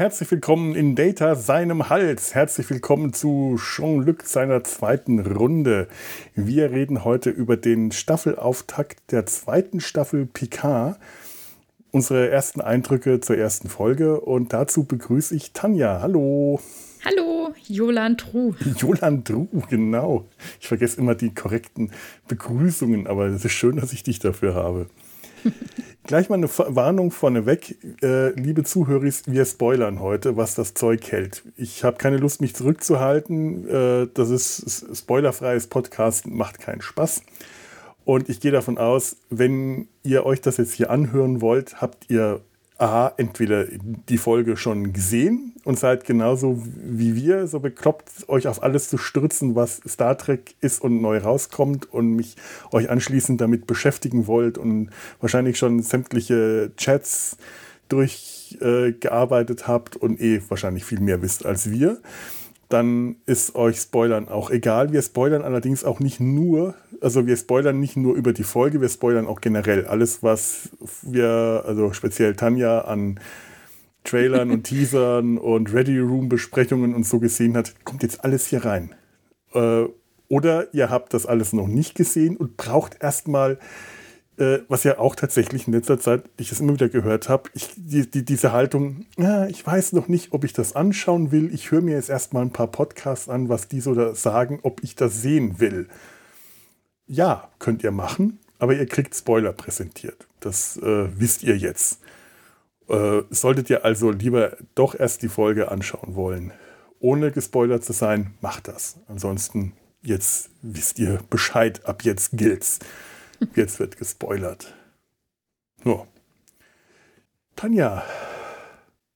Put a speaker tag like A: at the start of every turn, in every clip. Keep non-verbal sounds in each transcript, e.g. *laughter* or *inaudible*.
A: Herzlich willkommen in Data seinem Hals. Herzlich willkommen zu Jean-Luc seiner zweiten Runde. Wir reden heute über den Staffelauftakt der zweiten Staffel Picard. Unsere ersten Eindrücke zur ersten Folge und dazu begrüße ich Tanja. Hallo.
B: Hallo, Jolan Tru.
A: Jolan Tru, genau. Ich vergesse immer die korrekten Begrüßungen, aber es ist schön, dass ich dich dafür habe. *laughs* Gleich mal eine Warnung vorneweg, äh, liebe Zuhörer, wir spoilern heute, was das Zeug hält. Ich habe keine Lust, mich zurückzuhalten. Äh, das ist spoilerfreies Podcast, macht keinen Spaß. Und ich gehe davon aus, wenn ihr euch das jetzt hier anhören wollt, habt ihr A, entweder die Folge schon gesehen und seid genauso wie wir, so bekloppt, euch auf alles zu stürzen, was Star Trek ist und neu rauskommt und mich euch anschließend damit beschäftigen wollt und wahrscheinlich schon sämtliche Chats durchgearbeitet äh, habt und eh wahrscheinlich viel mehr wisst als wir dann ist euch Spoilern auch egal. Wir spoilern allerdings auch nicht nur, also wir spoilern nicht nur über die Folge, wir spoilern auch generell alles, was wir, also speziell Tanja an Trailern und *laughs* Teasern und Ready Room Besprechungen und so gesehen hat, kommt jetzt alles hier rein. Äh, oder ihr habt das alles noch nicht gesehen und braucht erstmal äh, was ja auch tatsächlich in letzter Zeit, ich das immer wieder gehört habe, die, die, diese Haltung, ja, ich weiß noch nicht, ob ich das anschauen will, ich höre mir jetzt erstmal ein paar Podcasts an, was die so sagen, ob ich das sehen will. Ja, könnt ihr machen, aber ihr kriegt Spoiler präsentiert. Das äh, wisst ihr jetzt. Äh, solltet ihr also lieber doch erst die Folge anschauen wollen, ohne gespoilert zu sein, macht das. Ansonsten, jetzt wisst ihr Bescheid, ab jetzt gilt's. Jetzt wird gespoilert. So. Tanja.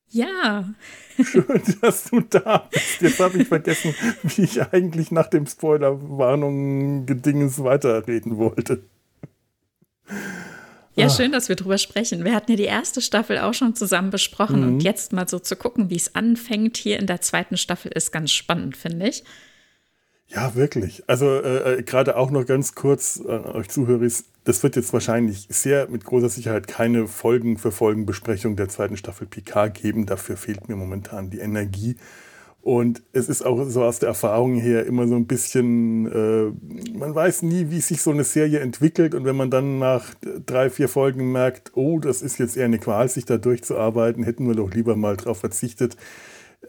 B: Ja.
A: Schön, dass du da bist. Jetzt habe ich vergessen, wie ich eigentlich nach dem Spoiler-Warnungen-Gedinges weiterreden wollte.
B: Ja, ah. schön, dass wir drüber sprechen. Wir hatten ja die erste Staffel auch schon zusammen besprochen mhm. und jetzt mal so zu gucken, wie es anfängt hier in der zweiten Staffel, ist ganz spannend, finde ich.
A: Ja, wirklich. Also äh, äh, gerade auch noch ganz kurz äh, euch Zuhörer, das wird jetzt wahrscheinlich sehr mit großer Sicherheit keine Folgen für Folgenbesprechung der zweiten Staffel Picard geben. Dafür fehlt mir momentan die Energie. Und es ist auch so aus der Erfahrung her immer so ein bisschen, äh, man weiß nie, wie sich so eine Serie entwickelt. Und wenn man dann nach drei, vier Folgen merkt, oh, das ist jetzt eher eine Qual, sich da durchzuarbeiten, hätten wir doch lieber mal darauf verzichtet.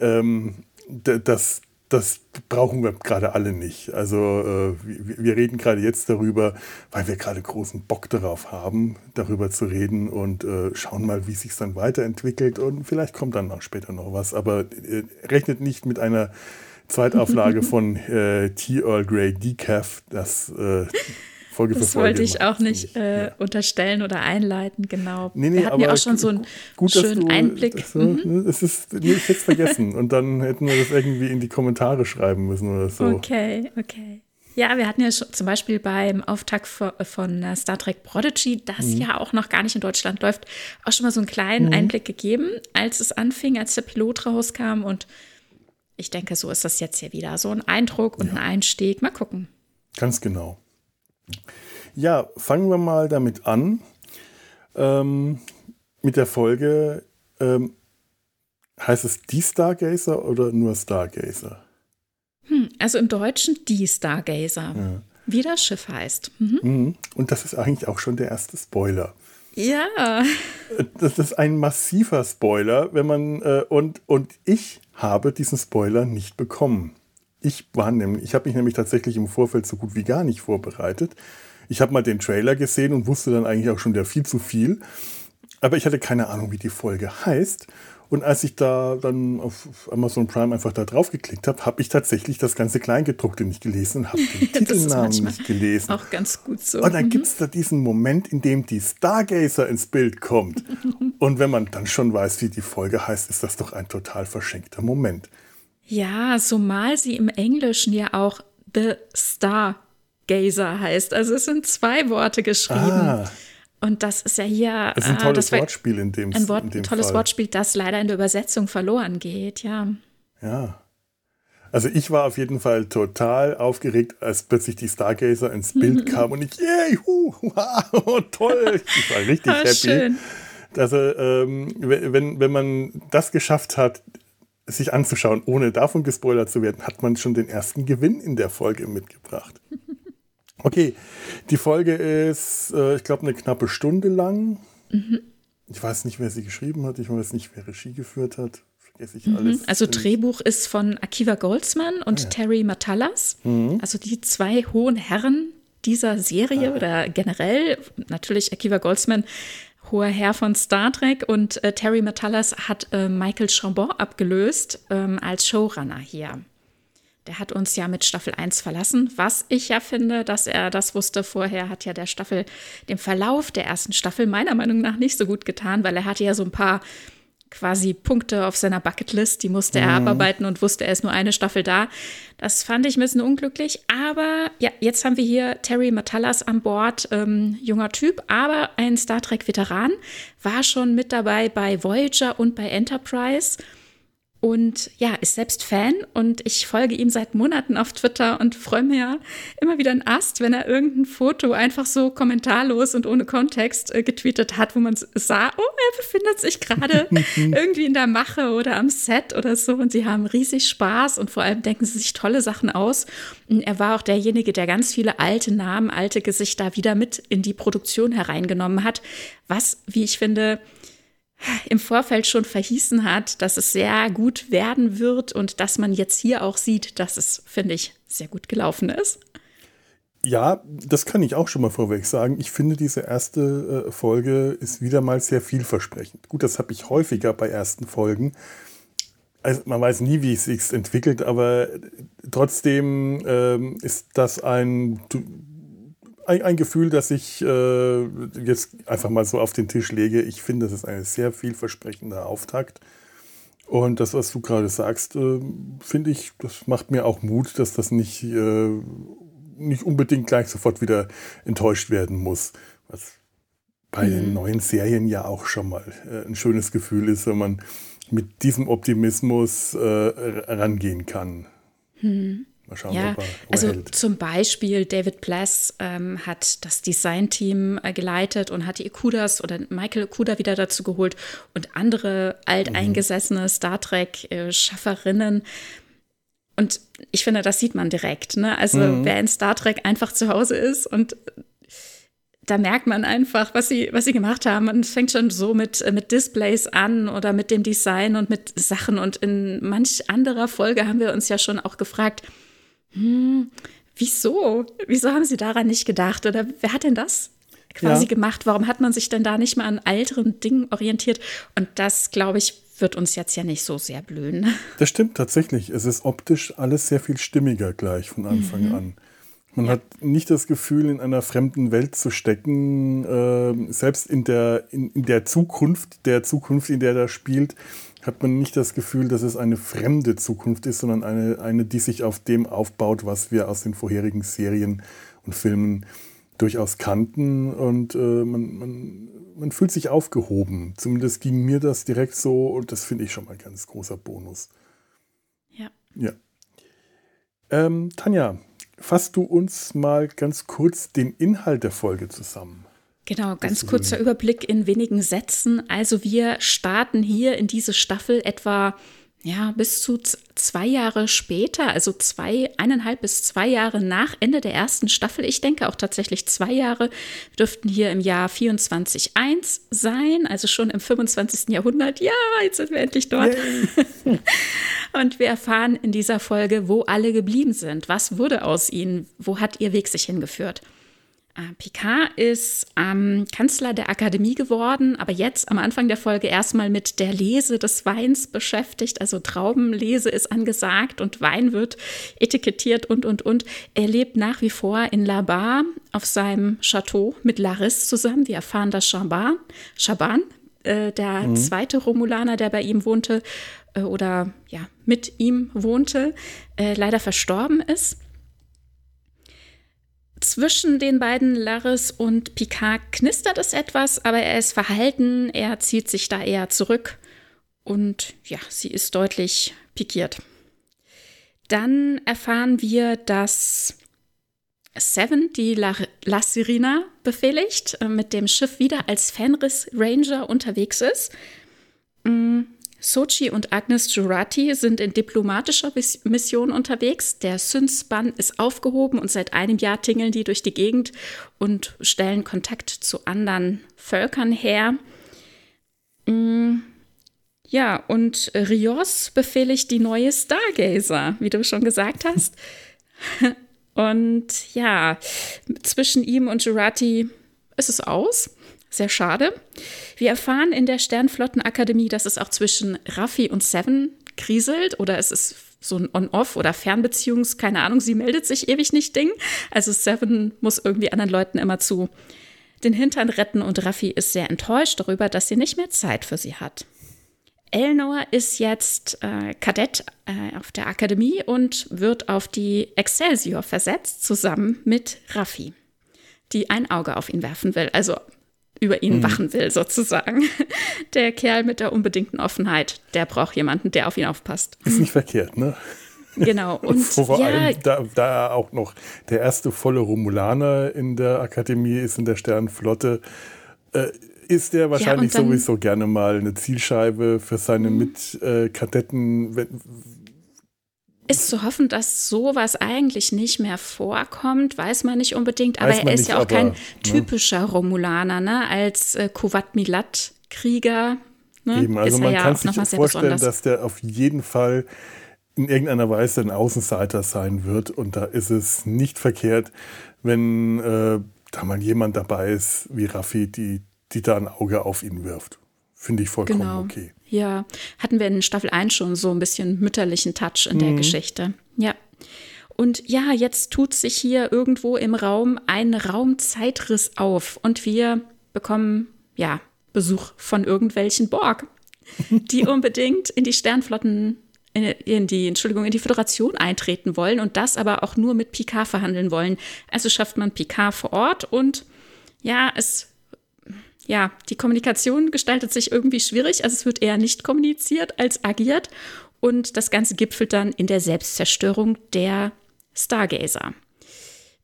A: Ähm, das, das brauchen wir gerade alle nicht. Also äh, wir reden gerade jetzt darüber, weil wir gerade großen Bock darauf haben, darüber zu reden und äh, schauen mal, wie sich dann weiterentwickelt und vielleicht kommt dann auch später noch was. Aber äh, rechnet nicht mit einer Zweitauflage *laughs* von äh, T. Earl Grey Decaf. Das äh,
B: Folge das für Folge. Das wollte ich auch nicht äh, ja. unterstellen oder einleiten, genau. Nee, nee, wir hatten ja auch schon so einen gut, schönen du, Einblick.
A: Das, *laughs* mhm. Ne, es ist, nee, ich hätte es vergessen und dann hätten wir das irgendwie in die Kommentare schreiben müssen oder so.
B: Okay, okay. Ja, wir hatten ja schon zum Beispiel beim Auftakt von äh, Star Trek Prodigy, das mhm. ja auch noch gar nicht in Deutschland läuft, auch schon mal so einen kleinen mhm. Einblick gegeben, als es anfing, als der Pilot rauskam. Und ich denke, so ist das jetzt hier wieder. So ein Eindruck und ja. ein Einstieg. Mal gucken.
A: Ganz genau. Ja, fangen wir mal damit an. Ähm, mit der Folge. Ähm, heißt es die Stargazer oder nur Stargazer?
B: Hm, also im Deutschen die Stargazer. Ja. Wie das Schiff heißt.
A: Mhm. mhm. Und das ist eigentlich auch schon der erste Spoiler.
B: Ja.
A: Das ist ein massiver Spoiler, wenn man äh, und, und ich habe diesen Spoiler nicht bekommen. Ich war nämlich, ich habe mich nämlich tatsächlich im Vorfeld so gut wie gar nicht vorbereitet. Ich habe mal den Trailer gesehen und wusste dann eigentlich auch schon der viel zu viel. Aber ich hatte keine Ahnung, wie die Folge heißt. Und als ich da dann auf Amazon Prime einfach da drauf geklickt habe, habe ich tatsächlich das ganze Kleingedruckte nicht gelesen und habe den *laughs* Titelnamen nicht gelesen.
B: Auch ganz gut so.
A: Und dann mhm. gibt es da diesen Moment, in dem die Stargazer ins Bild kommt. *laughs* und wenn man dann schon weiß, wie die Folge heißt, ist das doch ein total verschenkter Moment.
B: Ja, zumal sie im Englischen ja auch The Stargazer heißt. Also es sind zwei Worte geschrieben. Ah. Und das ist ja hier.
A: Das ist ein äh, tolles äh, Wortspiel in dem
B: Ein, Wort, in dem tolles Fall. Wortspiel, das leider in der Übersetzung verloren geht, ja.
A: Ja. Also ich war auf jeden Fall total aufgeregt, als plötzlich die Stargazer ins Bild *laughs* kam und ich, yay, hu, wow, *laughs* toll. Ich war richtig happy. Schön Also ähm, wenn, wenn man das geschafft hat, sich anzuschauen, ohne davon gespoilert zu werden, hat man schon den ersten Gewinn in der Folge mitgebracht. *laughs* Okay, die Folge ist, äh, ich glaube, eine knappe Stunde lang. Mhm. Ich weiß nicht, wer sie geschrieben hat, ich weiß nicht, wer Regie geführt hat. Vergesse ich mhm. alles.
B: Also Drehbuch ist von Akiva Goldsman und ah, ja. Terry Matalas. Mhm. Also die zwei hohen Herren dieser Serie ah. oder generell. Natürlich Akiva Goldsman hoher Herr von Star Trek und äh, Terry Matalas hat äh, Michael Chambon abgelöst ähm, als Showrunner hier. Der hat uns ja mit Staffel 1 verlassen, was ich ja finde, dass er das wusste vorher, hat ja der Staffel, dem Verlauf der ersten Staffel meiner Meinung nach nicht so gut getan, weil er hatte ja so ein paar quasi Punkte auf seiner Bucketlist, die musste er mhm. abarbeiten und wusste, er ist nur eine Staffel da. Das fand ich ein bisschen unglücklich, aber ja, jetzt haben wir hier Terry Matalas an Bord, ähm, junger Typ, aber ein Star Trek-Veteran, war schon mit dabei bei Voyager und bei Enterprise und ja, ist selbst Fan und ich folge ihm seit Monaten auf Twitter und freue ja immer wieder ein Ast, wenn er irgendein Foto einfach so kommentarlos und ohne Kontext äh, getweetet hat, wo man sah, oh, er befindet sich gerade *laughs* irgendwie in der Mache oder am Set oder so und sie haben riesig Spaß und vor allem denken sie sich tolle Sachen aus. Und er war auch derjenige, der ganz viele alte Namen, alte Gesichter wieder mit in die Produktion hereingenommen hat, was, wie ich finde, im Vorfeld schon verhießen hat, dass es sehr gut werden wird und dass man jetzt hier auch sieht, dass es, finde ich, sehr gut gelaufen ist.
A: Ja, das kann ich auch schon mal vorweg sagen. Ich finde, diese erste äh, Folge ist wieder mal sehr vielversprechend. Gut, das habe ich häufiger bei ersten Folgen. Also man weiß nie, wie es sich entwickelt, aber trotzdem ähm, ist das ein ein, ein Gefühl, das ich äh, jetzt einfach mal so auf den Tisch lege. Ich finde, das ist ein sehr vielversprechender Auftakt. Und das, was du gerade sagst, äh, finde ich, das macht mir auch Mut, dass das nicht, äh, nicht unbedingt gleich sofort wieder enttäuscht werden muss. Was bei mhm. den neuen Serien ja auch schon mal äh, ein schönes Gefühl ist, wenn man mit diesem Optimismus äh, rangehen kann.
B: Mhm. Mal schauen, ja, ob er, ob also hält. zum Beispiel David Blass ähm, hat das Designteam äh, geleitet und hat die Ikudas oder Michael Ikuda wieder dazu geholt und andere alteingesessene mhm. Star Trek-Schafferinnen. Und ich finde, das sieht man direkt. Ne? Also mhm. wer in Star Trek einfach zu Hause ist und da merkt man einfach, was sie, was sie gemacht haben. Und es fängt schon so mit, äh, mit Displays an oder mit dem Design und mit Sachen. Und in manch anderer Folge haben wir uns ja schon auch gefragt, hm, wieso? Wieso haben Sie daran nicht gedacht? Oder wer hat denn das quasi ja. gemacht? Warum hat man sich denn da nicht mal an älteren Dingen orientiert? Und das, glaube ich, wird uns jetzt ja nicht so sehr blühen. *laughs*
A: Das stimmt tatsächlich. Es ist optisch alles sehr viel stimmiger gleich von Anfang mhm. an. Man ja. hat nicht das Gefühl, in einer fremden Welt zu stecken. Äh, selbst in der, in, in der Zukunft, der Zukunft, in der er spielt, hat man nicht das Gefühl, dass es eine fremde Zukunft ist, sondern eine, eine, die sich auf dem aufbaut, was wir aus den vorherigen Serien und Filmen durchaus kannten. Und äh, man, man, man fühlt sich aufgehoben. Zumindest ging mir das direkt so und das finde ich schon mal ein ganz großer Bonus.
B: Ja.
A: Ja. Ähm, Tanja, fasst du uns mal ganz kurz den Inhalt der Folge zusammen?
B: Genau, ganz kurzer Überblick in wenigen Sätzen. Also wir starten hier in diese Staffel etwa ja, bis zu zwei Jahre später, also zwei, eineinhalb bis zwei Jahre nach Ende der ersten Staffel. Ich denke auch tatsächlich zwei Jahre dürften hier im Jahr 24.1 sein, also schon im 25. Jahrhundert. Ja, jetzt sind wir endlich dort. *laughs* Und wir erfahren in dieser Folge, wo alle geblieben sind. Was wurde aus ihnen? Wo hat ihr Weg sich hingeführt? Äh, Picard ist ähm, Kanzler der Akademie geworden, aber jetzt am Anfang der Folge erstmal mit der Lese des Weins beschäftigt. Also Traubenlese ist angesagt und Wein wird etikettiert und, und, und. Er lebt nach wie vor in La Bar auf seinem Chateau mit Laris zusammen. Wir erfahren, dass Chaban, Chaban äh, der mhm. zweite Romulaner, der bei ihm wohnte äh, oder ja, mit ihm wohnte, äh, leider verstorben ist zwischen den beiden Laris und Picard knistert es etwas, aber er ist verhalten, er zieht sich da eher zurück und ja, sie ist deutlich pikiert. Dann erfahren wir, dass Seven die La, La Sirena befehligt, äh, mit dem Schiff wieder als Fenris Ranger unterwegs ist. Mm, Sochi und Agnes Jurati sind in diplomatischer Mission unterwegs. Der Synth-Bann ist aufgehoben und seit einem Jahr tingeln die durch die Gegend und stellen Kontakt zu anderen Völkern her. Mm, ja, und Rios befehligt die neue Stargazer, wie du schon gesagt hast. *laughs* Und ja, zwischen ihm und Jurati ist es aus. Sehr schade. Wir erfahren in der Sternflottenakademie, dass es auch zwischen Raffi und Seven kriselt oder es ist so ein On-Off oder Fernbeziehungs, keine Ahnung, sie meldet sich ewig nicht Ding. Also Seven muss irgendwie anderen Leuten immer zu den Hintern retten und Raffi ist sehr enttäuscht darüber, dass sie nicht mehr Zeit für sie hat. Elnor ist jetzt äh, Kadett äh, auf der Akademie und wird auf die Excelsior versetzt, zusammen mit Raffi, die ein Auge auf ihn werfen will. Also über ihn mhm. wachen will, sozusagen. *laughs* Der Kerl mit der unbedingten Offenheit, der braucht jemanden, der auf ihn aufpasst.
A: Ist nicht verkehrt, ne?
B: Genau. *laughs*
A: Und vor ja, allem, da, da auch noch der erste volle Romulaner in der Akademie ist, in der Sternenflotte, äh, ist der wahrscheinlich ja, sowieso gerne mal eine Zielscheibe für seine mhm. Mitkadetten. Äh,
B: ist zu hoffen, dass sowas eigentlich nicht mehr vorkommt, weiß man nicht unbedingt, aber er ist nicht, ja auch aber, kein ne? typischer Romulaner, ne? Als äh, Kuvat Milat-Krieger. Ne?
A: Eben, also man ja kann sich vorstellen, besonders. dass der auf jeden Fall in irgendeiner Weise ein Außenseiter sein wird. Und da ist es nicht verkehrt, wenn äh, da mal jemand dabei ist, wie Raffi, die, die da ein Auge auf ihn wirft. Finde ich vollkommen genau. okay.
B: Ja, hatten wir in Staffel 1 schon so ein bisschen mütterlichen Touch in der mhm. Geschichte. Ja. Und ja, jetzt tut sich hier irgendwo im Raum ein Raumzeitriss auf und wir bekommen, ja, Besuch von irgendwelchen Borg, die *laughs* unbedingt in die Sternflotten, in, in die, Entschuldigung, in die Föderation eintreten wollen und das aber auch nur mit Picard verhandeln wollen. Also schafft man Picard vor Ort und ja, es ja, die Kommunikation gestaltet sich irgendwie schwierig. Also es wird eher nicht kommuniziert als agiert. Und das Ganze gipfelt dann in der Selbstzerstörung der Stargazer.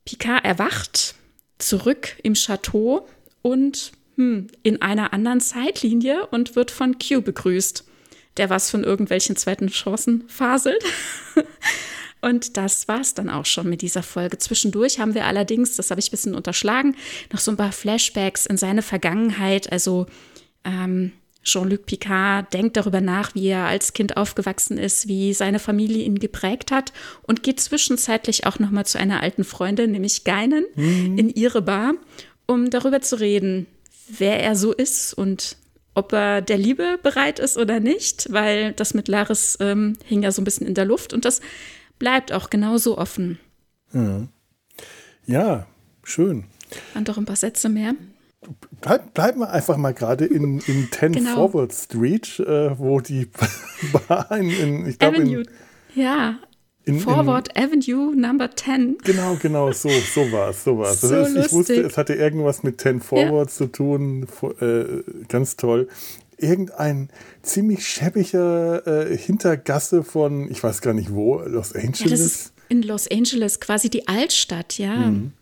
B: Picard erwacht zurück im Chateau und hm, in einer anderen Zeitlinie und wird von Q begrüßt, der was von irgendwelchen zweiten Chancen faselt. *laughs* Und das war es dann auch schon mit dieser Folge. Zwischendurch haben wir allerdings, das habe ich ein bisschen unterschlagen, noch so ein paar Flashbacks in seine Vergangenheit. Also ähm, Jean-Luc Picard denkt darüber nach, wie er als Kind aufgewachsen ist, wie seine Familie ihn geprägt hat und geht zwischenzeitlich auch noch mal zu einer alten Freundin, nämlich Geinen, mhm. in ihre Bar, um darüber zu reden, wer er so ist und ob er der Liebe bereit ist oder nicht, weil das mit Laris ähm, hing ja so ein bisschen in der Luft und das bleibt auch genauso offen.
A: Mhm. Ja, schön.
B: Dann doch ein paar Sätze mehr.
A: Bleib, bleiben wir einfach mal gerade in, in 10 genau. Forward Street, äh, wo die *laughs* Bar in, in ich glaube
B: in, ja, in, Forward in, Avenue Number 10.
A: Genau, genau, so, so war es, so war es. So ich wusste, es hatte irgendwas mit 10 Forward ja. zu tun, äh, ganz toll irgendein ziemlich schäbiger äh, Hintergasse von, ich weiß gar nicht wo, Los Angeles. Ja, das ist
B: in Los Angeles, quasi die Altstadt, ja. Mhm.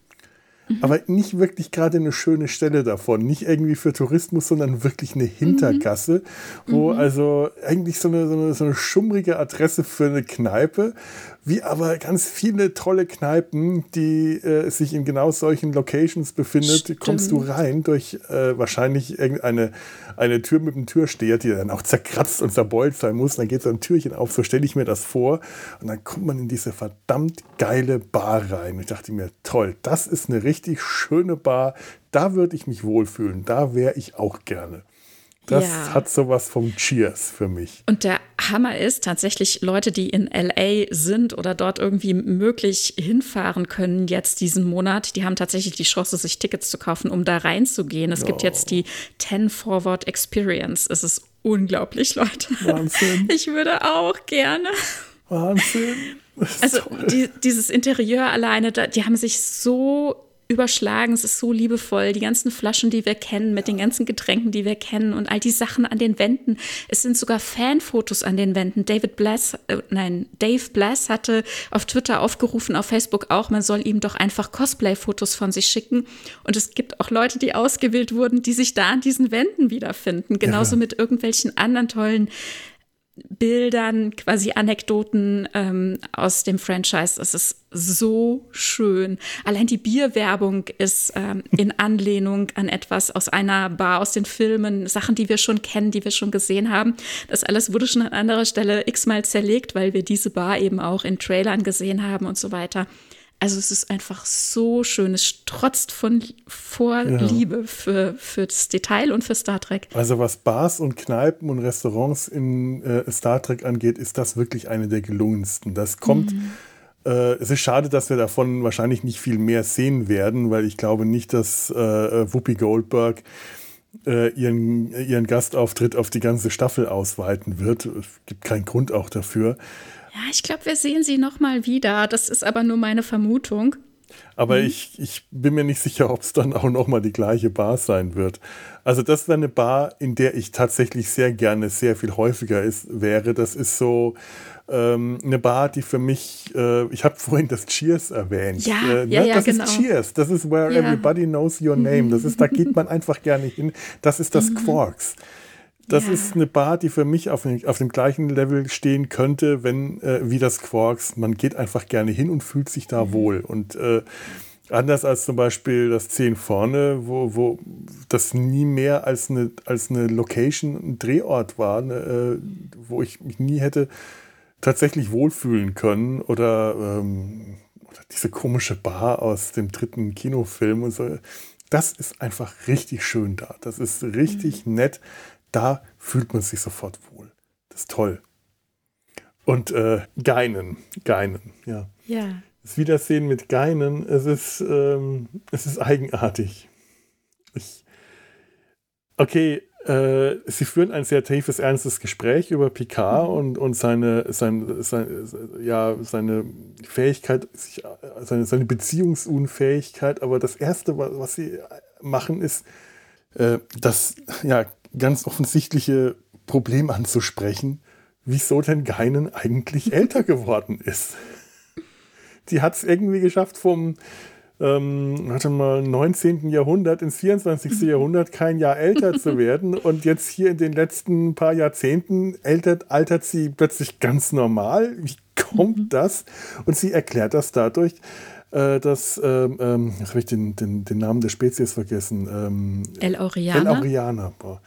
A: Mhm. Aber nicht wirklich gerade eine schöne Stelle davon. Nicht irgendwie für Tourismus, sondern wirklich eine Hintergasse, mhm. wo mhm. also eigentlich so eine, so, eine, so eine schummrige Adresse für eine Kneipe, wie aber ganz viele tolle Kneipen, die äh, sich in genau solchen Locations befindet, Stimmt. kommst du rein durch äh, wahrscheinlich irgendeine eine Tür mit einem Türsteher, die dann auch zerkratzt und zerbeult sein muss. dann geht so ein Türchen auf, so stelle ich mir das vor. Und dann kommt man in diese verdammt geile Bar rein. Und ich dachte mir, toll, das ist eine richtig schöne Bar. Da würde ich mich wohlfühlen. Da wäre ich auch gerne. Das ja. hat sowas vom Cheers für mich.
B: Und der Hammer ist tatsächlich Leute, die in LA sind oder dort irgendwie möglich hinfahren können jetzt diesen Monat, die haben tatsächlich die Chance, sich Tickets zu kaufen, um da reinzugehen. Es oh. gibt jetzt die 10 Forward Experience. Es ist unglaublich, Leute. Wahnsinn. *laughs* Ich würde auch gerne.
A: Wahnsinn.
B: Also die, dieses Interieur alleine, die haben sich so überschlagen, es ist so liebevoll. Die ganzen Flaschen, die wir kennen, mit den ganzen Getränken, die wir kennen und all die Sachen an den Wänden. Es sind sogar Fanfotos an den Wänden. David Blass, äh, nein, Dave Blass hatte auf Twitter aufgerufen, auf Facebook auch, man soll ihm doch einfach Cosplay-Fotos von sich schicken. Und es gibt auch Leute, die ausgewählt wurden, die sich da an diesen Wänden wiederfinden. Genauso ja. mit irgendwelchen anderen tollen Bildern, quasi Anekdoten ähm, aus dem Franchise. Es ist so schön. Allein die Bierwerbung ist ähm, in Anlehnung an etwas aus einer Bar, aus den Filmen, Sachen, die wir schon kennen, die wir schon gesehen haben. Das alles wurde schon an anderer Stelle x-mal zerlegt, weil wir diese Bar eben auch in Trailern gesehen haben und so weiter. Also es ist einfach so schön. Es strotzt von Vorliebe ja. für, für das Detail und für Star Trek.
A: Also was Bars und Kneipen und Restaurants in äh, Star Trek angeht, ist das wirklich eine der gelungensten. Das kommt. Mhm. Äh, es ist schade, dass wir davon wahrscheinlich nicht viel mehr sehen werden, weil ich glaube nicht, dass äh, Whoopi Goldberg äh, ihren, ihren Gastauftritt auf die ganze Staffel ausweiten wird. Es gibt keinen Grund auch dafür.
B: Ja, ich glaube, wir sehen sie noch mal wieder. Das ist aber nur meine Vermutung.
A: Aber mhm. ich, ich bin mir nicht sicher, ob es dann auch noch mal die gleiche Bar sein wird. Also das wäre eine Bar, in der ich tatsächlich sehr gerne sehr viel häufiger ist, wäre. Das ist so ähm, eine Bar, die für mich, äh, ich habe vorhin das Cheers erwähnt.
B: Ja, äh, ne? ja, ja,
A: das
B: genau.
A: ist Cheers. Das ist Where ja. Everybody Knows Your Name. Das ist, da geht man einfach gerne hin. Das ist das mhm. Das ja. ist eine Bar, die für mich auf, auf dem gleichen Level stehen könnte, wenn äh, wie das Quarks. Man geht einfach gerne hin und fühlt sich da mhm. wohl. Und äh, anders als zum Beispiel das 10 vorne, wo, wo das nie mehr als eine, als eine Location, ein Drehort war, ne, äh, wo ich mich nie hätte tatsächlich wohlfühlen können oder, ähm, oder diese komische Bar aus dem dritten Kinofilm und so. Das ist einfach richtig schön da. Das ist richtig mhm. nett da fühlt man sich sofort wohl. Das ist toll. Und äh, Geinen, Geinen, ja.
B: Ja.
A: Das Wiedersehen mit Geinen, es ist, ähm, es ist eigenartig. Ich, okay, äh, sie führen ein sehr tiefes, ernstes Gespräch über Picard mhm. und, und seine, sein, sein, ja, seine Fähigkeit, sich, seine, seine Beziehungsunfähigkeit. Aber das Erste, was sie machen, ist, äh, dass ja, ganz offensichtliche Problem anzusprechen, wieso denn Geinen eigentlich *laughs* älter geworden ist. Die hat es irgendwie geschafft, vom ähm, warte mal, 19. Jahrhundert ins 24. Jahrhundert kein Jahr älter zu *laughs* werden. Und jetzt hier in den letzten paar Jahrzehnten altert, altert sie plötzlich ganz normal. Wie kommt mhm. das? Und sie erklärt das dadurch, äh, dass, ähm, ähm, habe ich den, den, den Namen der Spezies vergessen. Ähm,
B: El Aureana.
A: El Aureana. Boah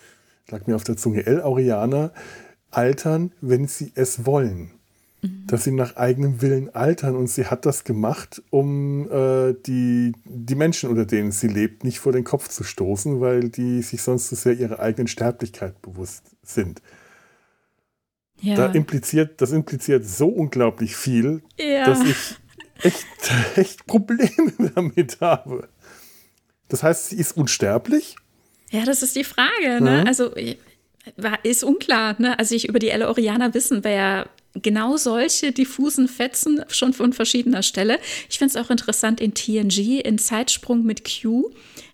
A: lag mir auf der Zunge, L-Aureaner altern, wenn sie es wollen. Mhm. Dass sie nach eigenem Willen altern und sie hat das gemacht, um äh, die, die Menschen, unter denen sie lebt, nicht vor den Kopf zu stoßen, weil die sich sonst zu sehr ihrer eigenen Sterblichkeit bewusst sind. Ja. Da impliziert, das impliziert so unglaublich viel, ja. dass ich echt, *laughs* echt Probleme *laughs* damit habe. Das heißt, sie ist unsterblich
B: ja, das ist die Frage. Ne? Mhm. Also ist unklar. Ne? Also ich über die Elorianer wissen wir ja genau solche diffusen Fetzen schon von verschiedener Stelle. Ich finde es auch interessant in TNG, in Zeitsprung mit Q,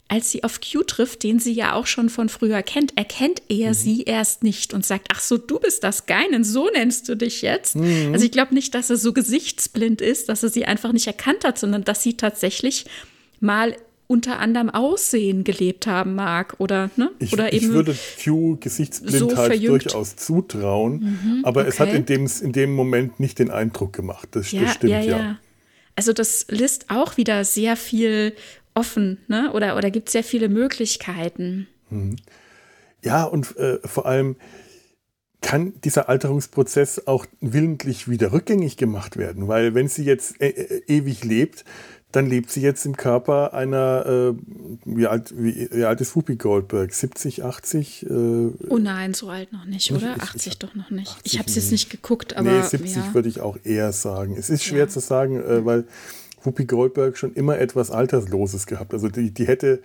B: als sie auf Q trifft, den sie ja auch schon von früher kennt, erkennt er mhm. sie erst nicht und sagt, ach so, du bist das Geinen, so nennst du dich jetzt. Mhm. Also ich glaube nicht, dass er so gesichtsblind ist, dass er sie einfach nicht erkannt hat, sondern dass sie tatsächlich mal unter anderem Aussehen gelebt haben mag oder ne?
A: Ich,
B: oder
A: ich würde Q Gesichtsblindheit so durchaus zutrauen, mhm, aber okay. es hat in dem, in dem Moment nicht den Eindruck gemacht. Das, ja, das stimmt ja, ja. ja.
B: Also das lässt auch wieder sehr viel offen, ne? Oder, oder gibt sehr viele Möglichkeiten.
A: Mhm. Ja, und äh, vor allem kann dieser Alterungsprozess auch willentlich wieder rückgängig gemacht werden, weil wenn sie jetzt äh, äh ewig lebt, dann lebt sie jetzt im Körper einer, äh, wie, alt, wie, wie, alt ist Whoopi Goldberg? 70, 80? Äh,
B: oh nein, so alt noch nicht, oder? Ich, 80 ich, doch noch nicht. Ich habe es jetzt nicht geguckt, aber. Nee,
A: 70 ja. würde ich auch eher sagen. Es ist schwer ja. zu sagen, äh, weil Whoopi Goldberg schon immer etwas Altersloses gehabt. Also die, die hätte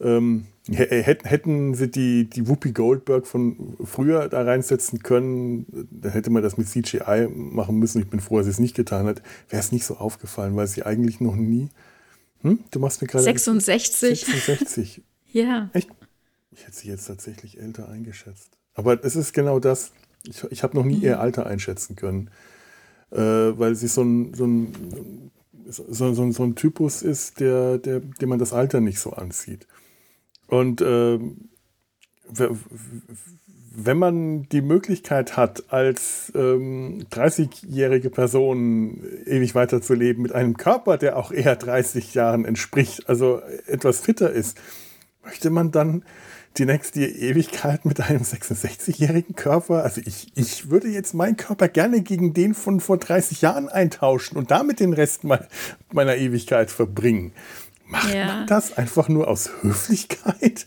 A: ähm, hätten sie die, die Whoopi Goldberg von früher da reinsetzen können, dann hätte man das mit CGI machen müssen. Ich bin froh, dass sie es nicht getan hat. Wäre es nicht so aufgefallen, weil sie eigentlich noch nie Hm? Du machst mir gerade.
B: 66.
A: 66. *laughs*
B: ja.
A: Echt? Ich hätte sie jetzt tatsächlich älter eingeschätzt. Aber es ist genau das. Ich, ich habe noch nie ihr Alter einschätzen können. Äh, weil sie so ein, so ein, so, so, so ein Typus ist, der, der, dem man das Alter nicht so ansieht. Und äh, wenn man die Möglichkeit hat, als ähm, 30-jährige Person ewig weiterzuleben mit einem Körper, der auch eher 30 Jahren entspricht, also etwas fitter ist, möchte man dann die nächste Ewigkeit mit einem 66-jährigen Körper? Also ich, ich würde jetzt meinen Körper gerne gegen den von vor 30 Jahren eintauschen und damit den Rest meiner Ewigkeit verbringen. Macht ja. man das einfach nur aus Höflichkeit?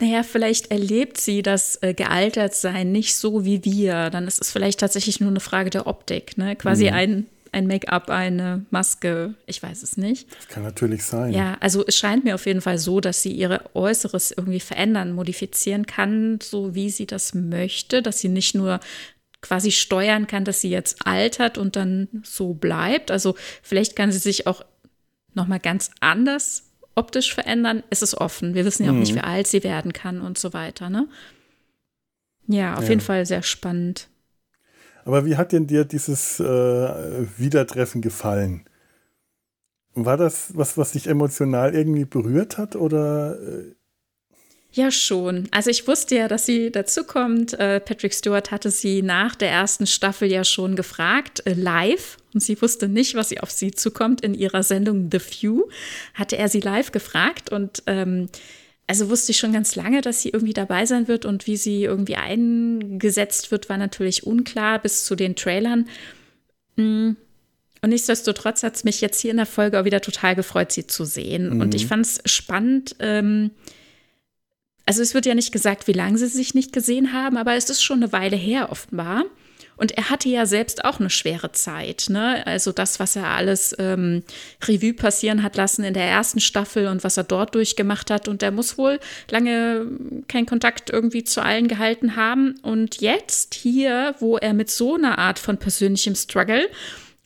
B: Naja, vielleicht erlebt sie das äh, Gealtertsein nicht so wie wir. Dann ist es vielleicht tatsächlich nur eine Frage der Optik. Ne? Quasi mhm. ein, ein Make-up, eine Maske. Ich weiß es nicht.
A: Das kann natürlich sein.
B: Ja, also es scheint mir auf jeden Fall so, dass sie ihre Äußeres irgendwie verändern, modifizieren kann, so wie sie das möchte. Dass sie nicht nur quasi steuern kann, dass sie jetzt altert und dann so bleibt. Also vielleicht kann sie sich auch noch mal ganz anders optisch verändern, ist es offen. Wir wissen ja auch mhm. nicht, wie alt sie werden kann und so weiter. Ne? Ja, auf ja. jeden Fall sehr spannend.
A: Aber wie hat denn dir dieses äh, Wiedertreffen gefallen? War das was, was dich emotional irgendwie berührt hat oder? Äh
B: ja, schon. Also ich wusste ja, dass sie dazukommt. Äh, Patrick Stewart hatte sie nach der ersten Staffel ja schon gefragt, äh, live. Und sie wusste nicht, was sie auf sie zukommt. In ihrer Sendung The Few hatte er sie live gefragt. Und ähm, also wusste ich schon ganz lange, dass sie irgendwie dabei sein wird. Und wie sie irgendwie eingesetzt wird, war natürlich unklar bis zu den Trailern. Mm. Und nichtsdestotrotz hat es mich jetzt hier in der Folge auch wieder total gefreut, sie zu sehen. Mhm. Und ich fand es spannend. Ähm, also es wird ja nicht gesagt, wie lange sie sich nicht gesehen haben, aber es ist schon eine Weile her offenbar. Und er hatte ja selbst auch eine schwere Zeit. Ne? Also das, was er alles ähm, Revue passieren hat lassen in der ersten Staffel und was er dort durchgemacht hat. Und er muss wohl lange keinen Kontakt irgendwie zu allen gehalten haben. Und jetzt hier, wo er mit so einer Art von persönlichem Struggle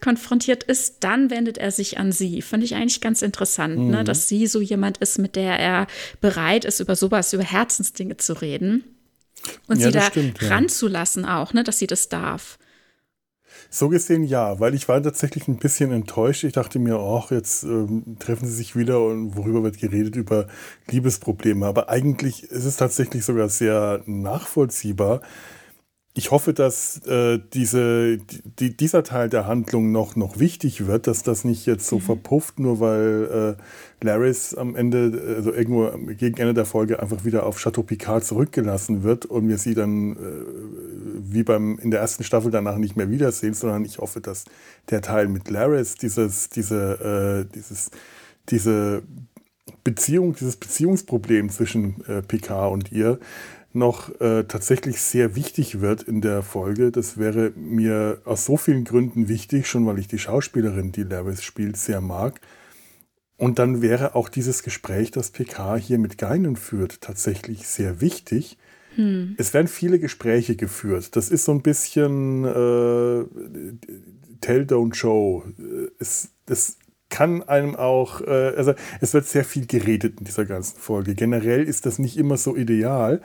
B: konfrontiert ist, dann wendet er sich an sie. Fand ich eigentlich ganz interessant, ne? mhm. ne? dass sie so jemand ist, mit der er bereit ist, über sowas, über Herzensdinge zu reden. Und ja, sie da stimmt, ja. ranzulassen auch, ne, dass sie das darf.
A: So gesehen ja, weil ich war tatsächlich ein bisschen enttäuscht. Ich dachte mir, ach, jetzt ähm, treffen sie sich wieder und worüber wird geredet? Über Liebesprobleme. Aber eigentlich ist es tatsächlich sogar sehr nachvollziehbar, ich hoffe, dass äh, diese, die, dieser Teil der Handlung noch, noch wichtig wird, dass das nicht jetzt so mhm. verpufft, nur weil äh, Laris am Ende, also irgendwo gegen Ende der Folge einfach wieder auf Chateau Picard zurückgelassen wird und wir sie dann äh, wie beim in der ersten Staffel danach nicht mehr wiedersehen, sondern ich hoffe, dass der Teil mit Laris, dieses, diese, äh, dieses, diese Beziehung, dieses Beziehungsproblem zwischen äh, Picard und ihr, noch äh, tatsächlich sehr wichtig wird in der Folge. Das wäre mir aus so vielen Gründen wichtig, schon weil ich die Schauspielerin, die Laris spielt, sehr mag. Und dann wäre auch dieses Gespräch, das PK hier mit Geinen führt, tatsächlich sehr wichtig. Hm. Es werden viele Gespräche geführt. Das ist so ein bisschen äh, Tell, Don't Show. Es, das kann einem auch, äh, also es wird sehr viel geredet in dieser ganzen Folge. Generell ist das nicht immer so ideal,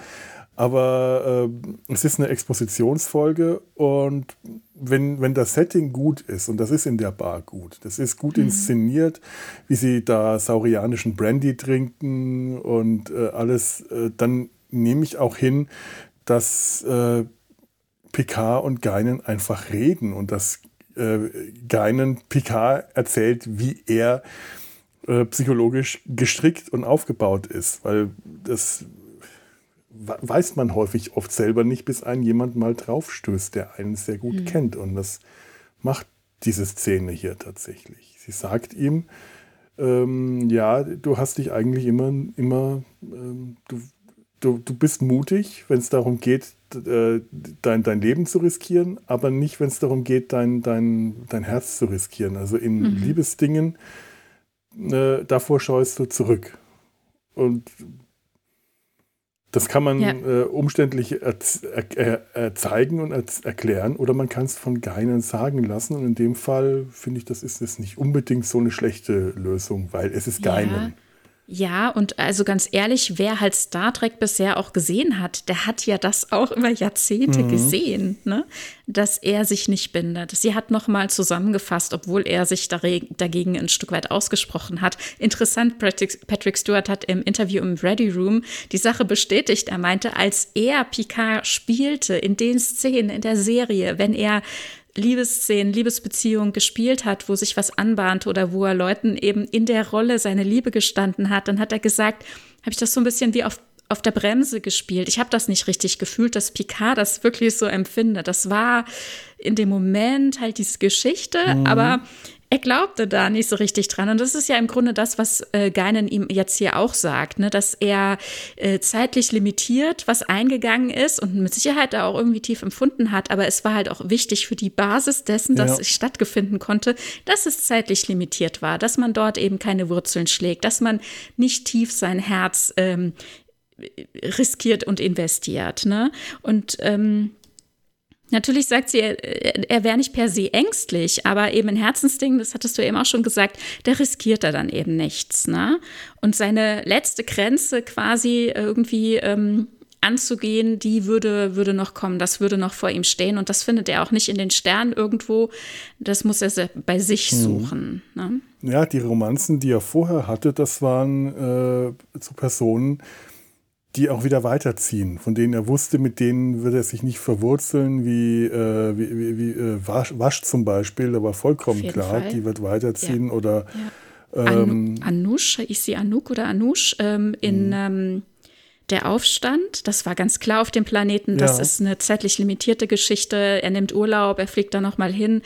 A: aber äh, es ist eine Expositionsfolge und wenn, wenn das Setting gut ist, und das ist in der Bar gut, das ist gut mhm. inszeniert, wie sie da saurianischen Brandy trinken und äh, alles, äh, dann nehme ich auch hin, dass äh, Picard und Geinen einfach reden und dass äh, Geinen Picard erzählt, wie er äh, psychologisch gestrickt und aufgebaut ist, weil das weiß man häufig oft selber nicht, bis einen jemand mal draufstößt, der einen sehr gut mhm. kennt. Und das macht diese Szene hier tatsächlich. Sie sagt ihm, ähm, ja, du hast dich eigentlich immer, immer, ähm, du, du, du bist mutig, wenn es darum geht, äh, dein, dein Leben zu riskieren, aber nicht, wenn es darum geht, dein, dein, dein Herz zu riskieren. Also in mhm. Liebesdingen, äh, davor scheust du zurück. Und Das kann man ja. äh, umständlich zeigen und erklären oder man kann es von Geinen sagen lassen. Und in dem Fall finde ich, das ist jetzt nicht unbedingt so eine schlechte Lösung, weil es ist Geinen. Ja.
B: Ja, und also ganz ehrlich, wer halt Star Trek bisher auch gesehen hat, der hat ja das auch über Jahrzehnte mhm. gesehen, ne? dass er sich nicht bindet. Sie hat noch mal zusammengefasst, obwohl er sich dagegen ein Stück weit ausgesprochen hat. Interessant, Patrick Stewart hat im Interview im Ready Room die Sache bestätigt. Er meinte, als er Picard spielte in den Szenen in der Serie, wenn er Liebesszenen, Liebesbeziehungen gespielt hat, wo sich was anbahnte oder wo er Leuten eben in der Rolle seine Liebe gestanden hat, dann hat er gesagt, habe ich das so ein bisschen wie auf auf der Bremse gespielt. Ich habe das nicht richtig gefühlt, dass Picard das wirklich so empfindet. Das war in dem Moment halt diese Geschichte, mhm. aber er glaubte da nicht so richtig dran. Und das ist ja im Grunde das, was äh, Geinen ihm jetzt hier auch sagt, ne? dass er äh, zeitlich limitiert was eingegangen ist und mit Sicherheit auch irgendwie tief empfunden hat. Aber es war halt auch wichtig für die Basis dessen, dass ja. es stattfinden konnte, dass es zeitlich limitiert war, dass man dort eben keine Wurzeln schlägt, dass man nicht tief sein Herz ähm, riskiert und investiert. Ne? Und ähm, Natürlich sagt sie, er, er wäre nicht per se ängstlich, aber eben ein Herzensding, das hattest du eben auch schon gesagt, da riskiert er dann eben nichts. Ne? Und seine letzte Grenze quasi irgendwie ähm, anzugehen, die würde, würde noch kommen, das würde noch vor ihm stehen. Und das findet er auch nicht in den Sternen irgendwo, das muss er bei sich hm. suchen. Ne?
A: Ja, die Romanzen, die er vorher hatte, das waren äh, zu Personen, die auch wieder weiterziehen, von denen er wusste, mit denen wird er sich nicht verwurzeln, wie, äh, wie, wie, wie äh, Wasch, Wasch, zum Beispiel, da war vollkommen klar, Fall. die wird weiterziehen. Ja. Oder
B: ja. Ähm, Anush, ich sehe Anuk oder Anush ähm, in mhm. ähm, der Aufstand, das war ganz klar auf dem Planeten, das ja. ist eine zeitlich limitierte Geschichte. Er nimmt Urlaub, er fliegt da nochmal hin,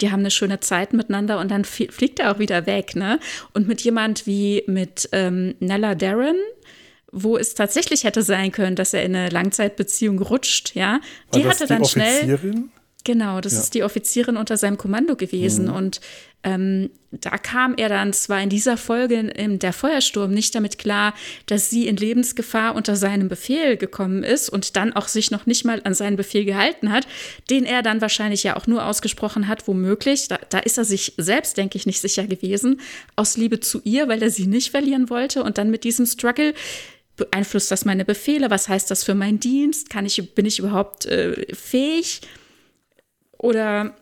B: die haben eine schöne Zeit miteinander und dann fliegt er auch wieder weg. Ne? Und mit jemand wie mit ähm, Nella Darren, wo es tatsächlich hätte sein können, dass er in eine Langzeitbeziehung rutscht, ja, die hatte dann die schnell. Genau, das ja. ist die Offizierin unter seinem Kommando gewesen. Mhm. Und ähm, da kam er dann zwar in dieser Folge in der Feuersturm nicht damit klar, dass sie in Lebensgefahr unter seinem Befehl gekommen ist und dann auch sich noch nicht mal an seinen Befehl gehalten hat, den er dann wahrscheinlich ja auch nur ausgesprochen hat, womöglich, da, da ist er sich selbst, denke ich, nicht sicher gewesen, aus Liebe zu ihr, weil er sie nicht verlieren wollte und dann mit diesem Struggle beeinflusst das meine Befehle? Was heißt das für meinen Dienst? Kann ich, bin ich überhaupt äh, fähig? Oder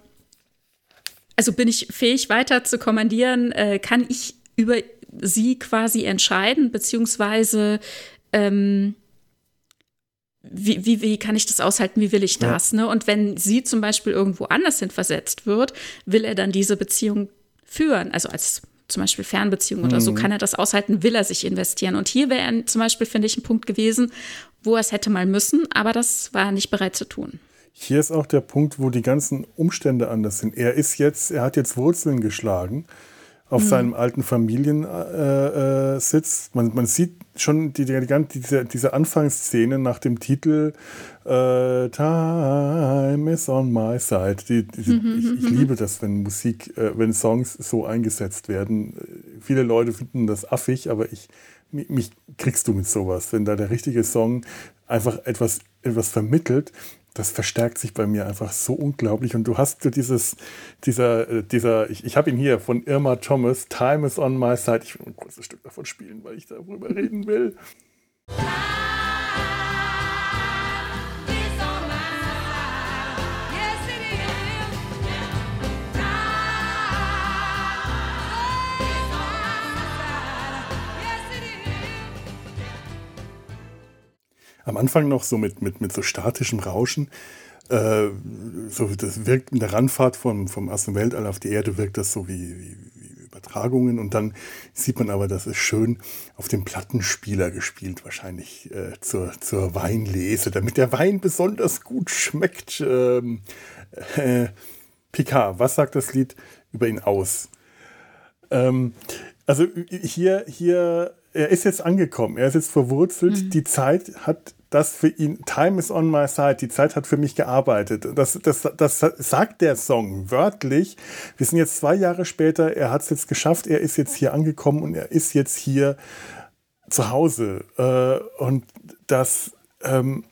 B: also bin ich fähig, weiter zu kommandieren? Äh, kann ich über sie quasi entscheiden, beziehungsweise ähm, wie, wie, wie kann ich das aushalten, wie will ich das? Ja. Ne? Und wenn sie zum Beispiel irgendwo anders hin versetzt wird, will er dann diese Beziehung führen, also als zum Beispiel Fernbeziehungen mhm. oder so, mhm. kann er das aushalten, will er sich investieren. Und hier wäre zum Beispiel, finde ich, ein Punkt gewesen, wo er es hätte mal müssen, aber das war er nicht bereit zu tun.
A: Hier ist auch der Punkt, wo die ganzen Umstände anders sind. Er ist jetzt, er hat jetzt Wurzeln geschlagen auf mhm. seinem alten Familiensitz. Äh, äh, man, man sieht schon die, die, die, diese, diese Anfangsszene nach dem Titel äh, Time is on my side. Die, die, mhm. ich, ich, mhm, liebe das, wenn Musik, äh, wenn Songs so eingesetzt werden. Viele Leute finden das affig, aber ich, mich kriegst du mit sowas, wenn da der richtige Song einfach etwas, etwas vermittelt, das verstärkt sich bei mir einfach so unglaublich. Und du hast dieses, dieser, äh, dieser, ich, ich habe ihn hier von Irma Thomas, Time is on my side. Ich will ein kurzes Stück davon spielen, weil ich darüber reden will. Am Anfang noch so mit, mit, mit so statischem Rauschen. Äh, so das wirkt in der Randfahrt vom, vom ersten Weltall auf die Erde wirkt das so wie, wie, wie Übertragungen und dann sieht man aber, das ist schön auf dem Plattenspieler gespielt, wahrscheinlich äh, zur, zur Weinlese, damit der Wein besonders gut schmeckt. Ähm, äh, Picard, was sagt das Lied über ihn aus? Ähm, also hier, hier, er ist jetzt angekommen, er ist jetzt verwurzelt. Mhm. Die Zeit hat das für ihn, Time is on my side, die Zeit hat für mich gearbeitet. Das, das, das sagt der Song wörtlich. Wir sind jetzt zwei Jahre später, er hat es jetzt geschafft, er ist jetzt hier angekommen und er ist jetzt hier zu Hause. Äh, und das, ähm,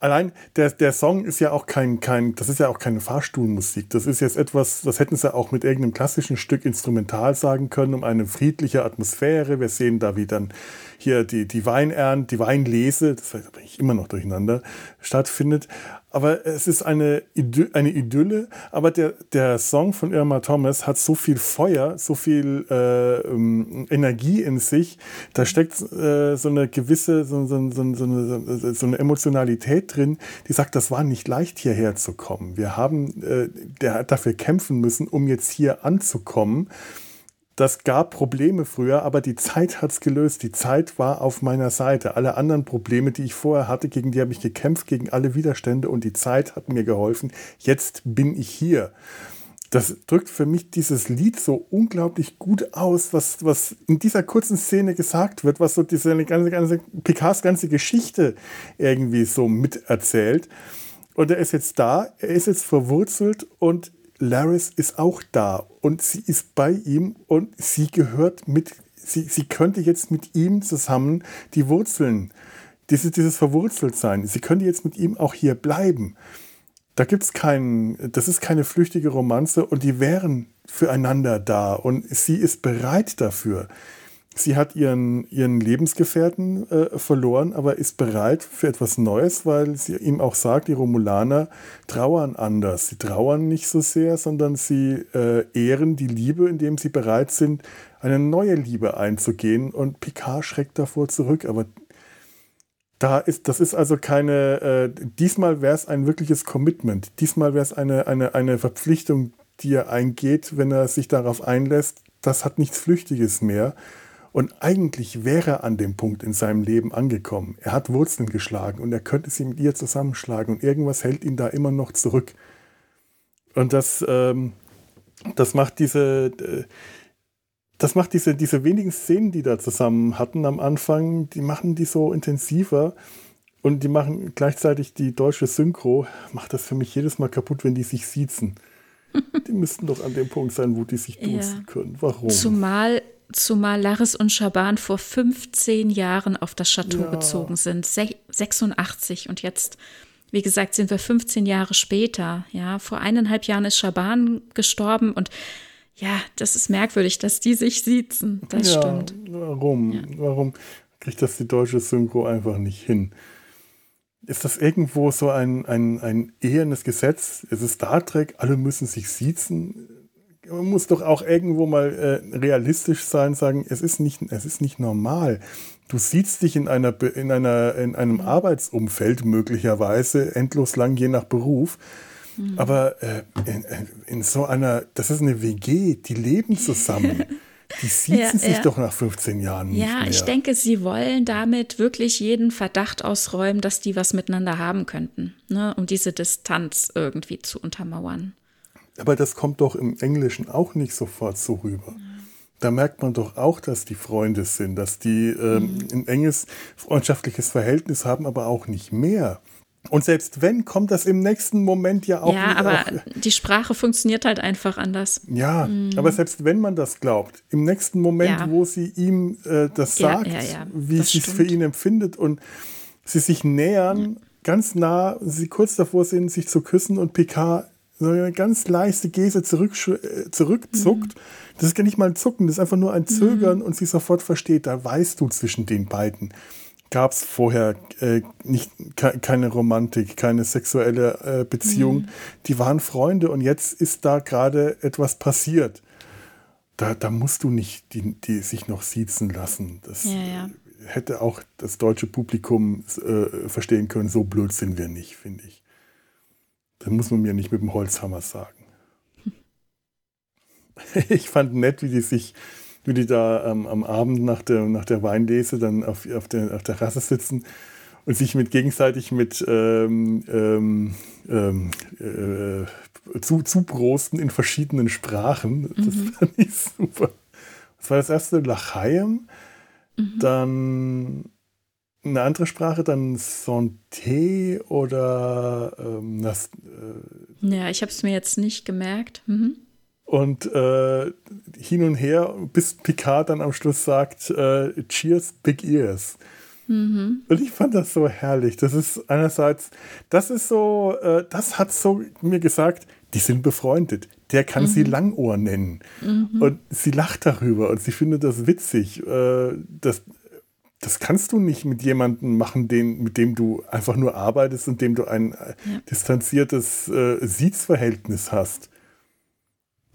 A: allein der, der Song ist ja auch kein, kein, das ist ja auch keine Fahrstuhlmusik. Das ist jetzt etwas, das hätten sie auch mit irgendeinem klassischen Stück instrumental sagen können, um eine friedliche Atmosphäre. Wir sehen da, wie dann hier die, die Weinernte, die Weinlese, das bringe ich immer noch durcheinander, stattfindet. Aber es ist eine, Idy eine Idylle, aber der, der Song von Irma Thomas hat so viel Feuer, so viel äh, ähm, Energie in sich, da steckt äh, so eine gewisse, so, so, so, eine, so eine Emotionalität drin, die sagt, das war nicht leicht hierher zu kommen. Wir haben, äh, der hat dafür kämpfen müssen, um jetzt hier anzukommen das gab Probleme früher, aber die Zeit hat es gelöst. Die Zeit war auf meiner Seite. Alle anderen Probleme, die ich vorher hatte, gegen die habe ich gekämpft, gegen alle Widerstände und die Zeit hat mir geholfen. Jetzt bin ich hier. Das drückt für mich dieses Lied so unglaublich gut aus, was, was in dieser kurzen Szene gesagt wird, was so diese ganze, ganze Picards ganze Geschichte irgendwie so miterzählt. Und er ist jetzt da, er ist jetzt verwurzelt und Laris ist auch da und sie ist bei ihm und sie gehört mit, sie, sie könnte jetzt mit ihm zusammen die Wurzeln, dieses, dieses Verwurzeltsein, sie könnte jetzt mit ihm auch hier bleiben. Da gibt es keinen, das ist keine flüchtige Romanze und die wären füreinander da und sie ist bereit dafür. Sie hat ihren, ihren Lebensgefährten äh, verloren, aber ist bereit für etwas Neues, weil sie ihm auch sagt, die Romulaner trauern anders. Sie trauern nicht so sehr, sondern sie äh, ehren die Liebe, indem sie bereit sind, eine neue Liebe einzugehen. Und Picard schreckt davor zurück. Aber da ist, das ist also keine, äh, diesmal wäre es ein wirkliches Commitment. Diesmal wäre es eine, eine, eine Verpflichtung, die er eingeht, wenn er sich darauf einlässt. Das hat nichts Flüchtiges mehr und eigentlich wäre er an dem Punkt in seinem Leben angekommen. Er hat Wurzeln geschlagen und er könnte sie mit ihr zusammenschlagen und irgendwas hält ihn da immer noch zurück. Und das, ähm, das macht diese, äh, das macht diese, diese wenigen Szenen, die da zusammen hatten am Anfang, die machen die so intensiver und die machen gleichzeitig die deutsche Synchro, macht das für mich jedes Mal kaputt, wenn die sich siezen. *laughs* die müssten doch an dem Punkt sein, wo die sich duzen ja. können. Warum?
B: Zumal Zumal Laris und Schaban vor 15 Jahren auf das Chateau ja. gezogen sind, 86 und jetzt, wie gesagt, sind wir 15 Jahre später. Ja, vor eineinhalb Jahren ist Schaban gestorben und ja, das ist merkwürdig, dass die sich siezen. Das ja, stimmt.
A: Warum? Ja. Warum kriegt das die deutsche Synchro einfach nicht hin? Ist das irgendwo so ein, ein, ein ehernes Gesetz? Es ist Star Trek, alle müssen sich siezen man muss doch auch irgendwo mal äh, realistisch sein, sagen, es ist nicht, es ist nicht normal. Du siehst dich in, einer, in, einer, in einem Arbeitsumfeld möglicherweise endlos lang, je nach Beruf. Mhm. Aber äh, in, in, so einer, das ist eine WG, die leben zusammen. Die *laughs* siezen ja, sich ja. doch nach 15 Jahren nicht
B: Ja,
A: mehr.
B: ich denke, sie wollen damit wirklich jeden Verdacht ausräumen, dass die was miteinander haben könnten, ne? um diese Distanz irgendwie zu untermauern.
A: Aber das kommt doch im Englischen auch nicht sofort so rüber. Da merkt man doch auch, dass die Freunde sind, dass die ähm, mhm. ein enges freundschaftliches Verhältnis haben, aber auch nicht mehr. Und selbst wenn, kommt das im nächsten Moment ja auch.
B: Ja, aber auch, die Sprache funktioniert halt einfach anders.
A: Ja, mhm. aber selbst wenn man das glaubt, im nächsten Moment, ja. wo sie ihm äh, das sagt, ja, ja, wie sie es für ihn empfindet und sie sich nähern, ganz nah, sie kurz davor sind, sich zu küssen und Picard so eine ganz leichte Geste zurück, äh, zurückzuckt. Mhm. Das ist gar nicht mal ein Zucken, das ist einfach nur ein Zögern mhm. und sie sofort versteht. Da weißt du zwischen den beiden. Gab es vorher äh, nicht, ke keine Romantik, keine sexuelle äh, Beziehung. Mhm. Die waren Freunde und jetzt ist da gerade etwas passiert. Da, da musst du nicht die, die sich noch siezen lassen. Das ja, ja. hätte auch das deutsche Publikum äh, verstehen können. So blöd sind wir nicht, finde ich. Das muss man mir nicht mit dem Holzhammer sagen. *laughs* Ich fand nett, wie die sich, wie die da ähm, am Abend nach der, nach der Weinlese dann auf, auf, der, auf der Terrasse sitzen und sich mit gegenseitig mit ähm, ähm, ähm äh, zu, zuprosten in verschiedenen Sprachen. Das mhm. *laughs* fand ich super. Das war das erste Lachayem. Mhm. Dann eine andere Sprache, dann Santé oder ähm, das,
B: äh, Ja, ich habe es mir jetzt nicht gemerkt. Mhm.
A: Und äh, hin und her, bis Picard dann am Schluss sagt, äh, Cheers, Big Ears. Mhm. Und ich fand das so herrlich. Das ist einerseits, das ist so, äh, das hat so mir gesagt, die sind befreundet. Der kann mhm. sie Langohr nennen. Mhm. Und sie lacht darüber und sie findet das witzig. Äh, das, das kannst du nicht mit jemandem machen, den, mit dem du einfach nur arbeitest und dem du ein äh, ja. distanziertes äh, Siezverhältnis hast.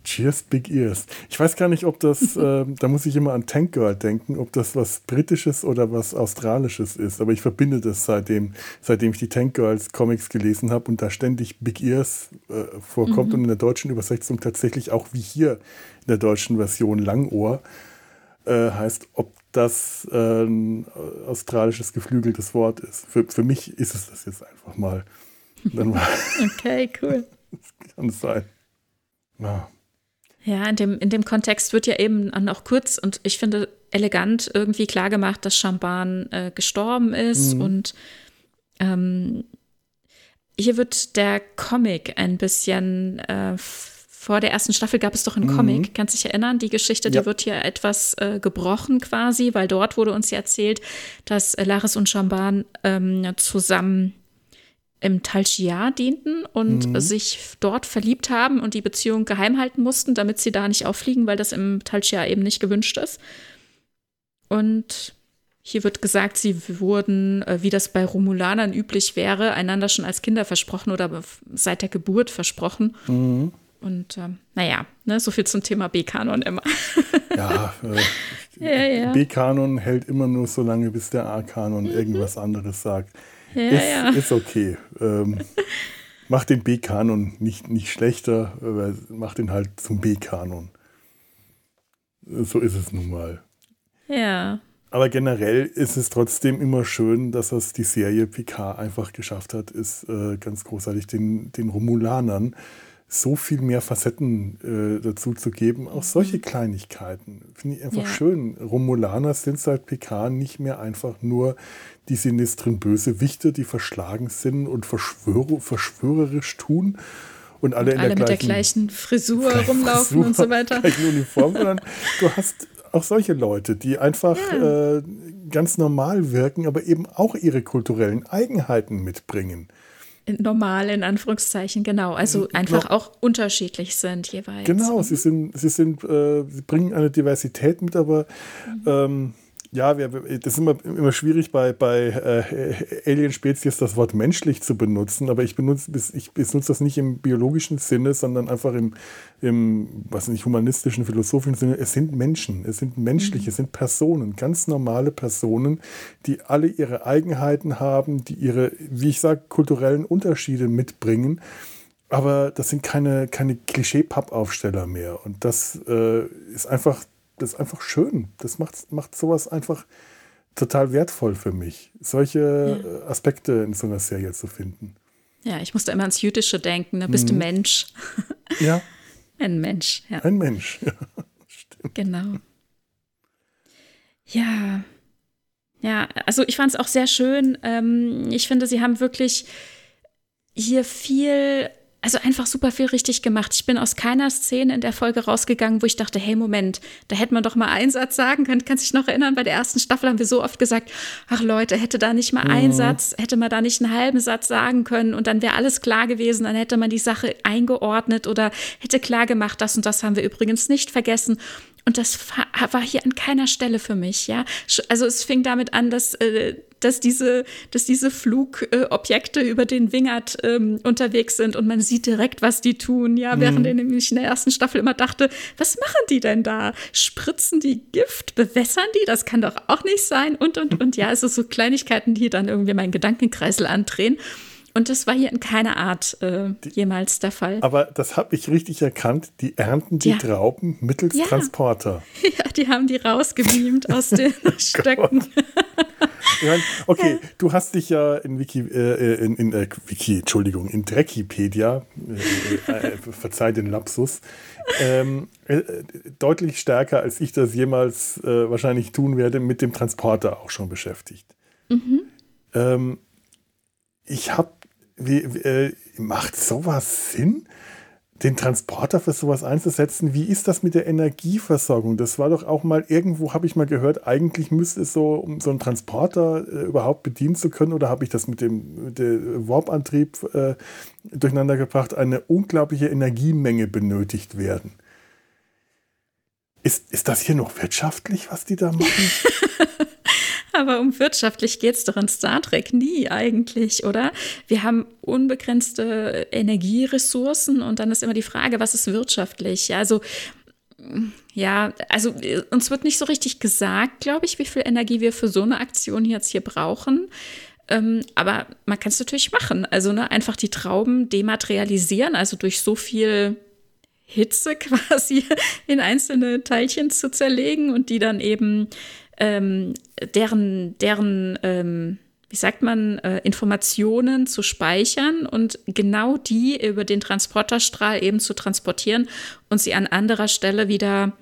A: Cheers, Big Ears. Ich weiß gar nicht, ob das, *laughs* äh, da muss ich immer an Tank Girl denken, ob das was Britisches oder was Australisches ist. Aber ich verbinde das seitdem, seitdem ich die Tank Girls Comics gelesen habe und da ständig Big Ears äh, vorkommt mhm. und in der deutschen Übersetzung tatsächlich auch wie hier in der deutschen Version Langohr äh, heißt, ob das ein australisches geflügeltes Wort ist. Für, für mich ist es das jetzt einfach mal. *laughs*
B: okay, cool.
A: Das kann sein. Ja.
B: Ja, in dem, in dem Kontext wird ja eben auch kurz und ich finde elegant irgendwie klargemacht, dass Chamban äh, gestorben ist mhm. und ähm, hier wird der Comic ein bisschen äh, vor der ersten Staffel gab es doch einen mhm. Comic, kannst dich erinnern? Die Geschichte, ja. die wird hier etwas äh, gebrochen quasi, weil dort wurde uns ja erzählt, dass äh, Laris und Chamban ähm, zusammen im Tal Shia dienten und mhm. sich dort verliebt haben und die Beziehung geheim halten mussten, damit sie da nicht auffliegen, weil das im Tal Shia eben nicht gewünscht ist. Und hier wird gesagt, sie wurden, äh, wie das bei Romulanern üblich wäre, einander schon als Kinder versprochen oder seit der Geburt versprochen. Mhm. Und ähm, naja, ne, so viel zum Thema B-Kanon immer. *laughs*
A: ja, äh, ja, ja. B-Kanon hält immer nur so lange, bis der A-Kanon mhm. irgendwas anderes sagt. Ja, ist, ja. ist okay. Ähm, *laughs* macht den B-Kanon nicht, nicht schlechter, macht ihn halt zum B-Kanon. So ist es nun mal.
B: Ja.
A: Aber generell ist es trotzdem immer schön, dass es die Serie Picard einfach geschafft hat, ist äh, ganz großartig den, den Romulanern so viel mehr Facetten äh, dazu zu geben. Auch solche Kleinigkeiten finde ich einfach ja. schön. Romulaner sind seit PK nicht mehr einfach nur die sinistren Bösewichte, die verschlagen sind und verschwör verschwörerisch tun. Und alle, und
B: alle
A: mit
B: der gleichen *laughs* Frisur rumlaufen Frisur, und so weiter.
A: Uniform, sondern du hast auch solche Leute, die einfach ja. äh, ganz normal wirken, aber eben auch ihre kulturellen Eigenheiten mitbringen
B: normal in Anführungszeichen, genau. Also einfach auch unterschiedlich sind jeweils.
A: Genau, sie sind, sie sind, äh, sie bringen eine Diversität mit, aber mhm. ähm, ja, wir, das ist immer, immer schwierig bei, bei äh, Alien-Spezies das Wort menschlich zu benutzen, aber ich benutze, ich benutze das nicht im biologischen Sinne, sondern einfach im, im was nicht, humanistischen, philosophischen Sinne. Es sind Menschen, es sind menschliche, es sind Personen, ganz normale Personen, die alle ihre Eigenheiten haben, die ihre, wie ich sage, kulturellen Unterschiede mitbringen. Aber das sind keine, keine Klischee-Pappaufsteller mehr. Und das äh, ist einfach das ist einfach schön. Das macht, macht sowas einfach total wertvoll für mich, solche ja. Aspekte in so einer Serie zu finden.
B: Ja, ich musste immer ans Jüdische denken. Da bist mhm. du Mensch.
A: Ja. *laughs*
B: Ein Mensch, ja.
A: Ein Mensch, *laughs* ja.
B: Stimmt. Genau. Ja. Ja, also ich fand es auch sehr schön. Ähm, ich finde, sie haben wirklich hier viel also einfach super viel richtig gemacht. Ich bin aus keiner Szene in der Folge rausgegangen, wo ich dachte, hey, Moment, da hätte man doch mal einen Satz sagen können. Kannst dich noch erinnern, bei der ersten Staffel haben wir so oft gesagt, ach Leute, hätte da nicht mal mhm. ein Satz, hätte man da nicht einen halben Satz sagen können und dann wäre alles klar gewesen, dann hätte man die Sache eingeordnet oder hätte klar gemacht, das und das haben wir übrigens nicht vergessen. Und das war hier an keiner Stelle für mich, ja. Also es fing damit an, dass, äh, dass diese, dass diese Flugobjekte äh, über den Wingert ähm, unterwegs sind und man sieht direkt, was die tun, ja, während mhm. ich nämlich in der ersten Staffel immer dachte, was machen die denn da? Spritzen die Gift? Bewässern die? Das kann doch auch nicht sein. Und, und, und ja, es ist so Kleinigkeiten, die dann irgendwie meinen Gedankenkreisel andrehen. Und das war hier in keiner Art äh, jemals der Fall.
A: Aber das habe ich richtig erkannt. Die ernten die ja. Trauben mittels ja. Transporter. *laughs*
B: Ja, die haben die rausgebeamt aus den *laughs* oh Stöcken.
A: meine, okay, du hast dich ja in Wiki, äh, in, in äh, Wiki, Entschuldigung, in Dreckipedia, äh, äh, äh verzeih den Lapsus, ähm, äh, deutlich stärker, als ich das jemals wahrscheinlich tun werde, mit dem Transporter auch schon beschäftigt. Mhm. Ähm, ich habe wie, äh, macht sowas Sinn? den Transporter für sowas einzusetzen. Wie ist das mit der Energieversorgung? Das war doch auch mal irgendwo, habe ich mal gehört, eigentlich müsste es so, um so einen Transporter äh, überhaupt bedienen zu können, oder habe ich das mit dem, dem Warp-Antrieb äh, durcheinander gebracht, eine unglaubliche Energiemenge benötigt werden. Ist, ist das hier noch wirtschaftlich, was die da machen? *laughs*
B: Aber um wirtschaftlich geht es doch in Star Trek nie eigentlich, oder? Wir haben unbegrenzte Energieressourcen und dann ist immer die Frage, was ist wirtschaftlich? Also ja, also uns wird nicht so richtig gesagt, glaube ich, wie viel Energie wir für so eine Aktion jetzt hier brauchen. Ähm, aber man kann es natürlich machen. Also ne, einfach die Trauben dematerialisieren, also durch so viel Hitze *laughs* quasi in einzelne Teilchen zu zerlegen und die dann eben ähm, deren, deren ähm, wie sagt man, äh, Informationen zu speichern und genau die über den Transporterstrahl eben zu transportieren und sie an anderer Stelle wieder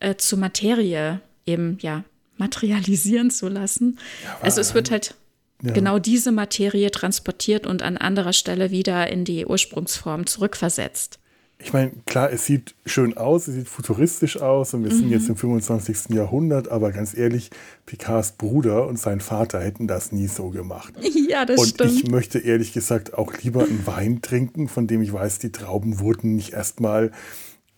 B: äh, zur Materie eben, ja, materialisieren zu lassen. Ja, also es wird halt ja. genau diese Materie transportiert und an anderer Stelle wieder in die Ursprungsform zurückversetzt
A: ich meine, klar, es sieht schön aus, es sieht futuristisch aus und wir mhm. sind jetzt im 25. Jahrhundert, aber ganz ehrlich, Picards Bruder und sein Vater hätten das nie so gemacht. *laughs*
B: Ja, das
A: und
B: stimmt.
A: Und ich möchte ehrlich gesagt auch lieber einen Wein trinken, von dem ich weiß, die Trauben wurden nicht erstmal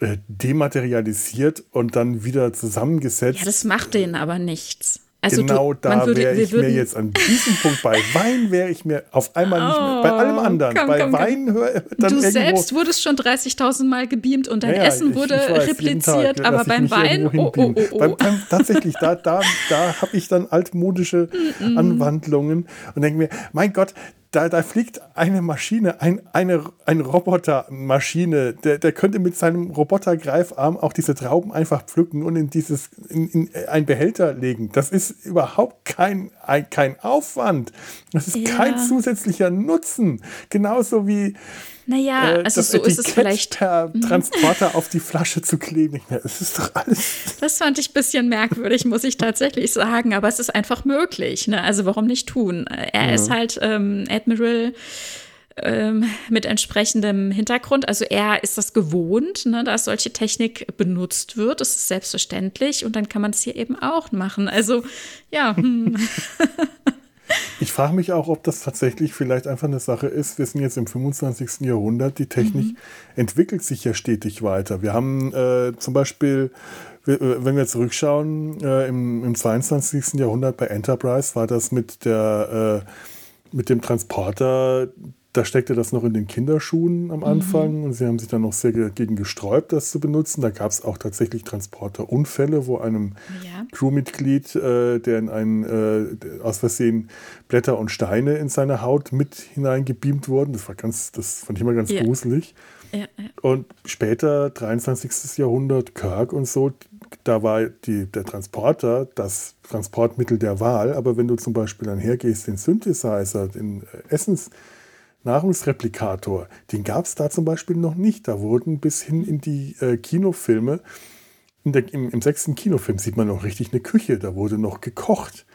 A: äh, dematerialisiert und dann wieder zusammengesetzt. Ja,
B: das macht denen aber nichts.
A: Also genau du, da wäre ich mir jetzt an diesem Punkt bei Wein wäre ich mir auf einmal oh, nicht mehr. Bei allem anderen.
B: Komm,
A: bei
B: komm,
A: Wein hör
B: dann Du selbst wurdest schon 30.000 Mal gebeamt und dein ja, Essen wurde ich, ich weiß, repliziert, Tag, aber beim Wein. Oh, oh, oh, oh.
A: Beim, beim, tatsächlich, da, da, da habe ich dann altmodische *laughs* Anwandlungen und denke mir, mein Gott, da, da fliegt eine Maschine, ein, eine, eine Robotermaschine, der, der könnte mit seinem Robotergreifarm auch diese Trauben einfach pflücken und in dieses in, in ein Behälter legen. Das ist überhaupt kein, ein, kein Aufwand. Das ist ja. kein zusätzlicher Nutzen. Genauso wie
B: naja, äh, also so Etikett ist es vielleicht.
A: per mhm. Transporter auf die Flasche zu kleben. Es ist doch alles.
B: Das fand ich ein bisschen merkwürdig, muss ich tatsächlich sagen. Aber es ist einfach möglich. Ne? Also warum nicht tun? Er ja. ist halt ähm, Admiral ähm, mit entsprechendem Hintergrund. Also er ist das gewohnt, ne, dass solche Technik benutzt wird. Das ist selbstverständlich. Und dann kann man es hier eben auch machen. Also ja. Hm. *laughs* *laughs*
A: Ich frage mich auch, ob das tatsächlich vielleicht einfach eine Sache ist. Wir sind jetzt im 25. Jahrhundert. Die Technik mhm. entwickelt sich ja stetig weiter. Wir haben äh, zum Beispiel, wenn wir zurückschauen, äh, im, im 22. Jahrhundert bei Enterprise war das mit der äh, mit dem Transporter da steckte das noch in den Kinderschuhen am mhm. Anfang mhm. und sie haben sich dann noch sehr gegen gesträubt, das zu benutzen. Da gab es auch tatsächlich Transporterunfälle, wo einem ja. Crewmitglied, äh, der in einen, äh, aus Versehen Blätter und Steine in seine Haut mit hineingebeamt wurden. Das war ganz, das fand ich immer ganz ja. gruselig. Ja, und später, 23. Jahrhundert, Kirk und so, da war die, der Transporter das Transportmittel der Wahl. Aber wenn du zum Beispiel dann hergehst, den Synthesizer, den äh, Essens- Nahrungsreplikator, den gab es da zum Beispiel noch nicht. Da wurden bis hin in die äh, Kinofilme, in der, im, im, sechsten Kinofilm sieht man noch richtig eine Küche, da wurde noch gekocht.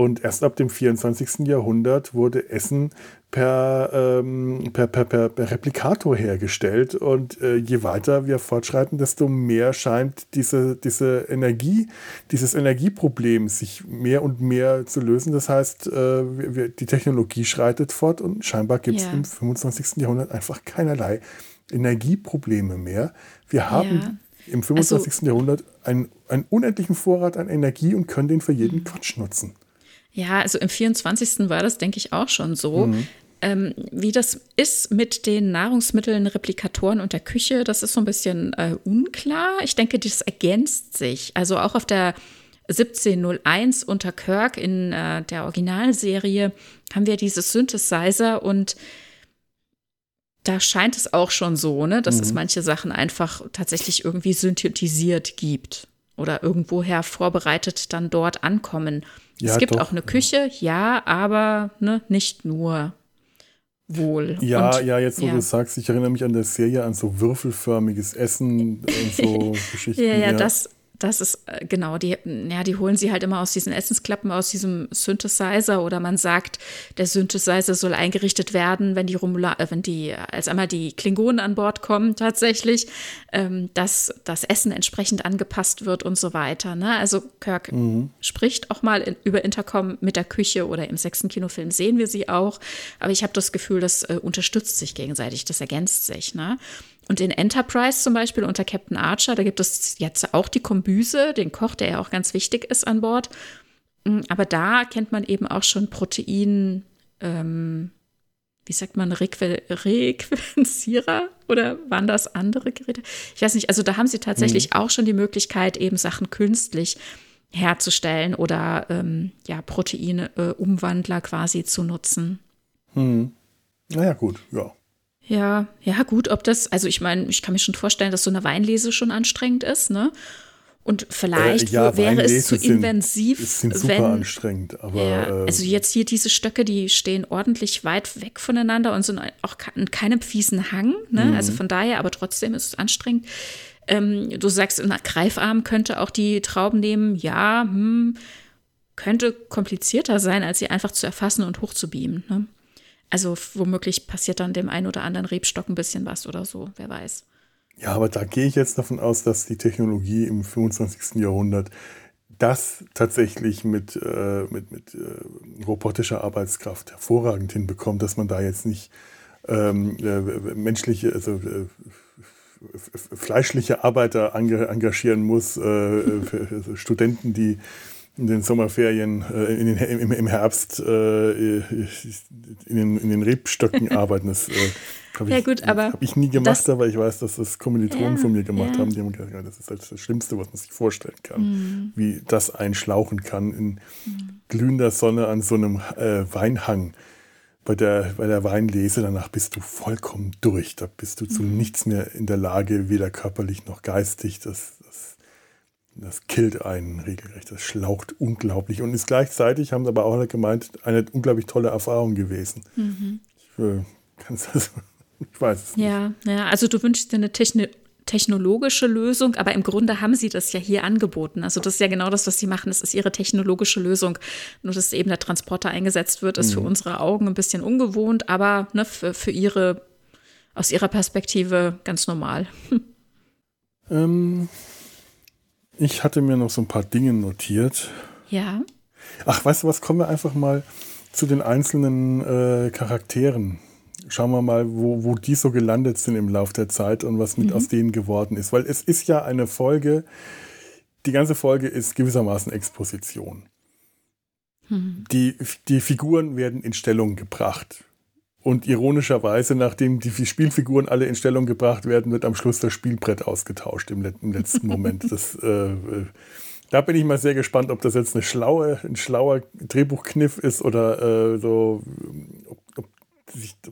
A: Und erst ab dem 24. Jahrhundert wurde Essen per, ähm, per, per, per, per, Replikator hergestellt. Und äh, je weiter wir fortschreiten, desto mehr scheint diese, diese Energie, dieses Energieproblem sich mehr und mehr zu lösen. Das heißt, äh, wir, die Technologie schreitet fort und scheinbar gibt es ja. im 25. Jahrhundert einfach keinerlei Energieprobleme mehr. Wir haben ja. im 25. Also, Jahrhundert einen, einen unendlichen Vorrat an Energie und können den für jeden mhm. Quatsch nutzen.
B: Ja, also im 24. war das, denke ich, auch schon so. Mhm. Ähm, wie das ist mit den Nahrungsmitteln, Replikatoren und der Küche, das ist so ein bisschen äh, unklar. Ich denke, das ergänzt sich. Also auch auf der 1701 unter Kirk in äh, der Originalserie haben wir dieses Synthesizer und da scheint es auch schon so, ne, dass mhm. es manche Sachen einfach tatsächlich irgendwie synthetisiert gibt oder irgendwoher vorbereitet dann dort ankommen. Ja, es gibt doch. auch eine Küche, ja, aber ne, nicht nur wohl.
A: Ja, und, ja, jetzt wo ja. du sagst, ich erinnere mich an der Serie an so würfelförmiges Essen und so *laughs* Geschichten.
B: ja, ja, ja, das Das ist äh, genau, die, ja, die holen sie halt immer aus diesen Essensklappen, aus diesem Synthesizer oder man sagt, der Synthesizer soll eingerichtet werden, wenn die Romula äh, wenn die, als einmal die Klingonen an Bord kommen, tatsächlich, ähm, dass das Essen entsprechend angepasst wird und so weiter. Ne? Also Kirk mhm. spricht auch mal in, über Intercom mit der Küche oder im sechsten Kinofilm sehen wir sie auch. Aber ich habe das Gefühl, das äh, unterstützt sich gegenseitig, das ergänzt sich. Ne? Und in Enterprise zum Beispiel unter Captain Archer, da gibt es jetzt auch die Kombüse, den Koch, der ja auch ganz wichtig ist an Bord. Mm, aber da kennt man eben auch schon Protein, ähm, wie sagt man, Requ Requenzierer oder waren das andere Geräte? Ich weiß nicht, also da haben sie tatsächlich mhm. auch schon die Möglichkeit, eben Sachen künstlich herzustellen oder ähm, ja, Proteine-Umwandler äh, quasi zu nutzen.
A: Hm. Naja, gut, ja.
B: Ja, ja, gut, ob das, also ich meine, ich kann mir schon vorstellen, dass so eine Weinlese schon anstrengend ist, ne? Und vielleicht äh, ja, wäre es zu invasiv,
A: sind, sind wenn, anstrengend, aber
B: ja, also jetzt hier diese Stöcke, die stehen ordentlich weit weg voneinander und sind auch in keinem fiesen Hang, ne? Mhm. Also von daher, aber trotzdem ist es anstrengend. Ähm, du sagst, ein Greifarm könnte auch die Trauben nehmen, ja, hm, könnte komplizierter sein, als sie einfach zu erfassen und hochzubeamen. Ne? Also womöglich passiert dann dem einen oder anderen Rebstock ein bisschen was oder so, wer weiß.
A: Ja, aber da gehe ich jetzt davon aus, dass die Technologie im 25. Jahrhundert das tatsächlich mit, äh, mit, mit äh, robotischer Arbeitskraft hervorragend hinbekommt, dass man da jetzt nicht ähm, äh, menschliche, also äh, fleischliche Arbeiter engagieren muss, äh, Studenten, die in den Sommerferien, äh, in den, im, im, Herbst äh, in, den, in den Rebstöcken *laughs* arbeiten. Das äh, habe
B: ja,
A: ich, hab ich nie gemacht, aber ich weiß, dass das Kommilitonen ja, von mir gemacht ja. haben. Die haben gesagt, ja, das ist halt das Schlimmste, was man sich vorstellen kann, mhm. wie das einschlauchen kann in mhm. glühender Sonne an so einem äh, Weinhang. Bei der, bei der Weinlese, danach bist du vollkommen durch. Da bist du zu mhm. nichts mehr in der Lage, weder körperlich noch geistig. Das, das killt einen regelrecht, das schlaucht unglaublich und ist gleichzeitig, haben sie aber auch gemeint, eine unglaublich tolle Erfahrung gewesen. Mhm. Ich, äh, das, *laughs* ich weiß es
B: ja, nicht. Ja, also du wünschst dir eine Techni technologische Lösung, aber im Grunde haben sie das ja hier angeboten. Also das ist ja genau das, was sie machen. Das ist ihre technologische Lösung. Nur dass eben der Transporter eingesetzt wird, ist mhm. für unsere Augen ein bisschen ungewohnt, aber ne, für, für ihre, aus ihrer Perspektive ganz normal. *laughs*
A: Ähm, ich hatte mir noch so ein paar Dinge notiert.
B: Ja.
A: Ach, weißt du was, kommen wir einfach mal zu den einzelnen äh, Charakteren. Schauen wir mal, wo, wo die so gelandet sind im Laufe der Zeit und was mit mhm. aus denen geworden ist. Weil es ist ja eine Folge, die ganze Folge ist gewissermaßen Exposition. Mhm. Die, die Figuren werden in Stellung gebracht. Und ironischerweise, nachdem die Spielfiguren alle in Stellung gebracht werden, wird am Schluss das Spielbrett ausgetauscht im, im letzten Moment. Das, äh, äh, da bin ich mal sehr gespannt, ob das jetzt eine schlaue, ein schlauer Drehbuchkniff ist oder äh, so, ob, ob,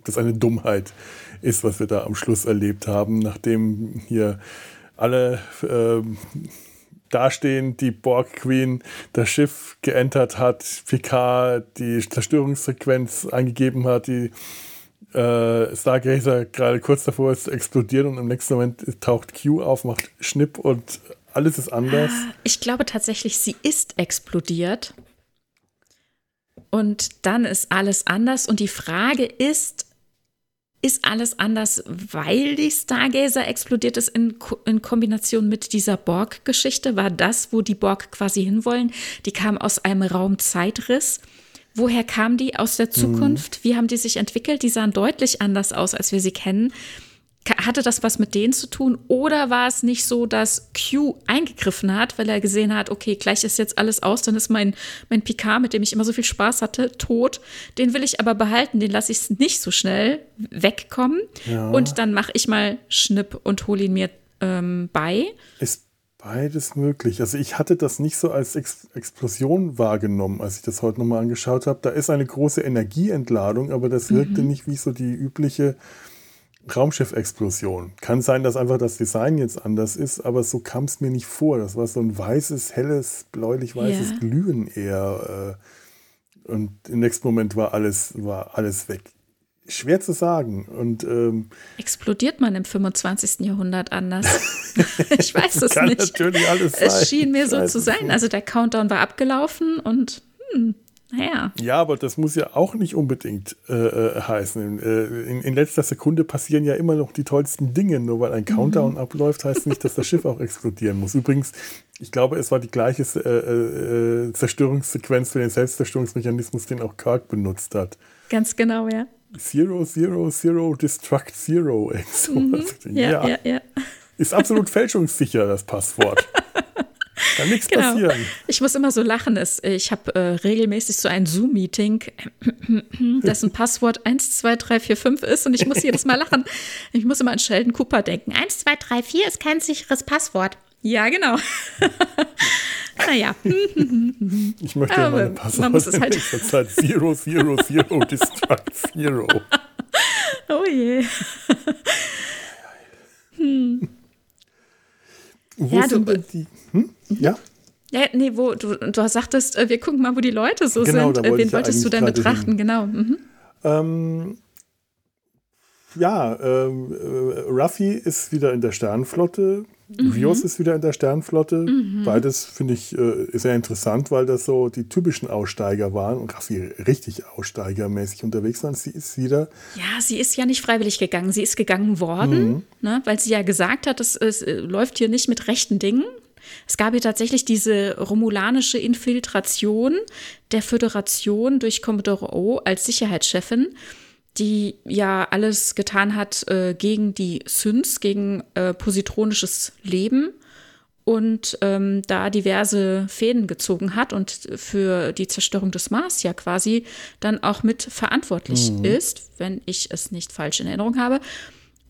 A: das eine Dummheit ist, was wir da am Schluss erlebt haben, nachdem hier alle äh, dastehen, die Borg Queen das Schiff geentert hat, Picard die Zerstörungsfrequenz eingegeben hat, die äh, Stargazer gerade kurz davor ist zu explodieren und im nächsten Moment taucht Q auf, macht Schnipp und alles ist anders. Ah,
B: ich glaube tatsächlich, sie ist explodiert. Und dann ist alles anders. Und die Frage ist, ist alles anders, weil die Stargazer explodiert ist in, Ko in Kombination mit dieser Borg-Geschichte? War das, wo die Borg quasi hinwollen? Die kam aus einem Raumzeitriss. Woher kam die aus der Zukunft? Mhm. Wie haben die sich entwickelt? Die sahen deutlich anders aus, als wir sie kennen. Hatte das was mit denen zu tun? Oder war es nicht so, dass Q eingegriffen hat, weil er gesehen hat, okay, gleich ist jetzt alles aus, dann ist mein, mein Picard, mit dem ich immer so viel Spaß hatte, tot. Den will ich aber behalten, den lasse ich nicht so schnell wegkommen. Ja. Und dann mache ich mal Schnipp und hole ihn mir ähm, bei.
A: Ist beides möglich. Also ich hatte das nicht so als Ex Explosion wahrgenommen, als ich das heute nochmal angeschaut habe. Da ist eine große Energieentladung, aber das wirkte mhm. nicht wie so die übliche Raumschiff-Explosion. Kann sein, dass einfach das Design jetzt anders ist, aber so kam es mir nicht vor. Das war so ein weißes, helles, bläulich-weißes yeah. Glühen eher. Äh, und im nächsten Moment war alles, war alles weg. schwer zu sagen. Und ähm,
B: explodiert man im 25. Jahrhundert anders? *laughs* ich weiß es
A: kann
B: nicht.
A: natürlich alles sein.
B: Es schien mir so zu sein. Also der Countdown war abgelaufen und hm, naja.
A: Ja, aber das muss ja auch nicht unbedingt äh, äh, heißen. Äh, in, in letzter Sekunde passieren ja immer noch die tollsten Dinge. Nur weil ein Countdown abläuft, heißt nicht, dass das Schiff auch explodieren muss. Übrigens, ich glaube, es war die gleiche äh, äh, Zerstörungssequenz für den Selbstzerstörungsmechanismus, den auch Kirk benutzt hat.
B: Ganz genau, ja.
A: Zero, Zero, Zero, Destruct Zero. irgend *laughs* sowas.
B: Ja, ja, ja.
A: Ist absolut fälschungssicher, das Passwort. *laughs* Kann nichts
B: Genau.
A: passieren.
B: Ich muss immer so lachen. Ich habe äh, regelmäßig so ein Zoom-Meeting, *clears throat* dessen Passwort 12345 ist und ich muss jedes Mal lachen. Ich muss immer an Sheldon Cooper denken. 1234 ist kein sicheres Passwort. Ja, genau. *laughs* naja,
A: Ich möchte ja meine
B: man
A: Passwort
B: muss es
A: in
B: halt-
A: nächster Zeit Zero, Zero, Zero, *laughs* Destruct Zero.
B: oh je.
A: Wo
B: Ja,
A: sind
B: du-
A: die? Hm? Ja?
B: Ja, nee, wo du, du sagtest, äh, wir gucken mal, wo die Leute so
A: Genau,
B: sind. Äh,
A: wollte
B: Wen
A: ich ja
B: wolltest du denn betrachten? Genau. Mhm.
A: Ähm, ja, ähm, äh, Ruffy ist wieder in der Sternenflotte.
B: Mhm.
A: Rios ist wieder in der Sternenflotte. Beides finde ich äh, sehr interessant, weil das so die typischen Aussteiger waren und Ruffy richtig aussteigermäßig unterwegs war. Und sie ist wieder
B: Ja, sie ist ja nicht freiwillig gegangen. Sie ist gegangen worden, ne, weil sie ja gesagt hat, es, es äh, läuft hier nicht mit rechten Dingen. Es gab hier tatsächlich diese romulanische Infiltration der Föderation durch Commodore O als Sicherheitschefin, die ja alles getan hat äh, gegen die Synths, gegen äh, positronisches Leben und ähm, da diverse Fäden gezogen hat und für die Zerstörung des Mars ja quasi dann auch mit verantwortlich ist, wenn ich es nicht falsch in Erinnerung habe.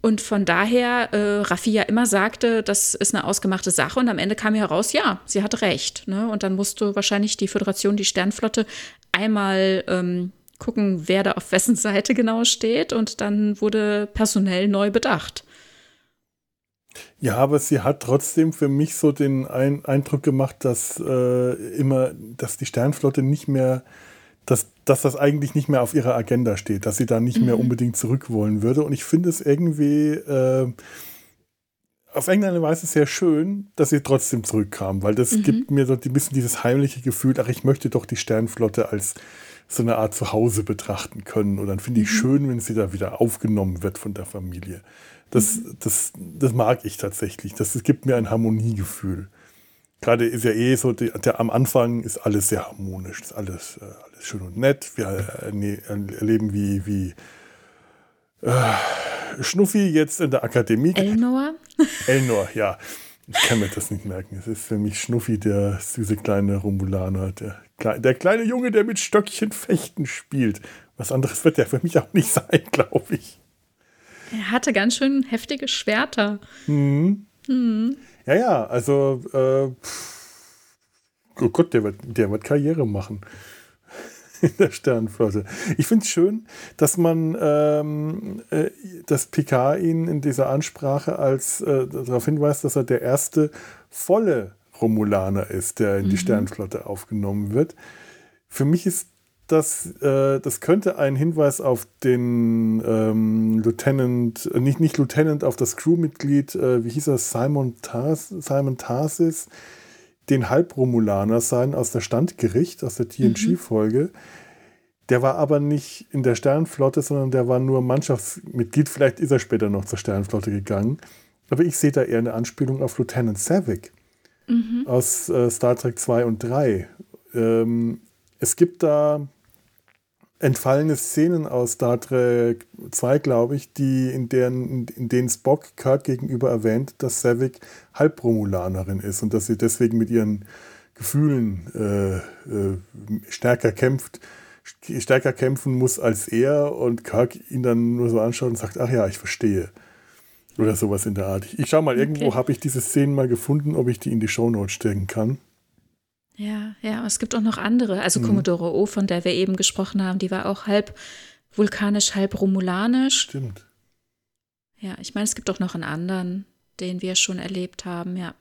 B: Und von daher äh, Raffi ja immer sagte, das ist eine ausgemachte Sache und am Ende kam heraus, ja, sie hatte recht. Ne? Und dann musste wahrscheinlich die Föderation, die Sternflotte, einmal ähm, gucken, wer da auf wessen Seite genau steht und dann wurde personell neu bedacht.
A: Ja, aber sie hat trotzdem für mich so den Ein Eindruck gemacht, dass äh, immer, dass die Sternflotte nicht mehr, dass, dass das eigentlich nicht mehr auf ihrer Agenda steht, dass sie da nicht mehr unbedingt zurück wollen würde. Und ich finde es irgendwie äh, auf irgendeine Weise sehr schön, dass sie trotzdem zurückkam, weil das gibt mir so ein bisschen dieses heimliche Gefühl, ach, ich möchte doch die Sternflotte als so eine Art Zuhause betrachten können. Und dann finde ich schön, wenn sie da wieder aufgenommen wird von der Familie. Das, das, das mag ich tatsächlich. Das, das gibt mir ein Harmoniegefühl. Gerade ist ja eh so, der, der, am Anfang ist alles sehr harmonisch, ist alles, äh, alles schön und nett. Wir äh, ne- erleben, wie, wie äh, Schnuffi jetzt in der Akademie.
B: Elnor? *laughs*
A: Elnor, ja. Ich kann mir das nicht merken. Es ist für mich Schnuffi, der süße kleine Romulaner, der, der kleine Junge, der mit Stöckchen fechten spielt. Was anderes wird der für mich auch nicht sein, *laughs* glaube ich.
B: Er hatte ganz schön heftige Schwerter.
A: Ja, ja, also, äh, oh Gott, der wird, der wird Karriere machen in *laughs* der Sternenflotte. Ich finde es schön, dass man, ähm, äh, dass Picard ihn in dieser Ansprache als äh, darauf hinweist, dass er der erste volle Romulaner ist, der in die Sternenflotte aufgenommen wird. Für mich ist das, äh, das könnte ein Hinweis auf den ähm, Lieutenant, äh, nicht, nicht Lieutenant, auf das Crewmitglied, äh, wie hieß er, Simon, Tars, Simon Tarsis, den Halbromulaner sein aus der Standgericht, aus der TNG-Folge. Der war aber nicht in der Sternenflotte, sondern der war nur Mannschaftsmitglied. Vielleicht ist er später noch zur Sternenflotte gegangen. Aber ich sehe da eher eine Anspielung auf Lieutenant Savick aus äh, Star Trek 2 und 3. Ähm, es gibt da entfallene Szenen aus Star Trek 2, glaube ich, die in, deren, in denen Spock Kirk gegenüber erwähnt, dass Savick Halbromulanerin ist und dass sie deswegen mit ihren Gefühlen äh, äh, stärker kämpft, stärker kämpfen muss als er und Kirk ihn dann nur so anschaut und sagt, ach ja, ich verstehe. Oder sowas in der Art. Ich, ich schau mal, irgendwo
B: Okay.
A: habe ich diese Szenen mal gefunden, ob ich die in die Shownotes stecken kann.
B: Ja, ja, es gibt auch noch andere. Also Commodore O, von der wir eben gesprochen haben, die war auch halb vulkanisch, halb romulanisch.
A: Stimmt.
B: Ja, ich meine, es gibt auch noch einen anderen, den wir schon erlebt haben, ja.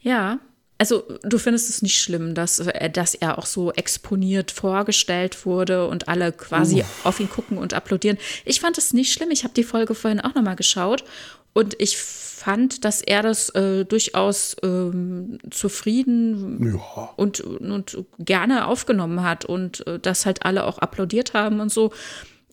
B: Ja, also du findest es nicht schlimm, dass, äh, dass er auch so exponiert vorgestellt wurde und alle quasi uh. auf ihn gucken und applaudieren. Ich fand es nicht schlimm. Ich habe die Folge vorhin auch nochmal geschaut und ich fand, dass er das äh, durchaus ähm, zufrieden ja. und, und gerne aufgenommen hat und äh, dass halt alle auch applaudiert haben und so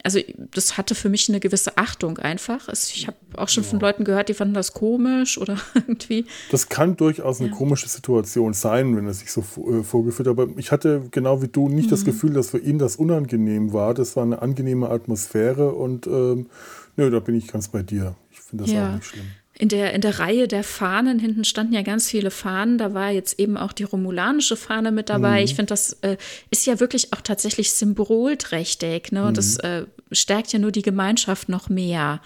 B: also das hatte für mich eine gewisse Achtung einfach. Ich habe auch schon ja. von Leuten gehört, die fanden das komisch oder *laughs* irgendwie.
A: Das kann durchaus eine ja. komische Situation sein, wenn er sich so äh, vorgeführt hat. Aber ich hatte genau wie du nicht mhm. das Gefühl, dass für ihn das unangenehm war. Das war eine angenehme Atmosphäre und ähm, nö, da bin ich ganz bei dir. Finde das ja. auch nicht schlimm
B: in der, in der Reihe der Fahnen, hinten standen ja ganz viele Fahnen, da war jetzt eben auch die romulanische Fahne mit dabei. Mhm. Ich finde, das äh, ist ja wirklich auch tatsächlich symbolträchtig, ne? Und mhm. das äh, stärkt ja nur die Gemeinschaft noch mehr.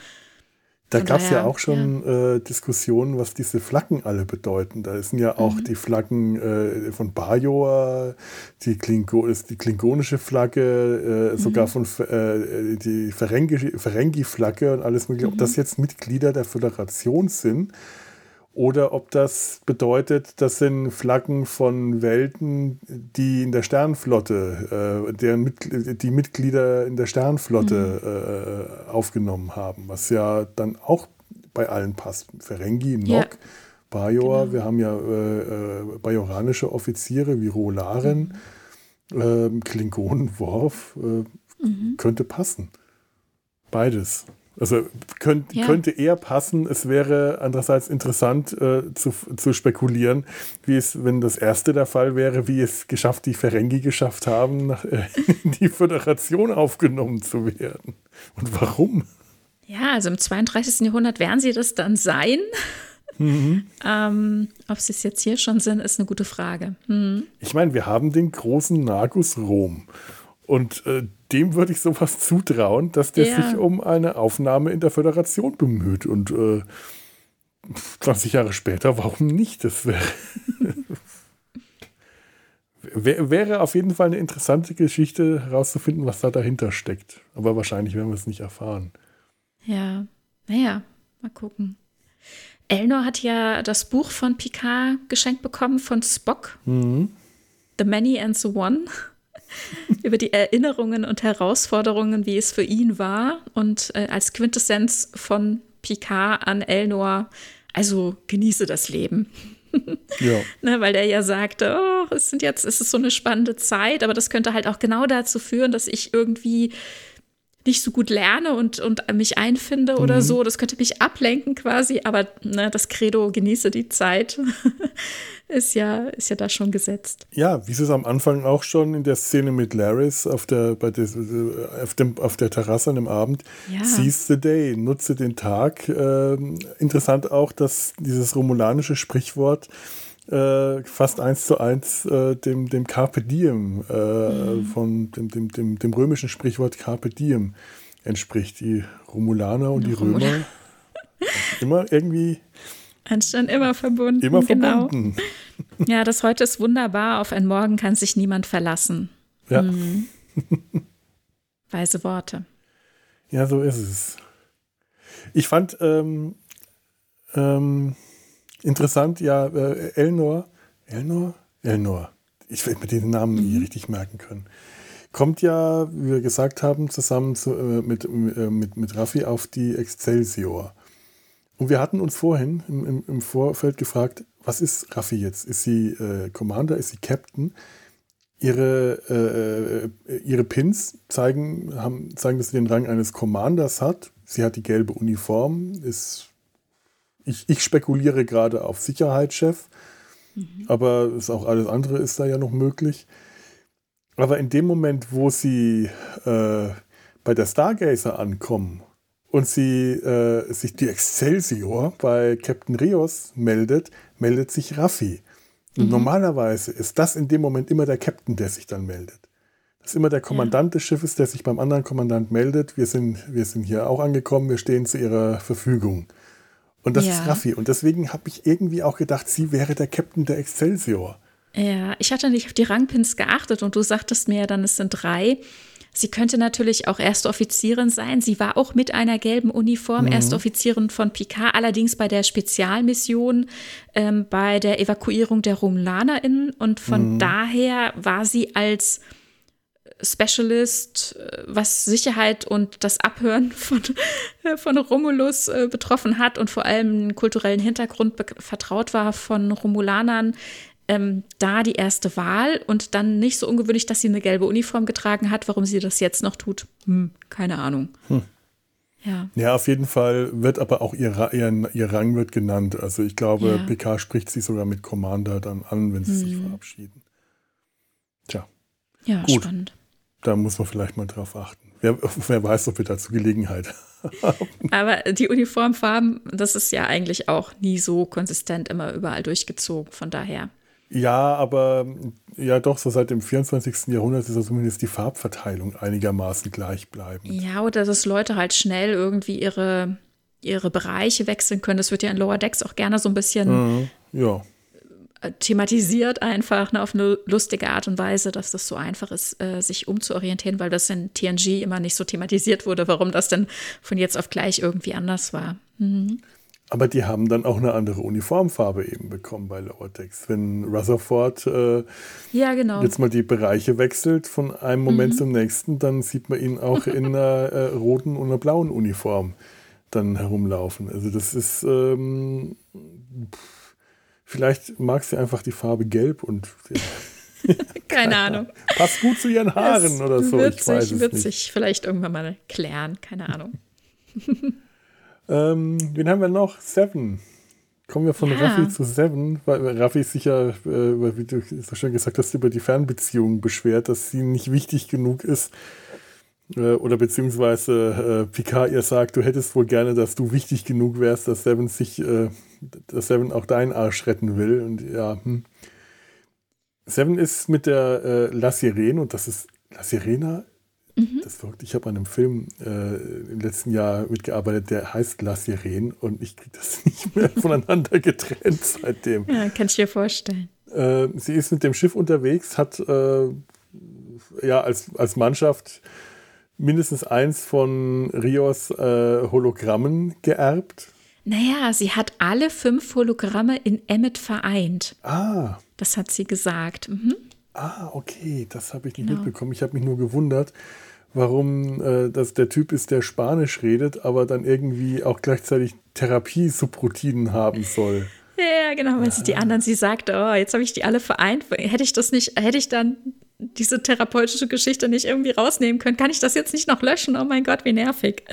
A: Da gab es ja auch schon ja. Äh, Diskussionen, was diese Flaggen alle bedeuten. Da sind ja auch mhm. die Flaggen äh, von Bajor, die, Klingo die klingonische Flagge, äh, mhm. sogar von äh, die Ferengi-Flagge und alles mögliche. Mhm. Ob das jetzt Mitglieder der Föderation sind oder ob das bedeutet, das sind Flaggen von Welten, die in der Sternflotte, äh, deren Mit die Mitglieder in der Sternflotte mhm. äh, aufgenommen haben, was ja dann auch bei allen passt. Ferengi, Nock, ja. Bajor, genau. wir haben ja äh, äh bajoranische Offiziere wie Rolaren, mhm. Ähm, Klingonen, Worf, äh, mhm. könnte passen. Beides. Also könnt, ja. könnte eher passen. Es wäre andererseits interessant äh, zu, zu spekulieren, wie es, wenn das erste der Fall wäre, wie es geschafft, die Ferengi geschafft haben, nach, äh, *laughs* in die Föderation aufgenommen zu werden. Und warum?
B: Ja, also im 32. Jahrhundert werden sie das dann sein. Mhm. *laughs* Ähm, ob sie es jetzt hier schon sind, ist eine gute Frage. Mhm.
A: Ich meine, wir haben den großen Nagus Rom. Und äh, dem würde ich sowas *laughs* zutrauen, dass der ja. sich um eine Aufnahme in der Föderation bemüht. Und äh, 20 Jahre später, warum nicht? Das wäre. *laughs* wäre auf jeden Fall eine interessante Geschichte herauszufinden, was da dahinter steckt. Aber wahrscheinlich werden wir es nicht erfahren.
B: Ja, naja, mal gucken. Elnor hat ja das Buch von Picard geschenkt bekommen von Spock. Mhm. The Many and the One. *laughs* über die Erinnerungen und Herausforderungen, wie es für ihn war und äh, als Quintessenz von Picard an Elnor, also genieße das Leben. *laughs* ja. ne, weil der ja sagte, oh, es sind jetzt, es ist so eine spannende Zeit, aber das könnte halt auch genau dazu führen, dass ich irgendwie nicht so gut lerne und, und mich einfinde oder mhm. so. Das könnte mich ablenken quasi, aber ne, das Credo genieße die Zeit *laughs* ist ja, ist ja da schon gesetzt.
A: Ja, wie es am Anfang auch schon in der Szene mit Laris auf der, bei des, auf, dem, auf der Terrasse an dem Abend, ja. seize the day, nutze den Tag. Ähm, interessant auch, dass dieses romulanische Sprichwort äh, fast eins zu eins äh, dem, dem Carpe Diem, äh, mhm. von dem, dem, dem, dem römischen Sprichwort Carpe Diem entspricht. Die Romulaner und die, die Römer immer irgendwie
B: Anstand immer verbunden.
A: Immer genau. verbunden.
B: Ja, das heute ist wunderbar. Auf ein Morgen kann sich niemand verlassen.
A: Ja. Mhm.
B: Weise Worte.
A: Ja, so ist es. Ich fand ähm, ähm, interessant, ja, äh, Elnor, Elnor? Elnor. Ich werde mir den Namen mhm. nie richtig merken können. Kommt ja, wie wir gesagt haben, zusammen zu, äh, mit, äh, mit, mit Raffi auf die Excelsior. Und wir hatten uns vorhin im, im, im Vorfeld gefragt, was ist Raffi jetzt? Ist sie äh, Commander? Ist sie Captain? Ihre, äh, ihre Pins zeigen, haben, zeigen, dass sie den Rang eines Commanders hat. Sie hat die gelbe Uniform, ist, ich, ich spekuliere gerade auf Sicherheitschef, mhm. aber ist auch alles andere ist da ja noch möglich. Aber in dem Moment, wo sie äh, bei der Stargazer ankommen und sie äh, sich die Excelsior bei Captain Rios meldet, meldet sich Raffi. Mhm. normalerweise ist das in dem Moment immer der Captain, der sich dann meldet. Das ist immer der Kommandant ja. des Schiffes, der sich beim anderen Kommandant meldet. Wir sind, wir sind hier auch angekommen, wir stehen zu ihrer Verfügung. Und das ja. ist Raffi. Und deswegen habe ich irgendwie auch gedacht, sie wäre der Captain der Excelsior.
B: Ja, ich hatte nicht auf die Rangpins geachtet und du sagtest mir ja dann, es sind drei. Sie könnte natürlich auch erste Offizierin sein. Sie war auch mit einer gelben Uniform mhm. erste Offizierin von Picard, allerdings bei der Spezialmission, ähm, bei der Evakuierung der RomulanerInnen. Und von mhm. daher war sie als Specialist, äh, was Sicherheit und das Abhören *laughs* von, von Romulus äh, betroffen hat und vor allem einen kulturellen Hintergrund vertraut war von Romulanern, ähm, da die erste Wahl und dann nicht so ungewöhnlich, dass sie eine gelbe Uniform getragen hat. Warum sie das jetzt noch tut, hm, keine Ahnung. Hm.
A: Ja. ja, auf jeden Fall wird aber auch ihr, ihr, ihr Rang wird genannt. Also ich glaube, ja. PK spricht sie sogar mit Commander dann an, wenn sie hm. sich verabschieden. Tja.
B: Ja, Gut. spannend.
A: Da muss man vielleicht mal drauf achten. Wer, *laughs* wer weiß, ob wir dazu Gelegenheit
B: haben. Aber die Uniformfarben, das ist ja eigentlich auch nie so konsistent immer überall durchgezogen. Von daher.
A: Ja, aber ja doch, so seit dem 24. Jahrhundert ist ja zumindest die Farbverteilung einigermaßen gleichbleibend.
B: Ja, oder dass Leute halt schnell irgendwie ihre, ihre Bereiche wechseln können. Das wird ja in Lower Decks auch gerne so ein bisschen
A: mhm, ja.
B: Äh, thematisiert einfach ne, auf eine lustige Art und Weise, dass das so einfach ist, äh, sich umzuorientieren, weil das in TNG immer nicht so thematisiert wurde, warum das denn von jetzt auf gleich irgendwie anders war. Mhm.
A: Aber die haben dann auch eine andere Uniformfarbe eben bekommen bei Lower Decks. Wenn Rutherford äh,
B: ja, genau.
A: jetzt mal die Bereiche wechselt von einem Moment mhm. zum nächsten, dann sieht man ihn auch in einer *laughs* äh, roten und einer blauen Uniform dann herumlaufen. Also das ist ähm, vielleicht mag sie einfach die Farbe gelb und
B: ja. *laughs* keine Ahnung.
A: Passt gut zu ihren Haaren das oder so.
B: Wird ich weiß sich, es wird nicht. sich vielleicht irgendwann mal klären, keine Ahnung. *laughs*
A: Ähm, wen haben wir noch? Seven. Kommen wir von ja. Raffi zu Seven, weil Raffi sich ja, äh, wie du so schön gesagt hast, über die Fernbeziehungen beschwert, dass sie nicht wichtig genug ist. Äh, oder beziehungsweise äh, Picard ihr sagt, du hättest wohl gerne, dass du wichtig genug wärst, dass Seven sich, äh, dass Seven auch deinen Arsch retten will. Und ja, hm. Seven ist mit der äh, La Sirene, und das ist La Sirena Mhm. Das verrückt. Ich habe an einem Film äh, im letzten Jahr mitgearbeitet, der heißt La Sirene und ich kriege das *laughs* nicht mehr voneinander getrennt seitdem.
B: Ja, kann ich dir vorstellen.
A: Äh, sie ist mit dem Schiff unterwegs, hat äh, ja als, als Mannschaft mindestens eins von Rios äh, Hologrammen geerbt.
B: Naja, sie hat alle fünf Hologramme in Emmet vereint.
A: Ah.
B: Das hat sie gesagt. Mhm.
A: Ah, okay, das habe ich nicht genau. mitbekommen. Ich habe mich nur gewundert, warum äh, das der Typ ist, der Spanisch redet, aber dann irgendwie auch gleichzeitig Therapie-Subroutinen haben soll.
B: Ja, genau, weil ja. sie die anderen, sie sagt, oh, jetzt habe ich die alle vereint. Hätte ich das nicht, hätte ich dann diese therapeutische Geschichte nicht irgendwie rausnehmen können, kann ich das jetzt nicht noch löschen? Oh mein Gott, wie nervig.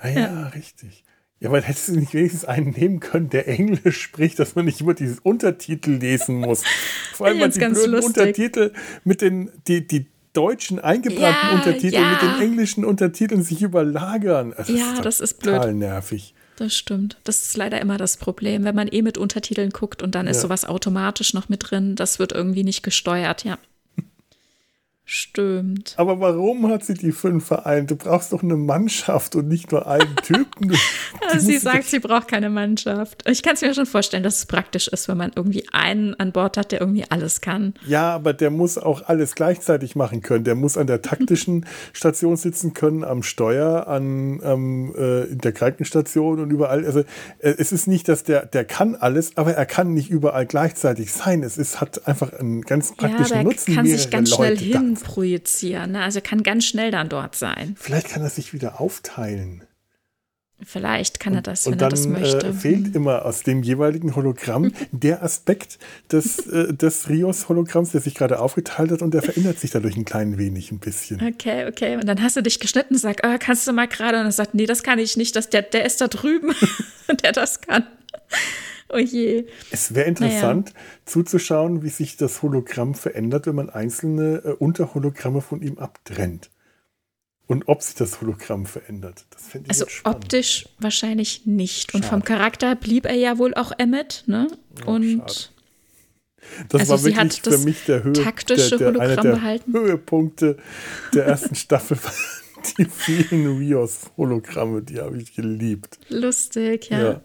A: Ah ja, ja. richtig. Ja, aber hättest du nicht wenigstens einen nehmen können, der Englisch spricht, dass man nicht immer dieses Untertitel lesen muss. Vor allem, weil die blöden lustig. Untertitel mit den, die, die deutschen eingebrannten ja, Untertiteln ja. mit den englischen Untertiteln sich überlagern.
B: Also ja, das ist, das ist
A: blöd. Total nervig.
B: Das stimmt. Das ist leider immer das Problem, wenn man eh mit Untertiteln guckt und dann ja. ist sowas automatisch noch mit drin. Das wird irgendwie nicht gesteuert, ja. Stimmt.
A: Aber warum hat sie die fünf vereint? Du brauchst doch eine Mannschaft und nicht nur einen Typen. *laughs*
B: sie sagt, sie braucht keine Mannschaft. Ich kann es mir schon vorstellen, dass es praktisch ist, wenn man irgendwie einen an Bord hat, der irgendwie alles kann.
A: Ja, aber der muss auch alles gleichzeitig machen können. Der muss an der taktischen *laughs* Station sitzen können, am Steuer, an ähm, äh, in der Krankenstation und überall. Also äh, es ist nicht, dass der, der kann alles, aber er kann nicht überall gleichzeitig sein. Es ist, hat einfach einen ganz praktischen ja, Nutzen.
B: Er kann sich ganz Leute schnell hin projizieren. Ne? Also kann ganz schnell dann dort sein.
A: Vielleicht kann er sich wieder aufteilen.
B: Vielleicht kann er das,
A: und, wenn
B: und dann,
A: er das möchte. Äh, fehlt immer aus dem jeweiligen Hologramm *laughs* der Aspekt des, äh, des Rios-Hologramms, der sich gerade aufgeteilt hat und der verändert sich dadurch ein klein wenig, ein bisschen.
B: Okay, okay. Und dann hast du dich geschnitten und sagst, oh, kannst du mal gerade? Und er sagt, nee, das kann ich nicht. Das, der, der ist da drüben, *laughs* der das kann. Oh je.
A: Es wäre interessant naja. zuzuschauen, wie sich das Hologramm verändert, wenn man einzelne äh, Unterhologramme von ihm abtrennt. Und ob sich das Hologramm verändert. Das ich
B: Also optisch wahrscheinlich nicht. Schade. Und vom Charakter blieb er ja wohl auch Emmet, ne? Oh, Und schade.
A: Das also war wirklich für mich der, Höhe,
B: taktische
A: der, der,
B: einer
A: der
B: behalten.
A: Höhepunkte der ersten *laughs* Staffel. Die vielen Rios-Hologramme, die habe ich geliebt.
B: Lustig, ja. ja.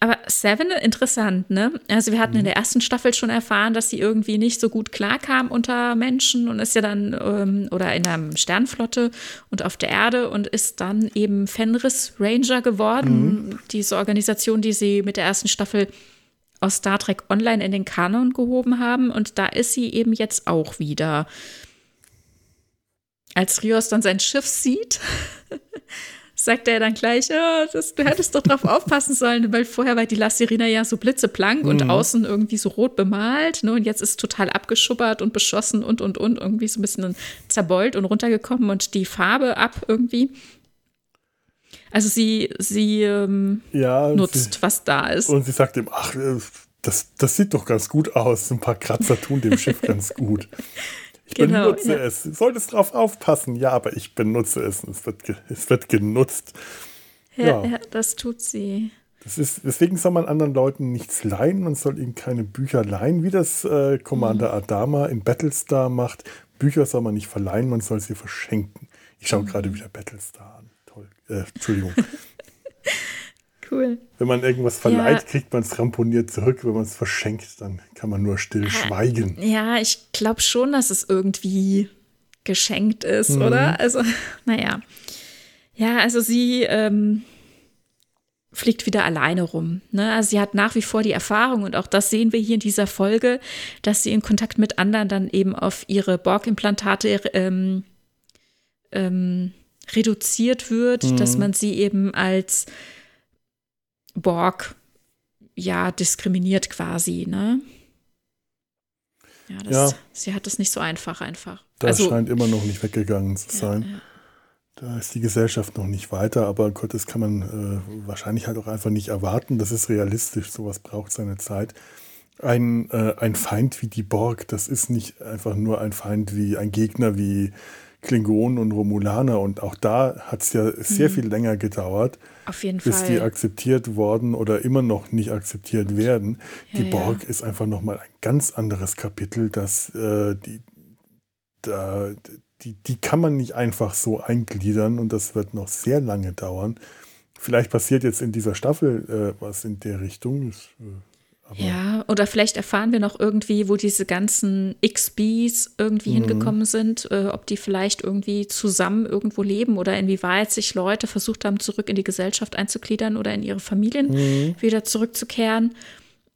B: Aber Seven, interessant, ne? Also wir hatten mhm. in der ersten Staffel schon erfahren, dass sie irgendwie nicht so gut klarkam unter Menschen und ist ja dann, ähm, oder in einer Sternflotte und auf der Erde und ist dann eben Fenris Ranger geworden. Mhm. Diese Organisation, die sie mit der ersten Staffel aus Star Trek Online in den Kanon gehoben haben. Und da ist sie eben jetzt auch wieder. Als Rios dann sein Schiff sieht, *laughs* sagt er dann gleich, oh, das, du hättest doch drauf aufpassen sollen, weil vorher war die La Sirena ja so blitzeblank mhm. und außen irgendwie so rot bemalt. Ne? Und jetzt ist total abgeschubbert und beschossen und, und, und. Irgendwie so ein bisschen zerbeult und runtergekommen und die Farbe ab irgendwie. Also sie, sie ähm, ja, nutzt, sie, was da ist.
A: Und sie sagt ihm, ach, äh, das, das sieht doch ganz gut aus. Ein paar Kratzer tun dem Schiff *laughs* ganz gut. Ich genau, benutze ja. es. Du solltest drauf aufpassen. Ja, aber ich benutze es. Es wird, es wird genutzt.
B: Ja, ja. ja, das tut sie.
A: Das ist, deswegen soll man anderen Leuten nichts leihen. Man soll ihnen keine Bücher leihen, wie das äh, Commander mhm. Adama in Battlestar macht. Bücher soll man nicht verleihen, man soll sie verschenken. Ich schaue mhm. gerade wieder Battlestar an. Toll. Äh, Entschuldigung. *laughs*
B: Cool.
A: Wenn man irgendwas verleiht, ja. kriegt man es ramponiert zurück. Wenn man es verschenkt, dann kann man nur still schweigen.
B: Ja, ich glaube schon, dass es irgendwie geschenkt ist, mhm. oder? Also, *laughs* naja. Ja, also sie ähm, fliegt wieder alleine rum. Ne? Also sie hat nach wie vor die Erfahrung und auch das sehen wir hier in dieser Folge, dass sie in Kontakt mit anderen dann eben auf ihre Borg-Implantate ähm, ähm, reduziert wird, mhm. dass man sie eben als Borg ja diskriminiert quasi, ne? Ja, das, ja. sie hat es nicht so einfach einfach.
A: Das also, scheint immer noch nicht weggegangen zu sein. Ja, ja. Da ist die Gesellschaft noch nicht weiter, aber Gott, das kann man äh, wahrscheinlich halt auch einfach nicht erwarten. Das ist realistisch, sowas braucht seine Zeit. Ein, äh, ein Feind wie die Borg, das ist nicht einfach nur ein Feind wie ein Gegner wie Klingonen und Romulaner. Und auch da hat es ja sehr mhm. viel länger gedauert, bis
B: Fall.
A: die akzeptiert worden oder immer noch nicht akzeptiert werden. Ja, die Borg ja. ist einfach nochmal ein ganz anderes Kapitel, das äh, die, da, die, die kann man nicht einfach so eingliedern und das wird noch sehr lange dauern. Vielleicht passiert jetzt in dieser Staffel äh, was in der Richtung. Das, äh,
B: aber ja, oder vielleicht erfahren wir noch irgendwie, wo diese ganzen XBs irgendwie mhm. hingekommen sind, äh, ob die vielleicht irgendwie zusammen irgendwo leben oder inwieweit sich Leute versucht haben, zurück in die Gesellschaft einzugliedern oder in ihre Familien mhm. wieder zurückzukehren.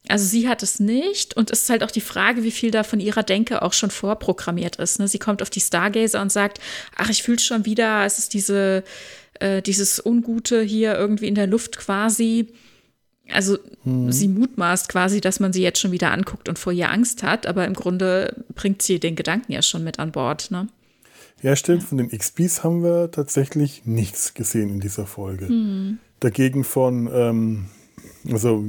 B: Also sie hat es nicht und es ist halt auch die Frage, wie viel da von ihrer Denke auch schon vorprogrammiert ist. Ne? Sie kommt auf die Stargazer und sagt, ach, ich fühle schon wieder, es ist diese, äh, dieses Ungute hier irgendwie in der Luft quasi also mhm. sie mutmaßt quasi, dass man sie jetzt schon wieder anguckt und vor ihr Angst hat, aber im Grunde bringt sie den Gedanken ja schon mit an Bord, ne?
A: Ja, stimmt. Von den XPs haben wir tatsächlich nichts gesehen in dieser Folge. Mhm. Dagegen von, ähm, also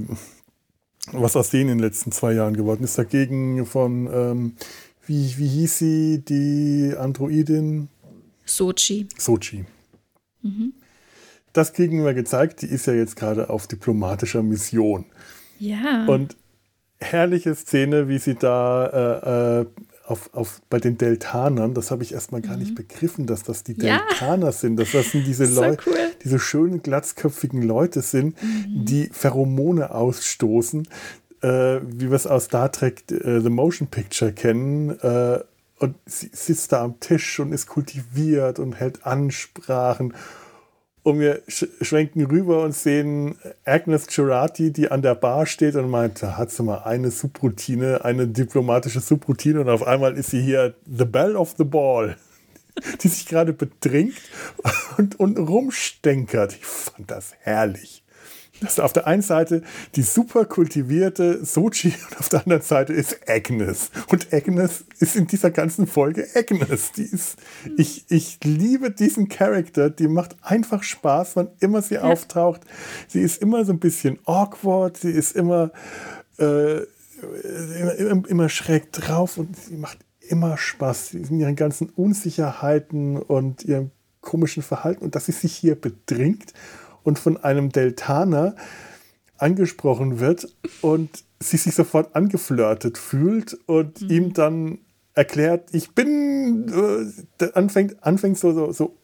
A: was aus denen in den letzten zwei Jahren geworden ist, dagegen von, ähm, wie, wie hieß sie, die Androidin?
B: Sochi.
A: Sochi. Mhm das kriegen wir gezeigt. Die ist ja jetzt gerade auf diplomatischer Mission.
B: Ja.
A: Und herrliche Szene, wie sie da äh, äh, auf, auf, bei den Deltanern, das habe ich erstmal gar mhm. nicht begriffen, dass das die Deltaner ja. sind, dass das sind diese *laughs* Leute, cool. diese schönen, glatzköpfigen Leute sind, mhm. die Pheromone ausstoßen, äh, wie wir es aus Star Trek äh, The Motion Picture kennen. Äh, und sie sitzt da am Tisch und ist kultiviert und hält Ansprachen und wir sch schwenken rüber und sehen Agnes Girardi, die an der Bar steht und meint, da hat sie mal eine Subroutine, eine diplomatische Subroutine und auf einmal ist sie hier the bell of the ball, *laughs* die sich gerade betrinkt und, und rumstenkert. Ich fand das herrlich. Das ist auf der einen Seite die super kultivierte Sochi und auf der anderen Seite ist Agnes. Und Agnes ist in dieser ganzen Folge Agnes. Die ist, ich, ich liebe diesen Charakter. Die macht einfach Spaß, wann immer sie ja. auftaucht. Sie ist immer so ein bisschen awkward. Sie ist immer, äh, immer, immer schräg drauf und sie macht immer Spaß. In ihren ganzen Unsicherheiten und ihrem komischen Verhalten und dass sie sich hier bedringt und von einem Deltaner angesprochen wird und sie sich sofort angeflirtet fühlt und mhm. ihm dann erklärt, ich bin, äh, anfängt, anfängt so, so, so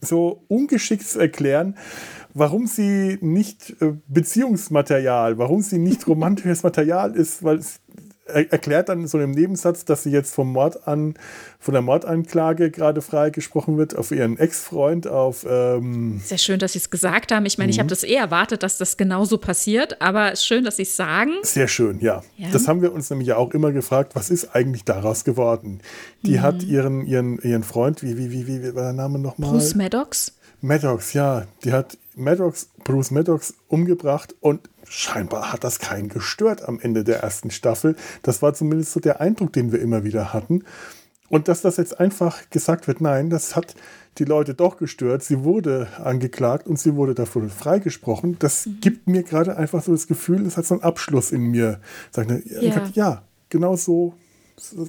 A: so ungeschickt zu erklären, warum sie nicht äh, Beziehungsmaterial, warum sie nicht *laughs* romantisches Material ist, weil es erklärt dann so im Nebensatz, dass sie jetzt vom Mord an, von der Mordanklage gerade freigesprochen wird auf ihren Ex-Freund, auf. Ähm
B: Sehr schön, dass Sie es gesagt haben. Ich meine, mhm. ich habe das eh erwartet, dass das genauso passiert, aber schön, dass Sie es sagen.
A: Sehr schön, ja. ja. Das haben wir uns nämlich ja auch immer gefragt, was ist eigentlich daraus geworden? Die mhm. hat ihren, ihren, ihren Freund, wie, wie, wie, wie war der Name nochmal?
B: Bruce Maddox.
A: Maddox, ja. Die hat Maddox, Bruce Maddox umgebracht und scheinbar hat das keinen gestört am Ende der ersten Staffel. Das war zumindest so der Eindruck, den wir immer wieder hatten. Und dass das jetzt einfach gesagt wird, nein, das hat die Leute doch gestört. Sie wurde angeklagt und sie wurde davon freigesprochen. Das mhm. gibt mir gerade einfach so das Gefühl, es hat so einen Abschluss in mir. Sagt, ja. ja, genau so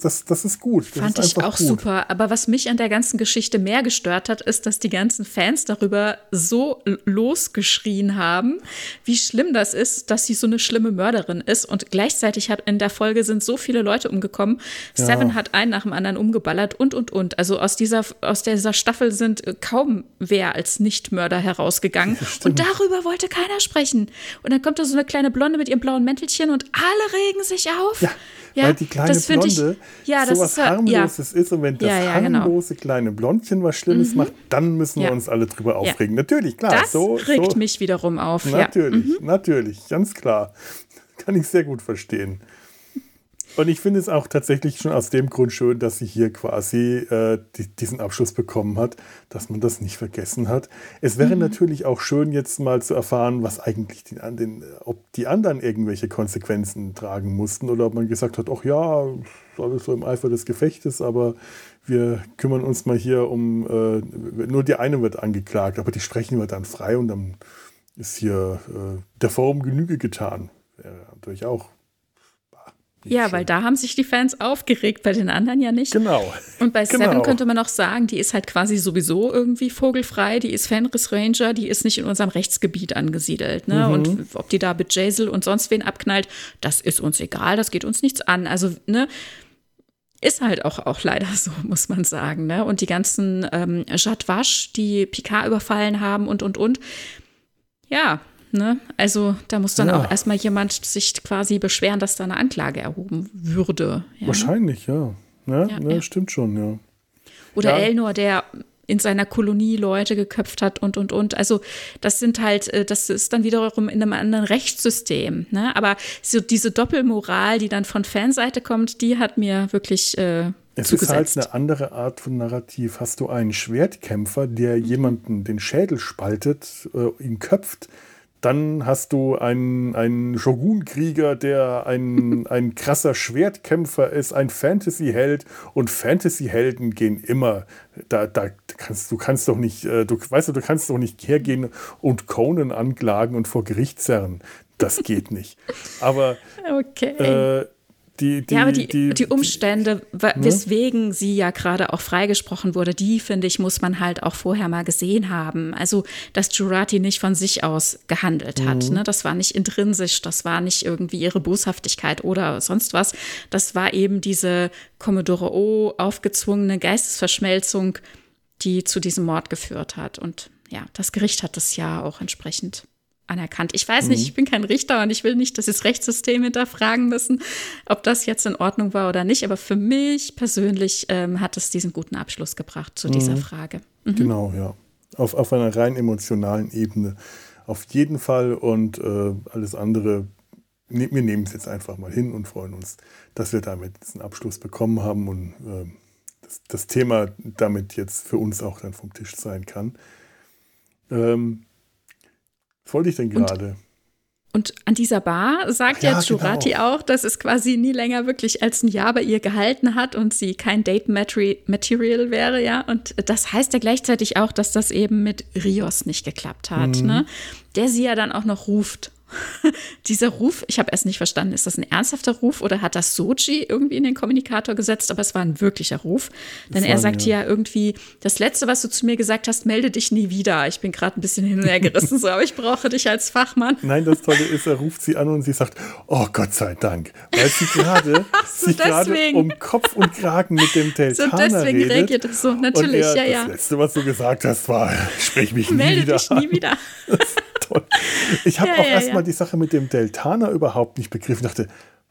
A: das, das ist gut. Das
B: Fand
A: ist
B: ich auch gut. super. Aber was mich an der ganzen Geschichte mehr gestört hat, ist, dass die ganzen Fans darüber so losgeschrien haben, wie schlimm das ist, dass sie so eine schlimme Mörderin ist. Und gleichzeitig hat in der Folge sind so viele Leute umgekommen. Ja. Seven hat einen nach dem anderen umgeballert und und und. Also aus dieser, aus dieser Staffel sind kaum wer als Nichtmörder herausgegangen. Und darüber wollte keiner sprechen. Und dann kommt da so eine kleine Blonde mit ihrem blauen Mäntelchen und alle regen sich auf.
A: Ja. Ja, weil die kleine Ich, ja, so was harmloses ja. ist und wenn das ja, genau. harmlose genau. kleine Blondchen was Schlimmes mhm. macht, dann müssen wir uns alle drüber aufregen. Natürlich, klar.
B: Das so, regt so. mich wiederum auf.
A: Natürlich, mhm. natürlich, ganz klar. *laughs* Kann ich sehr gut verstehen. Und ich finde es auch tatsächlich schon aus dem Grund schön, dass sie hier quasi äh, die, diesen Abschluss bekommen hat, dass man das nicht vergessen hat. Es wäre mhm. natürlich auch schön, jetzt mal zu erfahren, was eigentlich die, den, ob die anderen irgendwelche Konsequenzen tragen mussten oder ob man gesagt hat, ach ja, alles so im Eifer des Gefechtes, aber wir kümmern uns mal hier um, äh, nur die eine wird angeklagt, aber die sprechen wir dann frei und dann ist hier äh, der Form Genüge getan. Wäre natürlich auch
B: ja, schön. weil da haben sich die Fans aufgeregt, bei den anderen ja nicht.
A: Genau.
B: Und bei
A: genau.
B: Seven könnte man auch sagen, die ist halt quasi sowieso irgendwie vogelfrei, die ist Fenris Ranger, die ist nicht in unserem Rechtsgebiet angesiedelt. Ne? Mhm. Und ob die da mit Jaisel und sonst wen abknallt, das ist uns egal, das geht uns nichts an. Also, ne, ist halt auch, auch leider *laughs* so, muss man sagen. Ne? Und die ganzen ähm, Jadwasch, die Picard überfallen haben und, und, und. Ja, Ne? Also da muss dann ja. auch erstmal jemand sich quasi beschweren, dass da eine Anklage erhoben würde.
A: Ja. Wahrscheinlich, ja. Ja, ja, ne, stimmt schon, ja.
B: Oder Elnor, der in seiner Kolonie Leute geköpft hat und, und, und. Also das sind halt, äh, das ist dann wiederum in einem anderen Rechtssystem. Ne? Aber so diese Doppelmoral, die dann von Fanseite kommt, die hat mir wirklich äh,
A: es
B: zugesetzt.
A: ist halt eine andere Art von Narrativ. Hast du einen Schwertkämpfer, der jemanden den Schädel spaltet, äh, ihn köpft, dann hast du einen, einen Shogun-Krieger, der ein, *laughs* ein krasser Schwertkämpfer ist, ein Fantasy-Held. Und Fantasy-Helden gehen immer. Da, da kannst du kannst doch nicht, äh, du weißt du, du kannst doch nicht hergehen und Conan anklagen und vor Gericht zerren. Das geht nicht. Aber *laughs*
B: okay.
A: äh, die, die,
B: ja, aber die, die, die Umstände, ne? weswegen sie ja gerade auch freigesprochen wurde, die, finde ich, muss man halt auch vorher mal gesehen haben. Also, dass Jurati nicht von sich aus gehandelt hat. Mhm. Ne? Das war nicht intrinsisch, das war nicht irgendwie ihre Boshaftigkeit oder sonst was. Das war eben diese Commodore O aufgezwungene Geistesverschmelzung, die zu diesem Mord geführt hat. Und ja, das Gericht hat das ja auch entsprechend anerkannt. Ich weiß nicht, mhm. ich bin kein Richter und ich will nicht, dass sie das Rechtssystem hinterfragen müssen, ob das jetzt in Ordnung war oder nicht. Aber für mich persönlich ähm, hat es diesen guten Abschluss gebracht zu dieser mhm. Frage.
A: Mhm. Genau, ja. Auf, auf einer rein emotionalen Ebene. Auf jeden Fall und äh, alles andere, ne, wir nehmen es jetzt einfach mal hin und freuen uns, dass wir damit diesen Abschluss bekommen haben und äh, das, das, Thema damit jetzt für uns auch dann vom Tisch sein kann. Ähm, wollte ich denn gerade?
B: Und, und, an dieser Bar sagt ja, ja Jurati genau. auch, dass es quasi nie länger wirklich als ein Jahr bei ihr gehalten hat und sie kein Date-Material wäre, ja. Und das heißt ja gleichzeitig auch, dass das eben mit Rios nicht geklappt hat, mhm. ne? Der sie ja dann auch noch ruft *laughs* dieser Ruf, ich habe erst nicht verstanden, ist das ein ernsthafter Ruf oder hat das Sochi irgendwie in den Kommunikator gesetzt, aber es war ein wirklicher Ruf. Denn er sagt ja. ja irgendwie, das Letzte, was du zu mir gesagt hast, melde dich nie wieder. Ich bin gerade ein bisschen hin und her gerissen, so, aber ich brauche dich als Fachmann. *laughs*
A: Nein, das Tolle ist, er ruft sie an und sie sagt, oh Gott sei Dank, weil sie gerade *laughs* so, gerade um Kopf und Kragen mit dem Deltaner so deswegen redet. reagiert es so, natürlich, er, ja, ja. Das Letzte, was du gesagt hast, war, sprich mich
B: melde
A: nie wieder
B: dich nie wieder.
A: Toll. Ich habe ja, auch ja, erstmal ja. die Sache mit dem Deltaner überhaupt nicht begriffen. Ich dachte,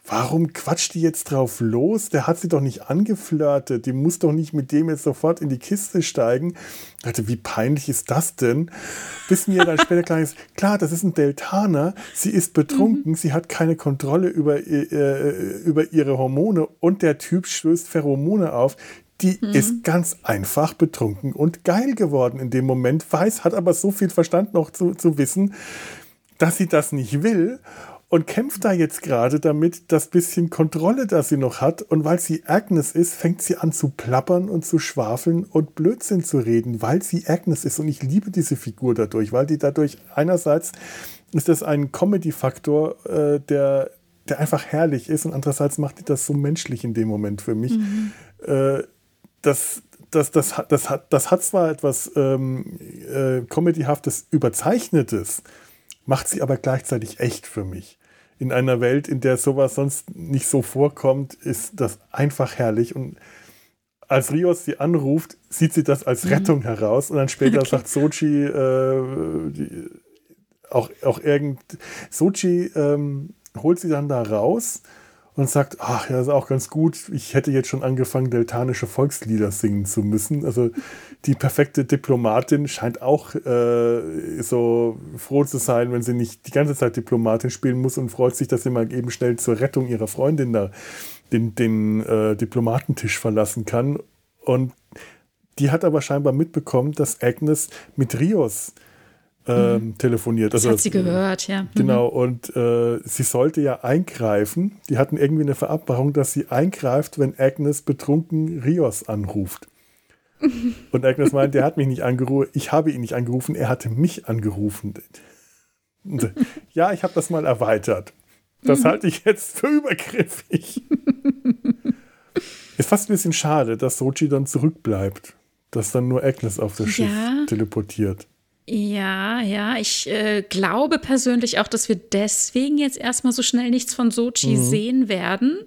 A: warum quatscht die jetzt drauf los? Der hat sie doch nicht angeflirtet. Die muss doch nicht mit dem jetzt sofort in die Kiste steigen. Ich dachte, wie peinlich ist das denn? Bis mir dann später klar ist, *laughs* klar, das ist ein Deltaner. Sie ist betrunken. Mhm. Sie hat keine Kontrolle über, äh, über ihre Hormone. Und der Typ stößt Pheromone auf, die mhm. ist ganz einfach betrunken und geil geworden in dem Moment, weiß, hat aber so viel Verstand noch zu, zu wissen, dass sie das nicht will und kämpft da jetzt gerade damit, das bisschen Kontrolle, das sie noch hat. Und weil sie Agnes ist, fängt sie an zu plappern und zu schwafeln und Blödsinn zu reden, weil sie Agnes ist. Und ich liebe diese Figur dadurch, weil die dadurch einerseits ist das ein Comedy-Faktor, äh, der, der einfach herrlich ist und andererseits macht die das so menschlich in dem Moment für mich. Mhm. Äh, das, das, das, das, hat, das hat zwar etwas ähm, äh, Comedyhaftes, Überzeichnetes, macht sie aber gleichzeitig echt für mich. In einer Welt, in der sowas sonst nicht so vorkommt, ist das einfach herrlich. Und als Rios sie anruft, sieht sie das als mhm. Rettung mhm. heraus. Und dann später *laughs* sagt Sochi, äh, die, auch, auch irgend, Sochi ähm, holt sie dann da raus und sagt, ach ja, ist auch ganz gut, ich hätte jetzt schon angefangen, deltanische Volkslieder singen zu müssen. Also die perfekte Diplomatin scheint auch äh, so froh zu sein, wenn sie nicht die ganze Zeit Diplomatin spielen muss und freut sich, dass sie mal eben schnell zur Rettung ihrer Freundin da den, den äh, Diplomatentisch verlassen kann. Und die hat aber scheinbar mitbekommen, dass Agnes mit Rios ähm, telefoniert.
B: Das
A: also,
B: hat sie gehört, ja. Mhm.
A: Genau, und äh, sie sollte ja eingreifen. Die hatten irgendwie eine Verabmachung, dass sie eingreift, wenn Agnes betrunken Rios anruft. *laughs* Und Agnes meint, der hat mich nicht angerufen, ich habe ihn nicht angerufen, er hatte mich angerufen. Und, ja, ich habe das mal erweitert. Das halte ich jetzt für übergriffig. Ist fast ein bisschen schade, dass Sochi dann zurückbleibt. Dass dann nur Agnes auf das ja. Schiff teleportiert.
B: Ja, ja, ich äh, glaube persönlich auch, dass wir deswegen jetzt erstmal so schnell nichts von Sochi mhm. sehen werden.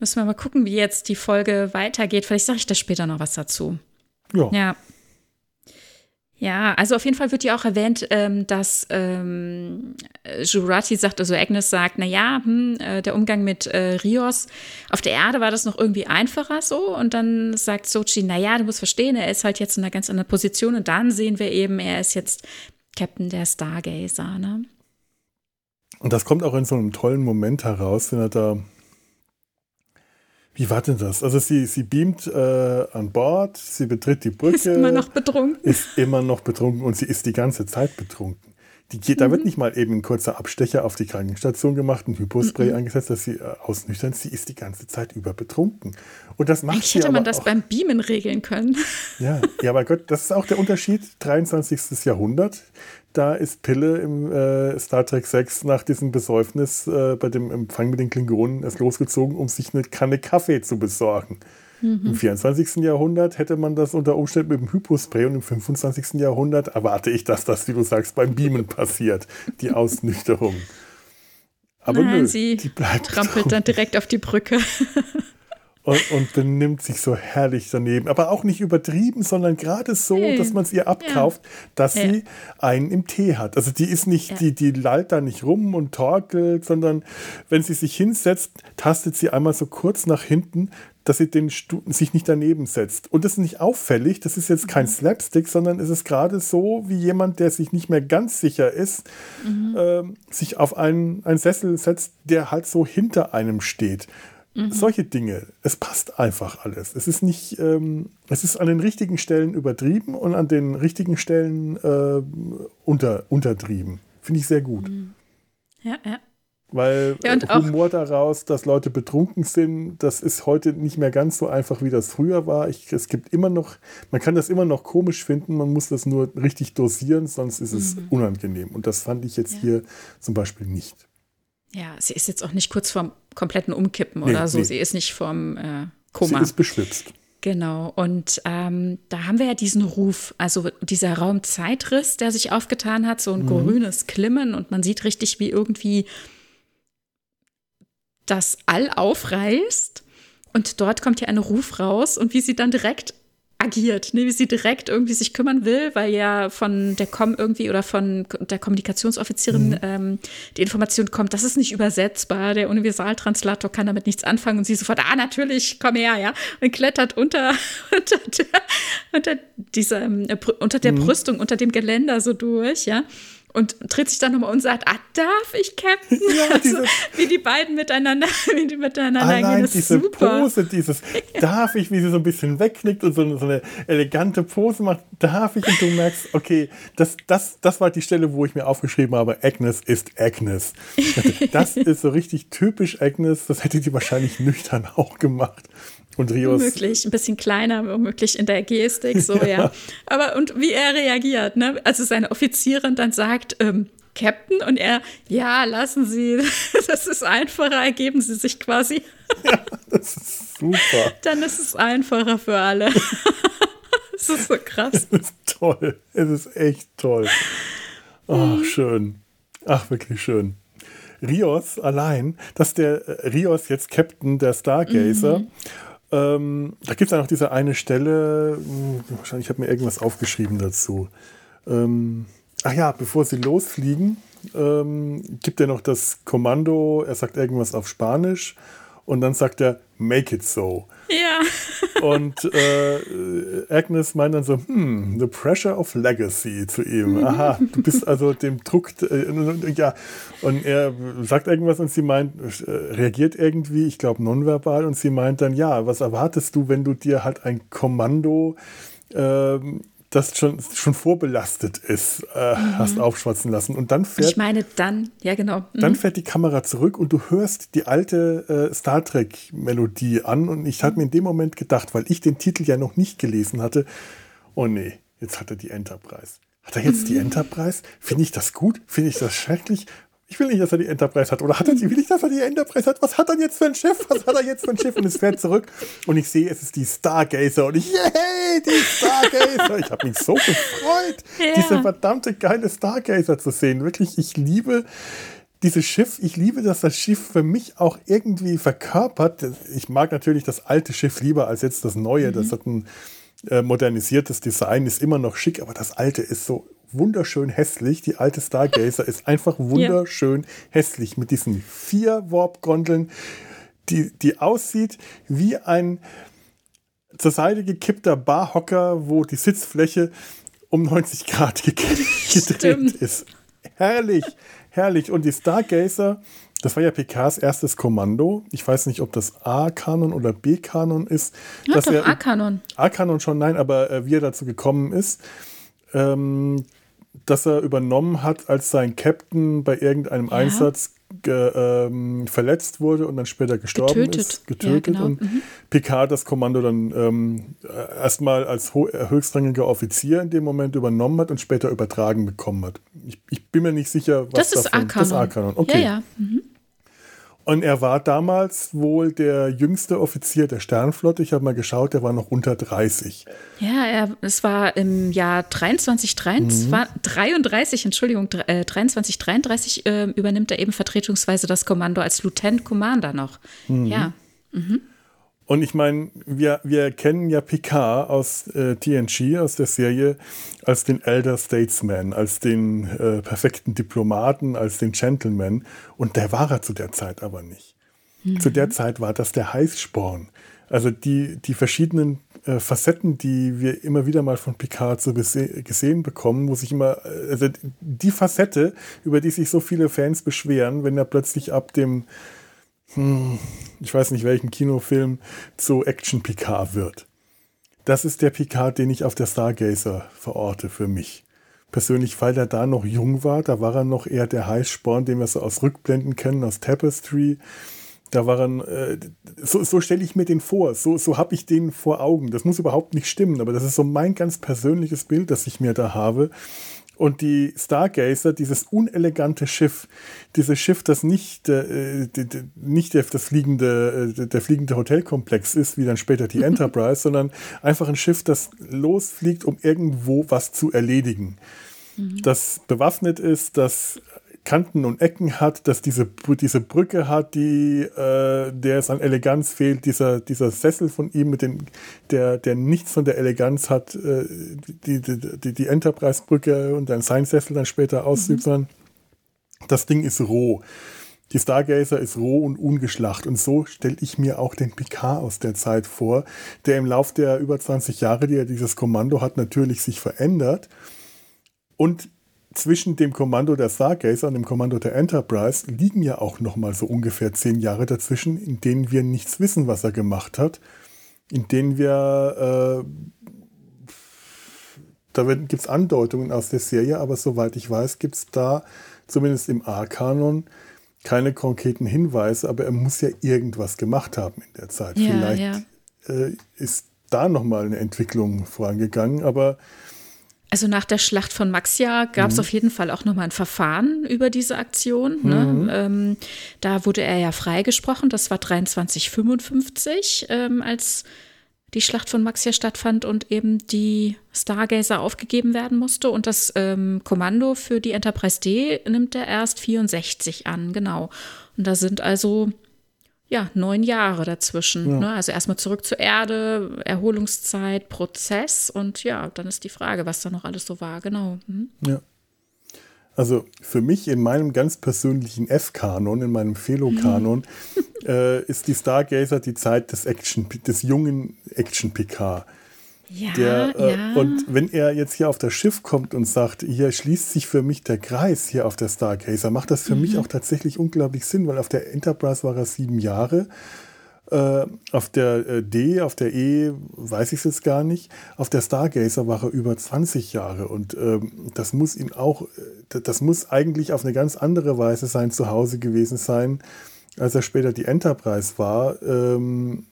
B: Müssen wir mal gucken, wie jetzt die Folge weitergeht. Vielleicht sage ich da später noch was dazu. Ja. Ja. Ja, also auf jeden Fall wird ja auch erwähnt, ähm, dass ähm, Jurati sagt, also Agnes sagt, na ja, hm, äh, der Umgang mit äh, Rios auf der Erde war das noch irgendwie einfacher so. Und dann sagt Sochi, na ja, du musst verstehen, er ist halt jetzt in einer ganz anderen Position. Und dann sehen wir eben, er ist jetzt Captain der Stargazer, ne?
A: Und das kommt auch in so einem tollen Moment heraus, wenn er da wie war denn das? Also sie, sie beamt äh, an Bord, sie betritt die Brücke. *laughs* Ist
B: immer noch betrunken.
A: Ist immer noch betrunken und sie ist die ganze Zeit betrunken. Die geht, mhm. Da wird nicht mal eben ein kurzer Abstecher auf die Krankenstation gemacht, ein Hypospray mhm. eingesetzt, dass sie äh, ausnüchtern. Sie ist die ganze Zeit über betrunken. Und das macht
B: Eigentlich hätte man das auch, beim Beamen regeln können.
A: Ja, ja, aber Gott, das ist auch der Unterschied. 23. Jahrhundert da ist Pille im äh, Star Trek 6 nach diesem Besäufnis äh, bei dem Empfang mit den Klingonen erst losgezogen, um sich eine Kanne Kaffee zu besorgen. Mhm. Im 24. Jahrhundert hätte man das unter Umständen mit dem Hypospray und im 25. Jahrhundert erwarte ich, dass das, wie du sagst, beim Beamen passiert, die Ausnüchterung.
B: Aber Nein, nö, sie die bleibt trampelt dann direkt auf die Brücke. *laughs*
A: und, und benimmt sich so herrlich daneben. Aber auch nicht übertrieben, sondern gerade so, hey. dass man es ihr abkauft, ja. dass ja. sie einen im Tee hat. Also die ist nicht, ja. die, die lallt da nicht rum und torkelt, sondern wenn sie sich hinsetzt, tastet sie einmal so kurz nach hinten, dass sie den Stu sich nicht daneben setzt. Und das ist nicht auffällig, das ist jetzt kein mhm. Slapstick, sondern es ist gerade so, wie jemand, der sich nicht mehr ganz sicher ist, mhm. äh, sich auf einen, einen Sessel setzt, der halt so hinter einem steht. Mhm. Solche Dinge. Es passt einfach alles. Es ist nicht, ähm, es ist an den richtigen Stellen übertrieben und an den richtigen Stellen äh, unter, untertrieben. Finde ich sehr gut. Mhm.
B: Ja, ja.
A: Weil ja, Humor daraus, dass Leute betrunken sind, das ist heute nicht mehr ganz so einfach, wie das früher war. Ich, es gibt immer noch, man kann das immer noch komisch finden, man muss das nur richtig dosieren, sonst ist es mhm. unangenehm. Und das fand ich jetzt ja. hier zum Beispiel nicht.
B: Ja, sie ist jetzt auch nicht kurz vorm kompletten Umkippen nee, oder so. Nee. Sie ist nicht vorm äh, Koma.
A: Sie ist beschwipst.
B: Genau, und ähm, da haben wir ja diesen Ruf, also dieser Raumzeitriss, der sich aufgetan hat, so ein mhm. grünes Klimmen und man sieht richtig, wie irgendwie das All aufreißt und dort kommt ja ein Ruf raus und wie sie dann direkt agiert, ne, wie sie direkt irgendwie sich kümmern will, weil ja von der Com irgendwie oder von der Kommunikationsoffizierin mhm. ähm, die Information kommt, das ist nicht übersetzbar, der Universaltranslator kann damit nichts anfangen und sie sofort, ah, natürlich, komm her, ja, und klettert unter, *laughs* unter der, unter dieser, äh, unter der mhm. Brüstung, unter dem Geländer so durch, ja und dreht sich dann nochmal und sagt, ah, darf ich Captain? *laughs* Ja, also, wie die beiden miteinander, *laughs* wie die miteinander
A: Allein gehen, diese super. Pose, dieses *laughs* darf ich, wie sie so ein bisschen wegknickt und so, so, eine elegante Pose macht, darf ich und du merkst, okay, das, das, das war die Stelle, wo ich mir aufgeschrieben habe, Agnes ist Agnes. Das ist so richtig typisch Agnes, das hätte die wahrscheinlich nüchtern auch gemacht. Und Rios.
B: Womöglich ein bisschen kleiner, womöglich in der Gestik, so, *laughs* ja. ja. Aber und wie er reagiert, ne? Also seine Offizierin dann sagt, ähm, Captain, und er, ja, lassen Sie, *laughs* das ist einfacher, ergeben Sie sich quasi.
A: Ja, das ist super. *laughs*
B: Dann ist es einfacher für alle. das ist so krass. Es
A: ist toll. Es ist echt toll. Ach, mhm. schön. Ach, wirklich schön. Rios allein, dass der äh, Rios jetzt Captain der Stargazer mhm. Ähm, da gibt es ja noch diese eine Stelle, hm, wahrscheinlich habe mir irgendwas aufgeschrieben dazu. Ähm, ach ja, bevor sie losfliegen, ähm, gibt er noch das Kommando, er sagt irgendwas auf Spanisch und dann sagt er, make it so.
B: Ja.
A: Und äh, Agnes meint dann so, hm, the pressure of legacy zu ihm. Aha, du bist also dem Druck, äh, ja. Und er sagt irgendwas und sie meint, äh, reagiert irgendwie, ich glaube nonverbal, und sie meint dann, ja, was erwartest du, wenn du dir halt ein Kommando ähm, das schon, schon vorbelastet ist, äh, mhm. hast aufschwatzen lassen. Und dann fährt.
B: Ich meine, dann, ja, genau.
A: Mhm. Dann fährt die Kamera zurück und du hörst die alte äh, Star Trek-Melodie an. Und ich hatte mir in dem Moment gedacht, weil ich den Titel ja noch nicht gelesen hatte, oh nee, jetzt hat er die Enterprise. Hat er jetzt mhm. die Enterprise? Finde ich das gut? Finde ich das schrecklich? Ich will nicht, dass er die Enterprise hat. Oder hat er die, will ich, dass er die Enterprise hat? Was hat er jetzt für ein Schiff? Was hat er jetzt für ein Schiff? Und es fährt zurück und ich sehe, es ist die Stargazer. Und ich, yay, die Stargazer. Ich habe mich so gefreut, ja. diese verdammte geile Stargazer zu sehen. Wirklich, ich liebe dieses Schiff, ich liebe, dass das Schiff für mich auch irgendwie verkörpert. Ich mag natürlich das alte Schiff lieber als jetzt das neue. Mhm. Das hat ein äh, modernisiertes Design, ist immer noch schick, aber das alte ist so wunderschön hässlich. Die alte Stargazer *laughs* ist einfach wunderschön ja. hässlich mit diesen vier Warp-Gondeln, die, die aussieht wie ein zur Seite gekippter Barhocker, wo die Sitzfläche um 90 Grad *laughs* gedreht ist. Herrlich, herrlich. Und die Stargazer, das war ja PKs erstes Kommando. Ich weiß nicht, ob das A-Kanon oder B-Kanon ist.
B: Ja, doch, A-Kanon.
A: A-Kanon schon, nein, aber äh, wie er dazu gekommen ist. Ähm, dass er übernommen hat, als sein Captain bei irgendeinem ja. Einsatz ge, ähm, verletzt wurde und dann später gestorben getötet. ist, getötet. Ja, genau. Und mhm. Picard das Kommando dann ähm, erstmal als äh, höchstrangiger Offizier in dem Moment übernommen hat und später übertragen bekommen hat. Ich, ich bin mir nicht sicher,
B: was das davon, ist A-Kanon. Das ist A-Kanon.
A: Okay.
B: Ja, ja. Mhm.
A: Und er war damals wohl der jüngste Offizier der Sternflotte. Ich habe mal geschaut, der war noch unter 30.
B: Ja, er, es war im Jahr 23, 23 mhm. 33, Entschuldigung, äh, 23, 33 äh, übernimmt er eben vertretungsweise das Kommando als Lieutenant Commander noch. Mhm. Ja. Mhm.
A: Und ich meine, wir, wir kennen ja Picard aus äh, TNG, aus der Serie, als den Elder Statesman, als den äh, perfekten Diplomaten, als den Gentleman. Und der war er zu der Zeit aber nicht. Mhm. Zu der Zeit war das der Heißsporn. Also die, die verschiedenen äh, Facetten, die wir immer wieder mal von Picard so gesehen bekommen, muss ich immer, äh, also die Facette, über die sich so viele Fans beschweren, wenn er plötzlich ab dem hm, ich weiß nicht welchen Kinofilm, zu Action Picard wird. Das ist der Picard, den ich auf der Stargazer verorte für mich persönlich, weil er da noch jung war. Da war er noch eher der Heißsporn, den wir so aus Rückblenden kennen, aus Tapestry. Da waren, äh, so, so stelle ich mir den vor, so, so habe ich den vor Augen. Das muss überhaupt nicht stimmen, aber das ist so mein ganz persönliches Bild, das ich mir da habe. Und die Stargazer, dieses unelegante Schiff, dieses Schiff, das nicht, äh, nicht der, das fliegende, äh, der fliegende Hotelkomplex ist, wie dann später die *laughs* Enterprise, sondern einfach ein Schiff, das losfliegt, um irgendwo was zu erledigen. Mhm. Das bewaffnet ist, das Kanten und Ecken hat, dass diese, diese Brücke hat, die, äh, der es an Eleganz fehlt, dieser, dieser Sessel von ihm, mit den, der, der nichts von der Eleganz hat, äh, die, die, die Enterprise-Brücke und dann sein Sessel dann später ausübt, mhm. sondern das Ding ist roh. Die Stargazer ist roh und ungeschlacht. Und so stelle ich mir auch den Picard aus der Zeit vor, der im Lauf der über 20 Jahre, die er dieses Kommando hat, natürlich sich verändert. Und zwischen dem Kommando der Stargazer und dem Kommando der Enterprise liegen ja auch noch mal so ungefähr zehn Jahre dazwischen, in denen wir nichts wissen, was er gemacht hat, in denen wir äh, da gibt es Andeutungen aus der Serie, aber soweit ich weiß, gibt es da zumindest im A-Kanon keine konkreten Hinweise, aber er muss ja irgendwas gemacht haben in der Zeit. Ja, Vielleicht ja. Äh, ist da nochmal eine Entwicklung vorangegangen, aber
B: also nach der Schlacht von Maxia gab es mhm. auf jeden Fall auch nochmal ein Verfahren über diese Aktion. Ne? Mhm. Ähm, da wurde er ja freigesprochen. Das war 2355, ähm, als die Schlacht von Maxia stattfand und eben die Stargazer aufgegeben werden musste. Und das ähm, Kommando für die Enterprise D nimmt er erst 64 an, genau. Und da sind also ja, neun Jahre dazwischen. Ja. Ne? Also erstmal zurück zur Erde, Erholungszeit, Prozess und ja, dann ist die Frage, was da noch alles so war, genau. Mhm.
A: Ja. Also für mich in meinem ganz persönlichen F-Kanon, in meinem Felo-Kanon, *laughs* äh, ist die Stargazer die Zeit des Action, des jungen Action-PK.
B: Ja,
A: der, äh,
B: ja.
A: Und wenn er jetzt hier auf das Schiff kommt und sagt, hier schließt sich für mich der Kreis hier auf der Stargazer, macht das für mhm. mich auch tatsächlich unglaublich Sinn, weil auf der Enterprise war er sieben Jahre. Äh, auf der äh, D, auf der E weiß ich es jetzt gar nicht. Auf der Stargazer war er über 20 Jahre und ähm, das muss ihm auch, äh, das muss eigentlich auf eine ganz andere Weise sein Zuhause gewesen sein, als er später die Enterprise war. Ähm,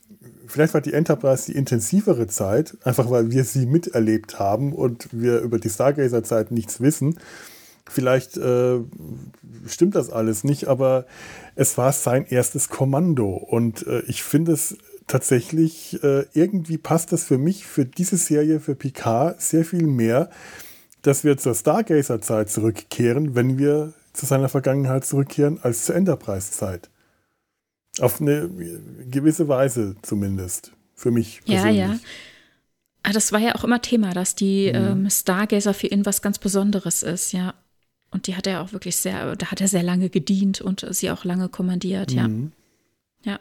A: vielleicht war die Enterprise die intensivere Zeit, einfach weil wir sie miterlebt haben und wir über die Stargazer-Zeit nichts wissen. Vielleicht äh, stimmt das alles nicht, aber es war sein erstes Kommando und äh, ich finde es tatsächlich, äh, irgendwie passt das für mich, für diese Serie, für Picard sehr viel mehr, dass wir zur Stargazer-Zeit zurückkehren, wenn wir zu seiner Vergangenheit zurückkehren, als zur Enterprise-Zeit. Auf eine gewisse Weise zumindest. Für mich. Persönlich. Ja, ja.
B: Ah, das war ja auch immer Thema, dass die mhm. ähm, Stargazer für ihn was ganz Besonderes ist, ja. Und die hat er auch wirklich sehr, da hat er sehr lange gedient und sie auch lange kommandiert, ja. Mhm. Ja,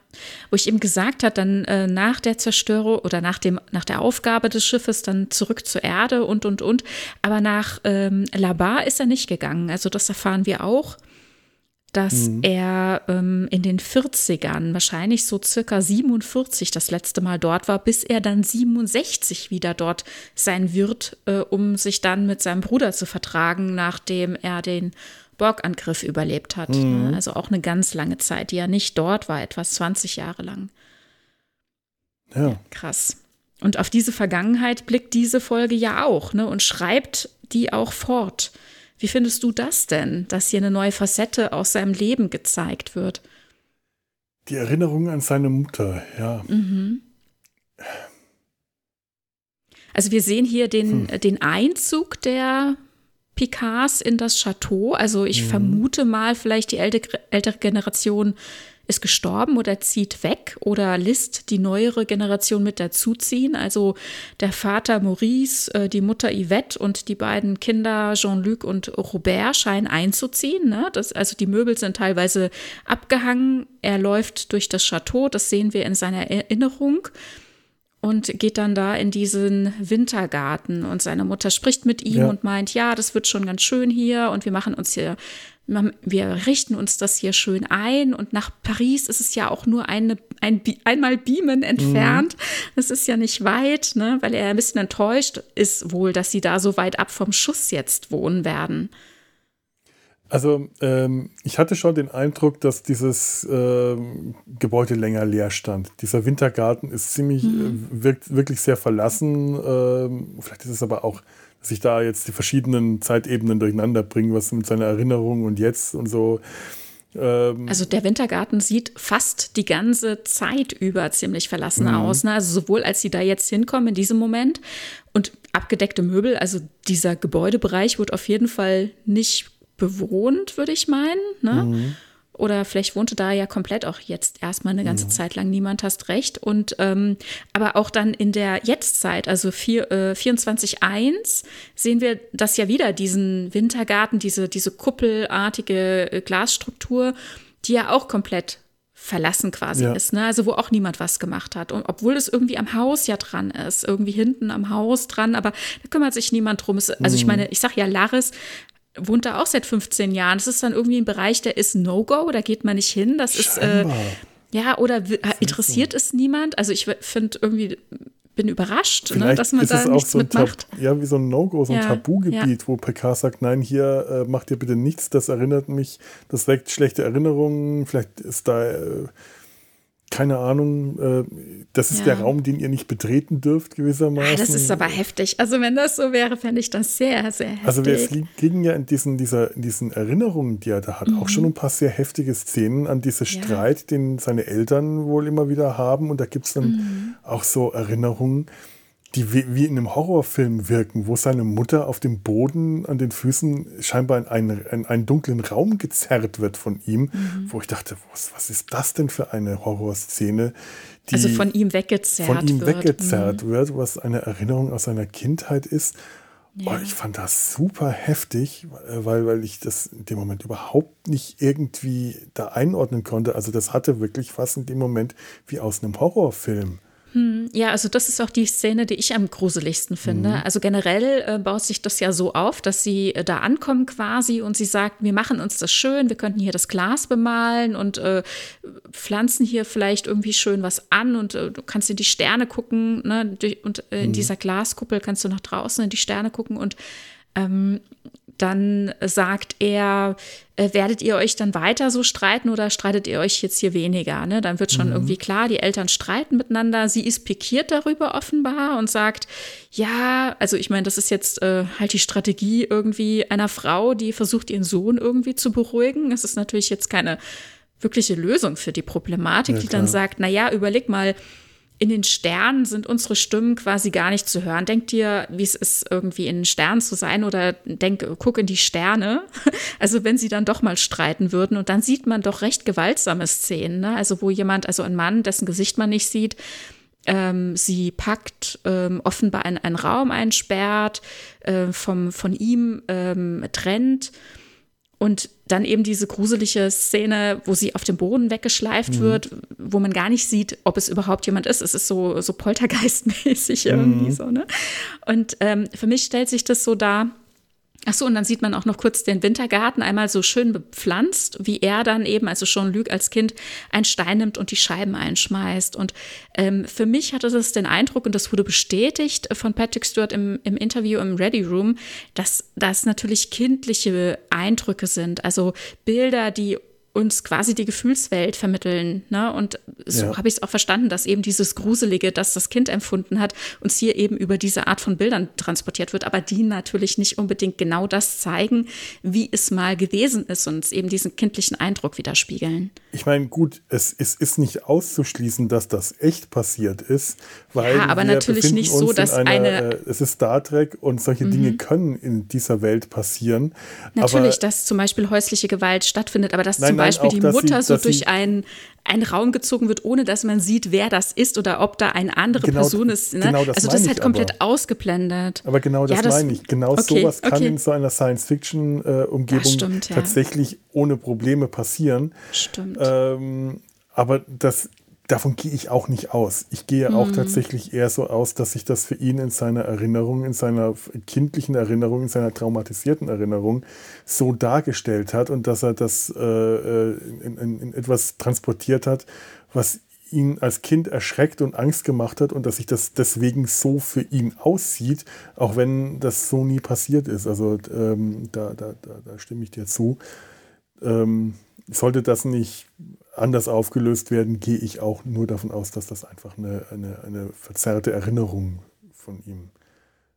B: wo ich ihm gesagt hat, dann äh, nach der Zerstörung oder nach dem nach der Aufgabe des Schiffes dann zurück zur Erde und und und, aber nach ähm, Labar ist er nicht gegangen. Also das erfahren wir auch dass mhm. er ähm, in den 40ern, wahrscheinlich so circa 47 das letzte Mal dort war, bis er dann 67 wieder dort sein wird, äh, um sich dann mit seinem Bruder zu vertragen, nachdem er den Borg-Angriff überlebt hat. Mhm. Ne? Also auch eine ganz lange Zeit, die er nicht dort war, etwas 20 Jahre lang.
A: Ja. ja.
B: Krass. Und auf diese Vergangenheit blickt diese Folge ja auch ne, und schreibt die auch fort. Wie findest du das denn, dass hier eine neue Facette aus seinem Leben gezeigt wird?
A: Die Erinnerung an seine Mutter, ja.
B: Mhm. Also wir sehen hier den, hm. den Einzug der Picards in das Chateau. Also ich mhm. vermute mal, vielleicht die ältere, ältere Generation ist gestorben oder zieht weg oder lässt die neuere Generation mit dazuziehen. Also der Vater Maurice, äh, die Mutter Yvette und die beiden Kinder Jean-Luc und Robert scheinen einzuziehen. Ne? Das, also die Möbel sind teilweise abgehangen. Er läuft durch das Chateau, das sehen wir in seiner Erinnerung. und geht dann da in diesen Wintergarten und seine Mutter spricht mit ihm
A: Ja.
B: und meint, ja, das wird schon ganz schön hier und wir machen uns hier, wir richten uns das hier schön ein und nach Paris ist es ja auch nur eine, ein, einmal Beamen entfernt. Das ist ja nicht weit, ne, weil er ein bisschen enttäuscht ist wohl, dass sie da so weit ab vom Schuss jetzt wohnen werden.
A: Also ähm, ich hatte schon den Eindruck, dass dieses ähm, Gebäude länger leer stand. Dieser Wintergarten ist ziemlich,
B: Mhm.
A: äh, wirkt wirklich sehr verlassen. Ähm, vielleicht ist es aber auch, dass ich da jetzt die verschiedenen Zeitebenen durcheinander bringe, was mit seiner Erinnerung und jetzt und so. Ähm,
B: Also der Wintergarten sieht fast die ganze Zeit über ziemlich verlassen
A: Mhm.
B: aus. Ne? Also sowohl als sie da jetzt hinkommen in diesem Moment und abgedeckte Möbel, also dieser Gebäudebereich wird auf jeden Fall nicht bewohnt, würde ich meinen. Ne?
A: Mhm.
B: Oder vielleicht wohnte da ja komplett auch jetzt erstmal eine ganze Zeit lang niemand, hast recht. Und ähm, aber auch dann in der Jetztzeit, also vier, äh, 24.1, sehen wir das ja wieder, diesen Wintergarten, diese, diese kuppelartige äh, Glasstruktur, die ja auch komplett verlassen quasi
A: Ja.
B: ist, ne? Also wo auch niemand was gemacht hat. Und obwohl es irgendwie am Haus ja dran ist, irgendwie hinten am Haus dran, aber da kümmert sich niemand drum. Es, also ich meine, ich sag ja, Laris wohnt da auch seit 15 Jahren. Das ist dann irgendwie ein Bereich, der ist No-Go, da geht man nicht hin. Das ist äh, ja oder wi- interessiert es niemand? Also ich finde irgendwie bin überrascht, ne, dass man
A: ist
B: da
A: es auch
B: nichts
A: so ein, Tab
B: mitmacht.
A: ja, wie so ein No-Go, so ein
B: Ja,
A: Tabugebiet, wo Picard sagt, nein, hier äh, macht ihr bitte nichts, das erinnert mich, das weckt schlechte Erinnerungen, vielleicht ist da, äh, keine Ahnung, äh, das ist
B: Ja.
A: der Raum, den ihr nicht betreten dürft, gewissermaßen.
B: Ah, das ist aber heftig. Also wenn das so wäre, fände ich das sehr, sehr heftig.
A: Also wir li- kriegen ja in diesen, dieser, in diesen Erinnerungen, die er da hat, auch schon ein paar sehr heftige Szenen an diesen
B: Mhm. Ja.
A: Streit, den seine Eltern wohl immer wieder haben. Und da gibt es dann
B: Mhm.
A: auch so Erinnerungen, die wie, wie in einem Horrorfilm wirken, wo seine Mutter auf dem Boden an den Füßen scheinbar in einen, in einen dunklen Raum gezerrt wird von ihm,
B: Mhm.
A: wo ich dachte, was, was ist das denn für eine Horrorszene? Die
B: also von ihm weggezerrt
A: von ihm
B: wird. Mhm.
A: weggezerrt wird, was eine Erinnerung aus seiner Kindheit ist.
B: Ja.
A: Oh, ich fand das super heftig, äh, weil, weil ich das in dem Moment überhaupt nicht irgendwie da einordnen konnte. Also das hatte wirklich fast in dem Moment wie aus einem Horrorfilm.
B: Ja, also das ist auch die Szene, die ich am gruseligsten finde.
A: Mhm.
B: Also generell äh, baut sich das ja so auf, dass sie äh, da ankommen quasi und sie sagt, wir machen uns das schön, wir könnten hier das Glas bemalen und äh, pflanzen hier vielleicht irgendwie schön was an und äh, du kannst in die Sterne gucken, ne? Und äh, in
A: Mhm.
B: dieser Glaskuppel kannst du nach draußen in die Sterne gucken und ähm, dann sagt er, äh, werdet ihr euch dann weiter so streiten oder streitet ihr euch jetzt hier weniger? Ne? Dann wird schon irgendwie klar, die Eltern streiten miteinander. Sie ist pikiert darüber offenbar und sagt, ja, also ich meine, das ist jetzt äh, halt die Strategie irgendwie einer Frau, die versucht, ihren Sohn irgendwie zu beruhigen. Es ist natürlich jetzt keine wirkliche Lösung für die Problematik,
A: Ja,
B: die dann sagt, na ja, überleg mal, in den Sternen sind unsere Stimmen quasi gar nicht zu hören. Denk dir, wie es ist, irgendwie in den Sternen zu sein oder denk, guck in die Sterne. *laughs* Also wenn sie dann doch mal streiten würden und dann sieht man doch recht gewaltsame Szenen, ne? also wo jemand, also ein Mann, dessen Gesicht man nicht sieht, ähm, sie packt, ähm, offenbar in einen Raum einsperrt, äh, vom, von ihm ähm, trennt und dann eben diese gruselige Szene, wo sie auf dem Boden weggeschleift wird, wo man gar nicht sieht, ob es überhaupt jemand ist. Es ist so, so poltergeistmäßig *laughs* irgendwie so, ne? Und ähm, für mich stellt sich das so dar, Ach so, und dann sieht man auch noch kurz den Wintergarten einmal so schön bepflanzt, wie er dann eben, also Jean-Luc als Kind, einen Stein nimmt und die Scheiben einschmeißt. Und ähm, für mich hatte das den Eindruck, und das wurde bestätigt von Patrick Stewart im, im Interview im Ready Room, dass das natürlich kindliche Eindrücke sind, also Bilder, die uns quasi die Gefühlswelt vermitteln. Ne? Und so
A: Ja.
B: habe ich es auch verstanden, dass eben dieses Gruselige, das das Kind empfunden hat, uns hier eben über diese Art von Bildern transportiert wird, aber die natürlich nicht unbedingt genau das zeigen, wie es mal gewesen ist und eben diesen kindlichen Eindruck widerspiegeln.
A: Ich meine, gut, es, es ist nicht auszuschließen, dass das echt passiert ist, weil
B: Ja, aber
A: wir
B: natürlich nicht so, dass
A: einer,
B: eine- Mhm.
A: äh, es ist Star Trek und solche Dinge können in dieser Welt passieren.
B: Natürlich,
A: aber,
B: dass zum Beispiel häusliche Gewalt stattfindet, aber
A: Nein,
B: zum
A: nein,
B: Beispiel
A: auch,
B: die Mutter
A: sie-
B: so
A: sie-
B: durch einen, einen Raum gezogen wird, ohne dass man sieht, wer das ist oder ob da eine andere
A: Genau-
B: Person ist. Ne?
A: genau das
B: also das halt komplett
A: aber.
B: ausgeblendet.
A: aber genau das,
B: Ja, das-
A: meine ich. Genau
B: okay,
A: sowas kann
B: okay.
A: in so einer Science-Fiction-Umgebung
B: Das stimmt, ja.
A: tatsächlich ohne Probleme passieren.
B: Stimmt.
A: Ähm, aber das, davon gehe ich auch nicht aus. Ich gehe auch
B: Mhm.
A: tatsächlich eher so aus, dass sich das für ihn in seiner Erinnerung, in seiner kindlichen Erinnerung, in seiner traumatisierten Erinnerung so dargestellt hat und dass er das äh, äh, in, in, in etwas transportiert hat, was ihn als Kind erschreckt und Angst gemacht hat und dass sich das deswegen so für ihn aussieht, auch wenn das so nie passiert ist. Also ähm, da, da, da, da stimme ich dir zu. Ähm, sollte das nicht anders aufgelöst werden, gehe ich auch nur davon aus, dass das einfach eine, eine, eine verzerrte Erinnerung von ihm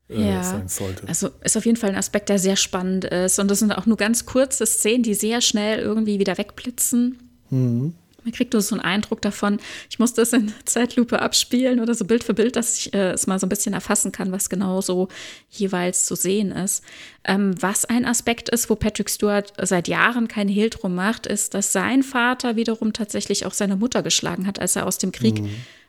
A: äh,
B: Ja.
A: sein sollte.
B: Also ist auf jeden Fall ein Aspekt, der sehr spannend ist. Und das sind auch nur ganz kurze Szenen, die sehr schnell irgendwie wieder wegblitzen.
A: Mhm.
B: Man kriegt nur so einen Eindruck davon. Ich musste es in Zeitlupe abspielen oder so Bild für Bild, dass ich äh, es mal so ein bisschen erfassen kann, was genau so jeweils zu sehen ist. Ähm, was ein Aspekt ist, wo Patrick Stewart seit Jahren kein Hehl drum macht, ist, dass sein Vater wiederum tatsächlich auch seine Mutter geschlagen hat, als er aus dem Krieg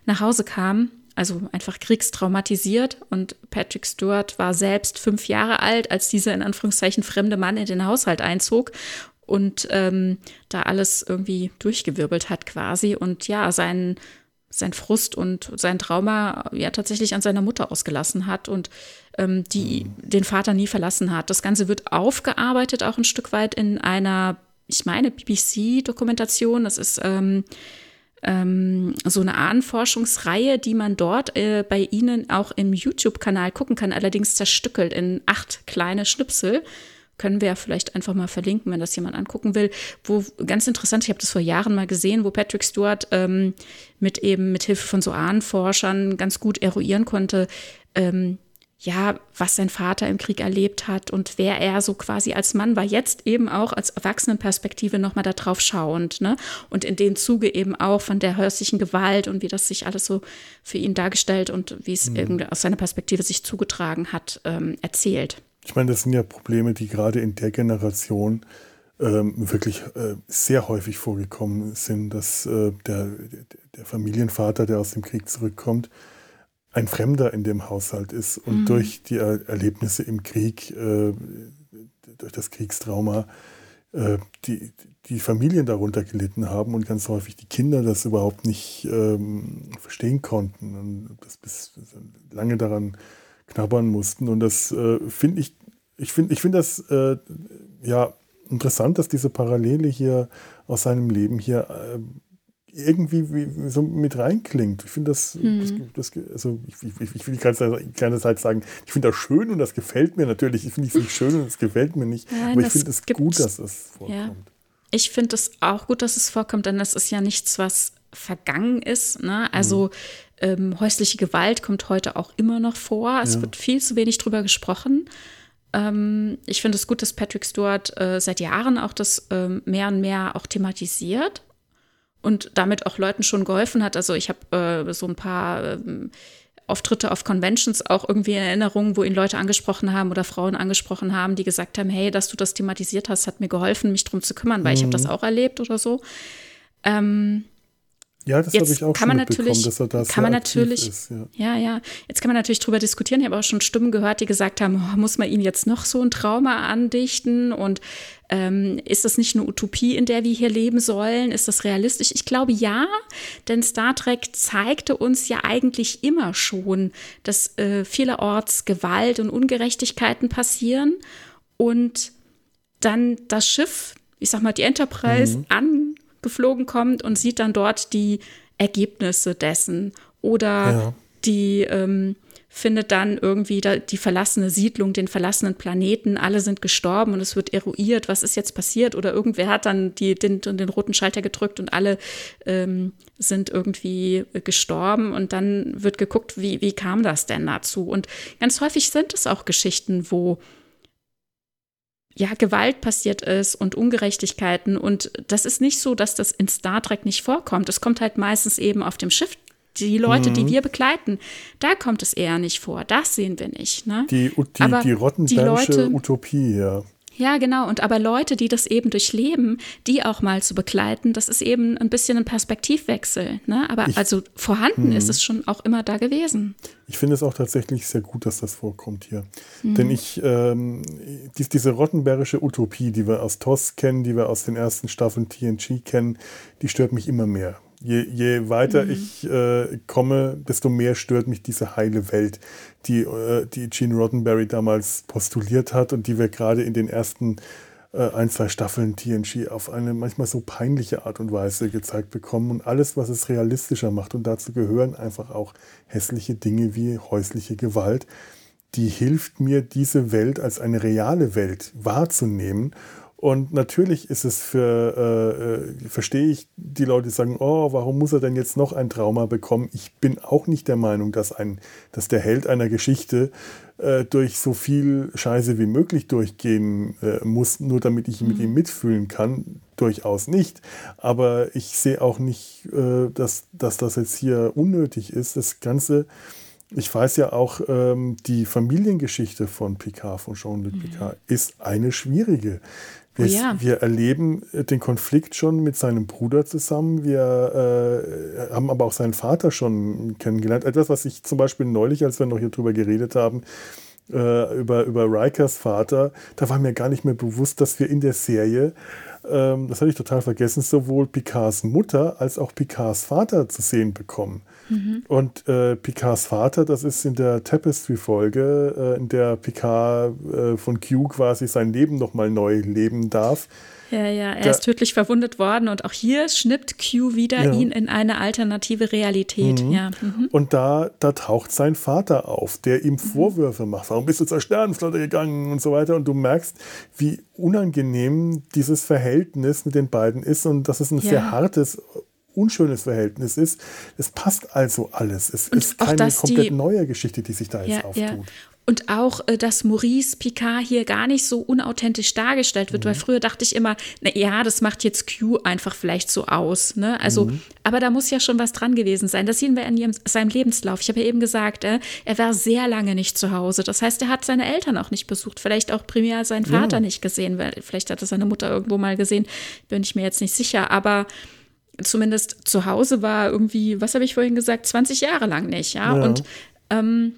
B: nach Hause kam. Also einfach kriegstraumatisiert. Und Patrick Stewart war selbst fünf Jahre alt, als dieser in Anführungszeichen fremde Mann in den Haushalt einzog und ähm, da alles irgendwie durchgewirbelt hat quasi und ja, sein, sein Frust und sein Trauma ja tatsächlich an seiner Mutter ausgelassen hat und ähm, die den Vater nie verlassen hat. Das Ganze wird aufgearbeitet auch ein Stück weit in einer, ich meine, BBC-Dokumentation. Das ist ähm, ähm, so eine Ahnenforschungsreihe, die man dort äh, bei Ihnen auch im YouTube-Kanal gucken kann, allerdings zerstückelt in acht kleine Schnipsel können wir ja vielleicht einfach mal verlinken, wenn das jemand angucken will. Wo ganz interessant, ich habe das vor Jahren mal gesehen, wo Patrick Stewart ähm, mit eben mit Hilfe von so Ahnenforschern ganz gut eruieren konnte, ähm, ja, was sein Vater im Krieg erlebt hat und wer er so quasi als Mann war, jetzt eben auch als Erwachsenenperspektive nochmal da drauf schauend, ne? Und in dem Zuge eben auch von der häuslichen Gewalt und wie das sich alles so für ihn dargestellt und wie es irgendwie aus seiner Perspektive sich zugetragen hat, ähm, erzählt.
A: Ich meine, das sind ja Probleme, die gerade in der Generation ähm, wirklich äh, sehr häufig vorgekommen sind, dass äh, der, der Familienvater, der aus dem Krieg zurückkommt, ein Fremder in dem Haushalt ist und durch die er Erlebnisse im Krieg, äh, durch das Kriegstrauma, äh, die, die Familien darunter gelitten haben und ganz häufig die Kinder das überhaupt nicht ähm, verstehen konnten und das bis lange daran knabbern mussten. Und das äh, finde ich, ich finde ich finde das äh, ja interessant, dass diese Parallele hier aus seinem Leben hier äh, irgendwie wie, so mit reinklingt. Ich finde das, das, das, also ich, ich, ich will die ganze, die ganze Zeit sagen, ich finde das schön und das gefällt mir natürlich. Ich finde es nicht schön und es gefällt mir nicht.
B: Nein,
A: aber ich finde es gut, dass es vorkommt.
B: Ja. Ich finde es auch gut, dass es vorkommt, denn das ist ja nichts, was vergangen ist. Ne? Also ähm, häusliche Gewalt kommt heute auch immer noch vor. Es
A: Ja.
B: wird viel zu wenig drüber gesprochen. Ähm, ich finde es gut, dass Patrick Stewart äh, seit Jahren auch das ähm, mehr und mehr auch thematisiert und damit auch Leuten schon geholfen hat. Also ich habe äh, so ein paar ähm, Auftritte auf Conventions auch irgendwie in Erinnerung, wo ihn Leute angesprochen haben oder Frauen angesprochen haben, die gesagt haben, hey, dass du das thematisiert hast, hat mir geholfen, mich drum zu kümmern, weil ich habe das auch erlebt oder so. Ähm,
A: Ja, das habe ich auch
B: kann
A: schon
B: man natürlich-
A: dass er da
B: kann man natürlich-
A: ist. Ja.
B: Ja, ja. Jetzt kann man natürlich drüber diskutieren. Ich habe auch schon Stimmen gehört, die gesagt haben, oh, muss man ihm jetzt noch so ein Trauma andichten? Und ähm, ist das nicht eine Utopie, in der wir hier leben sollen? Ist das realistisch? Ich glaube ja, denn Star Trek zeigte uns ja eigentlich immer schon, dass äh, vielerorts Gewalt und Ungerechtigkeiten passieren und dann das Schiff, ich sag mal, die Enterprise angeflogen kommt und sieht dann dort die Ergebnisse dessen oder
A: Ja.
B: die ähm, findet dann irgendwie da die verlassene Siedlung, den verlassenen Planeten, alle sind gestorben und es wird eruiert, was ist jetzt passiert oder irgendwer hat dann die, den, den roten Schalter gedrückt und alle ähm, sind irgendwie gestorben und dann wird geguckt, wie, wie kam das denn dazu? Und ganz häufig sind es auch Geschichten, wo ja, Gewalt passiert ist und Ungerechtigkeiten. Und das ist nicht so, dass das in Star Trek nicht vorkommt. Es kommt halt meistens eben auf dem Schiff. Die Leute, die wir begleiten, da kommt es eher nicht vor. Das sehen wir nicht. Ne?
A: Die, die,
B: Aber
A: die
B: Leute-
A: Utopie, ja.
B: Ja, genau. Und aber Leute, die das eben durchleben, die auch mal zu begleiten, das ist eben ein bisschen ein Perspektivwechsel. Ne? Aber
A: Ich-
B: also vorhanden ist es schon auch immer da gewesen.
A: Ich finde es auch tatsächlich sehr gut, dass das vorkommt hier.
B: Mhm.
A: Denn ich, ähm, dies, diese Rottenbergische Utopie, die wir aus TOS kennen, die wir aus den ersten Staffeln TNG kennen, die stört mich immer mehr. Je, je weiter mhm. ich äh, komme, desto mehr stört mich diese heile Welt, die, äh, die Gene Roddenberry damals postuliert hat und die wir gerade in den ersten äh, ein, zwei Staffeln TNG auf eine manchmal so peinliche Art und Weise gezeigt bekommen und alles, was es realistischer macht. Und dazu gehören einfach auch hässliche Dinge wie häusliche Gewalt, die hilft mir, diese Welt als eine reale Welt wahrzunehmen und natürlich ist es für, äh, äh, verstehe ich die Leute, die sagen, oh, warum muss er denn jetzt noch ein Trauma bekommen? Ich bin auch nicht der Meinung, dass, ein, dass der Held einer Geschichte äh, durch so viel Scheiße wie möglich durchgehen äh, muss, nur damit ich mhm. mit ihm mitfühlen kann. Durchaus nicht. Aber ich sehe auch nicht, äh, dass, dass das jetzt hier unnötig ist. Das Ganze ich weiß ja auch, ähm, die Familiengeschichte von Picard, von Jean-Luc mhm. Picard, ist eine schwierige. Wir, oh ja. wir, erleben äh, den Konflikt schon mit seinem Bruder zusammen. Wir äh, haben aber auch seinen Vater schon kennengelernt. Etwas, was ich zum Beispiel neulich, als wir noch hier drüber geredet haben, äh, über, über Rikers Vater, da war mir gar nicht mehr bewusst, dass wir in der Serie, ähm, das hatte ich total vergessen, sowohl Picards Mutter als auch Picards Vater zu sehen bekommen. Mhm. Und äh, Picards Vater, das ist in der Tapestry-Folge, äh, in der Picard äh, von Q quasi sein Leben nochmal neu leben darf.
B: Ja, ja, er da, ist tödlich verwundet worden und auch hier schnippt Q wieder ja. ihn in eine alternative Realität. Mhm. Ja. Mhm.
A: Und da, da taucht sein Vater auf, der ihm mhm. Vorwürfe macht. Warum bist du zur Sternenflotte gegangen und so weiter? Und du merkst, wie unangenehm dieses Verhältnis mit den beiden ist und dass es ein ja. sehr hartes unschönes Verhältnis ist. Es passt also alles. Es und ist keine komplett die, neue Geschichte, die sich da jetzt ja, auftut. Ja.
B: Und auch, äh, dass Maurice Picard hier gar nicht so unauthentisch dargestellt wird, mhm. weil früher dachte ich immer, na ja, das macht jetzt Q einfach vielleicht so aus. Ne? Also, mhm. aber da muss ja schon was dran gewesen sein. Das sehen wir in ihrem, seinem Lebenslauf. Ich habe ja eben gesagt, äh, er war sehr lange nicht zu Hause. Das heißt, er hat seine Eltern auch nicht besucht, vielleicht auch primär seinen Vater ja. nicht gesehen, weil vielleicht hat er seine Mutter irgendwo mal gesehen, bin ich mir jetzt nicht sicher. Aber zumindest zu Hause war irgendwie, was habe ich vorhin gesagt, 20 Jahre lang nicht, ja. ja. Und ähm,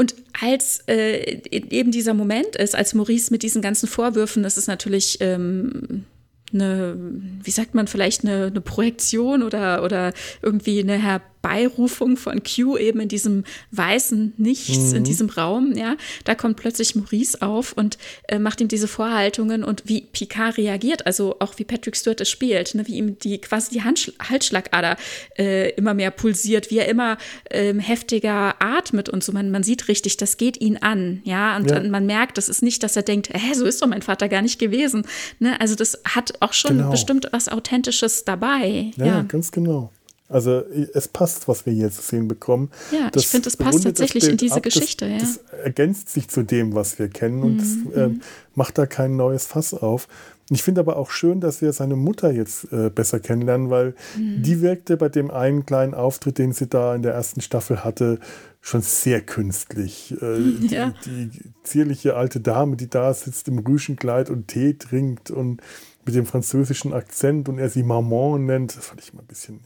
B: und als äh, eben dieser Moment ist, als Maurice mit diesen ganzen Vorwürfen, das ist natürlich ähm, eine, wie sagt man, vielleicht eine, eine Projektion oder, oder irgendwie eine Her Beirufung von Q eben in diesem weißen Nichts, mhm. in diesem Raum, ja, da kommt plötzlich Maurice auf und äh, macht ihm diese Vorhaltungen und wie Picard reagiert, also auch wie Patrick Stewart es spielt, ne, wie ihm die quasi die Handsch Halsschlagader äh, immer mehr pulsiert, wie er immer ähm, heftiger atmet und so. Man, man sieht richtig, das geht ihn an, ja, und ja. man merkt, das ist nicht, dass er denkt, hä, so ist doch mein Vater gar nicht gewesen. Ne? Also das hat auch schon genau. bestimmt was Authentisches dabei.
A: ja. ja. ganz genau. Also es passt, was wir hier zu sehen bekommen.
B: Ja, das ich finde, es passt tatsächlich in diese ab. Geschichte.
A: Das, ja. das ergänzt sich zu dem, was wir kennen und mhm. äh, macht da kein neues Fass auf. Ich finde aber auch schön, dass wir seine Mutter jetzt äh, besser kennenlernen, weil mhm. die wirkte bei dem einen kleinen Auftritt, den sie da in der ersten Staffel hatte, schon sehr künstlich. Äh, *laughs* ja. die, die, zierliche alte Dame, die da sitzt im Rüschenkleid und Tee trinkt und mit dem französischen Akzent und er sie Maman nennt, das fand ich mal ein bisschen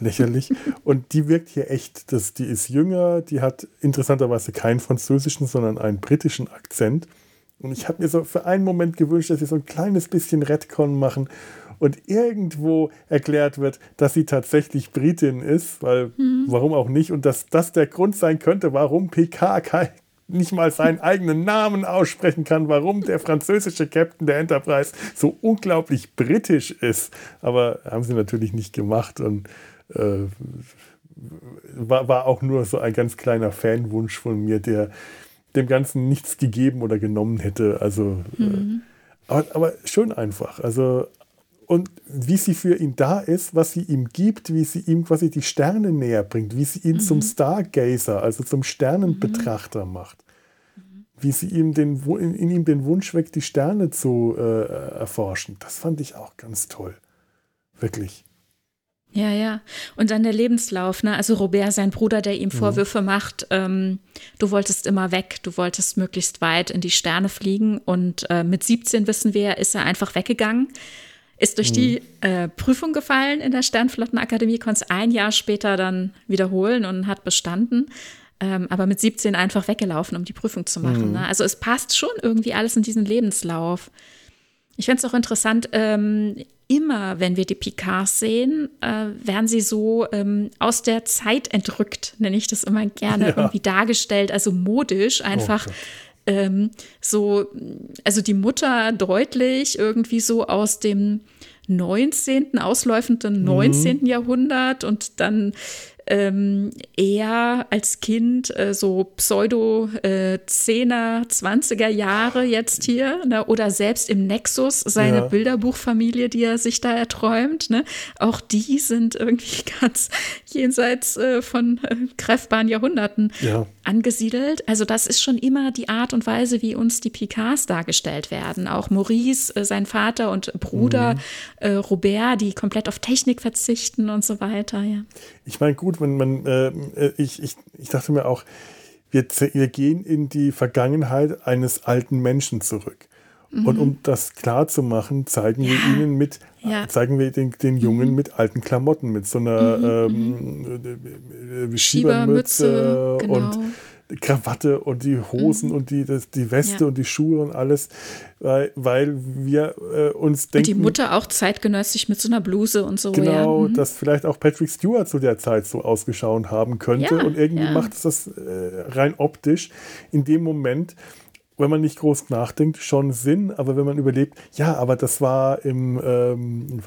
A: lächerlich. Und die wirkt hier echt, dass die ist jünger, die hat interessanterweise keinen französischen, sondern einen britischen Akzent. Und ich habe mir so für einen Moment gewünscht, dass sie so ein kleines bisschen Redcon machen und irgendwo erklärt wird, dass sie tatsächlich Britin ist, weil mhm. warum auch nicht? Und dass das der Grund sein könnte, warum PK nicht mal seinen eigenen Namen aussprechen kann, warum der französische Captain der Enterprise so unglaublich britisch ist. Aber haben sie natürlich nicht gemacht und äh, war, war auch nur so ein ganz kleiner Fanwunsch von mir, der dem Ganzen nichts gegeben oder genommen hätte. Also, äh, mhm. äh, aber, aber schön einfach. Also, und wie sie für ihn da ist, was sie ihm gibt, wie sie ihm quasi die Sterne näher bringt, wie sie ihn mhm. zum Stargazer, also zum Sternenbetrachter mhm. macht. Wie sie ihm den, in, in, ihm den Wunsch weckt, die Sterne zu äh, erforschen. Das fand ich auch ganz toll. Wirklich.
B: Ja, ja. Und dann der Lebenslauf, ne? Also Robert, sein Bruder, der ihm mhm. Vorwürfe mhm. macht, ähm, du wolltest immer weg, du wolltest möglichst weit in die Sterne fliegen. Und äh, mit 17 wissen wir, ist er einfach weggegangen, ist durch mhm. die äh, Prüfung gefallen in der Sternflottenakademie, konnte es ein Jahr später dann wiederholen und hat bestanden. Ähm, aber mit 17 einfach weggelaufen, um die Prüfung zu machen. Mhm. Ne? Also es passt schon irgendwie alles in diesen Lebenslauf. Ich fände es auch interessant, ähm, immer, wenn wir die Picards sehen, äh, werden sie so ähm, aus der Zeit entrückt, nenne ich das immer gerne, ja. irgendwie dargestellt, also modisch einfach. Oh ähm, so, also die Mutter deutlich irgendwie so aus dem 19., ausläufenden 19. Mhm. Jahrhundert und dann ähm, er als Kind äh, so Pseudo äh, 10er, 20er Jahre jetzt hier ne? oder selbst im Nexus seine ja. Bilderbuchfamilie, die er sich da erträumt. Ne? Auch die sind irgendwie *laughs* ganz jenseits äh, von äh, greifbaren Jahrhunderten ja. angesiedelt. Also das ist schon immer die Art und Weise, wie uns die Picards dargestellt werden. Auch Maurice, äh, sein Vater und Bruder mhm. Äh, Robert, die komplett auf Technik verzichten und so weiter. Ja.
A: Ich meine, gut, wenn man, äh, äh, ich, ich, ich dachte mir auch, wir, wir gehen in die Vergangenheit eines alten Menschen zurück. Mhm. Und um das klar zu machen, zeigen ja. wir ihnen mit, ja. zeigen wir den, den Jungen mhm. mit alten Klamotten, mit so einer mhm. ähm, mhm. äh, Schiebermütze genau. und Krawatte und die Hosen mhm. und die, das, die Weste ja. und die Schuhe und alles, weil, weil wir äh, uns denken.
B: Und die Mutter auch zeitgenössisch mit so einer Bluse und so.
A: Genau, ja. mhm. dass vielleicht auch Patrick Stewart zu der Zeit so ausgeschaut haben könnte. Ja, und irgendwie macht es das äh, rein optisch in dem Moment wenn man nicht groß nachdenkt, schon Sinn, aber wenn man überlebt, ja, aber das war im ähm,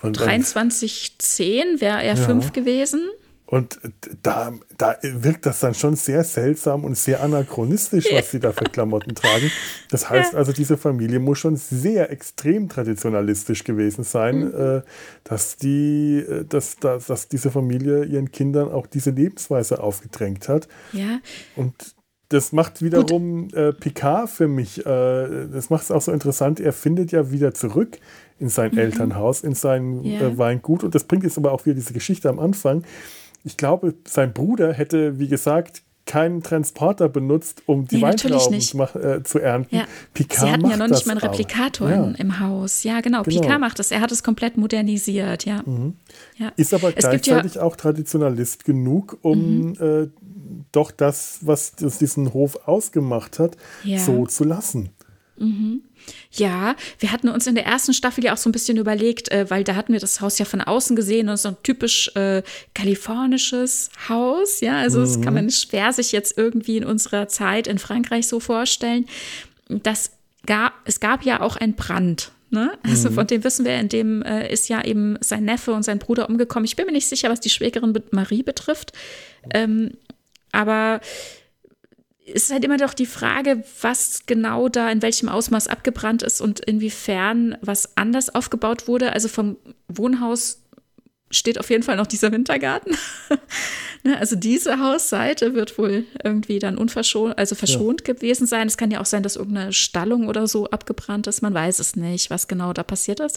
B: 2310 wäre er ja. fünf gewesen.
A: Und da, da wirkt das dann schon sehr seltsam und sehr anachronistisch, was sie da für Klamotten tragen. Das heißt also, diese Familie muss schon sehr extrem traditionalistisch gewesen sein, mhm. äh, dass, die, äh, dass, dass, dass diese Familie ihren Kindern auch diese Lebensweise aufgedrängt hat.
B: Ja.
A: Und das macht wiederum äh, Picard für mich, äh, das macht es auch so interessant. Er findet ja wieder zurück in sein mhm. Elternhaus, in sein ja. äh, Weingut. Und das bringt jetzt aber auch wieder diese Geschichte am Anfang ich glaube, sein Bruder hätte, wie gesagt, keinen Transporter benutzt, um die nee, Weintrauben äh, zu ernten.
B: Ja. Picard Sie hatten ja noch nicht mal einen Replikator ja. im Haus. Ja, genau. genau. Picard macht das. Er hat es komplett modernisiert, ja.
A: Mhm. ja. Ist aber es gleichzeitig ja auch Traditionalist genug, um mhm. äh, doch das, was das diesen Hof ausgemacht hat, so zu lassen.
B: Mhm. Ja, wir hatten uns in der ersten Staffel ja auch so ein bisschen überlegt, äh, weil da hatten wir das Haus ja von außen gesehen und so ein typisch äh, kalifornisches Haus. Ja, also mhm. das kann man schwer sich jetzt irgendwie in unserer Zeit in Frankreich so vorstellen. Das gab, es gab ja auch einen Brand. Ne? Also mhm. von dem wissen wir, in dem äh, ist ja eben sein Neffe und sein Bruder umgekommen. Ich bin mir nicht sicher, was die Schwägerin Marie betrifft. Ähm, aber ist halt immer doch die Frage, was genau da in welchem Ausmaß abgebrannt ist und inwiefern was anders aufgebaut wurde. Also vom Wohnhaus steht auf jeden Fall noch dieser Wintergarten. *laughs* Ne, also diese Hausseite wird wohl irgendwie dann unverschont, also verschont ja. gewesen sein. Es kann ja auch sein, dass irgendeine Stallung oder so abgebrannt ist. Man weiß es nicht, was genau da passiert ist.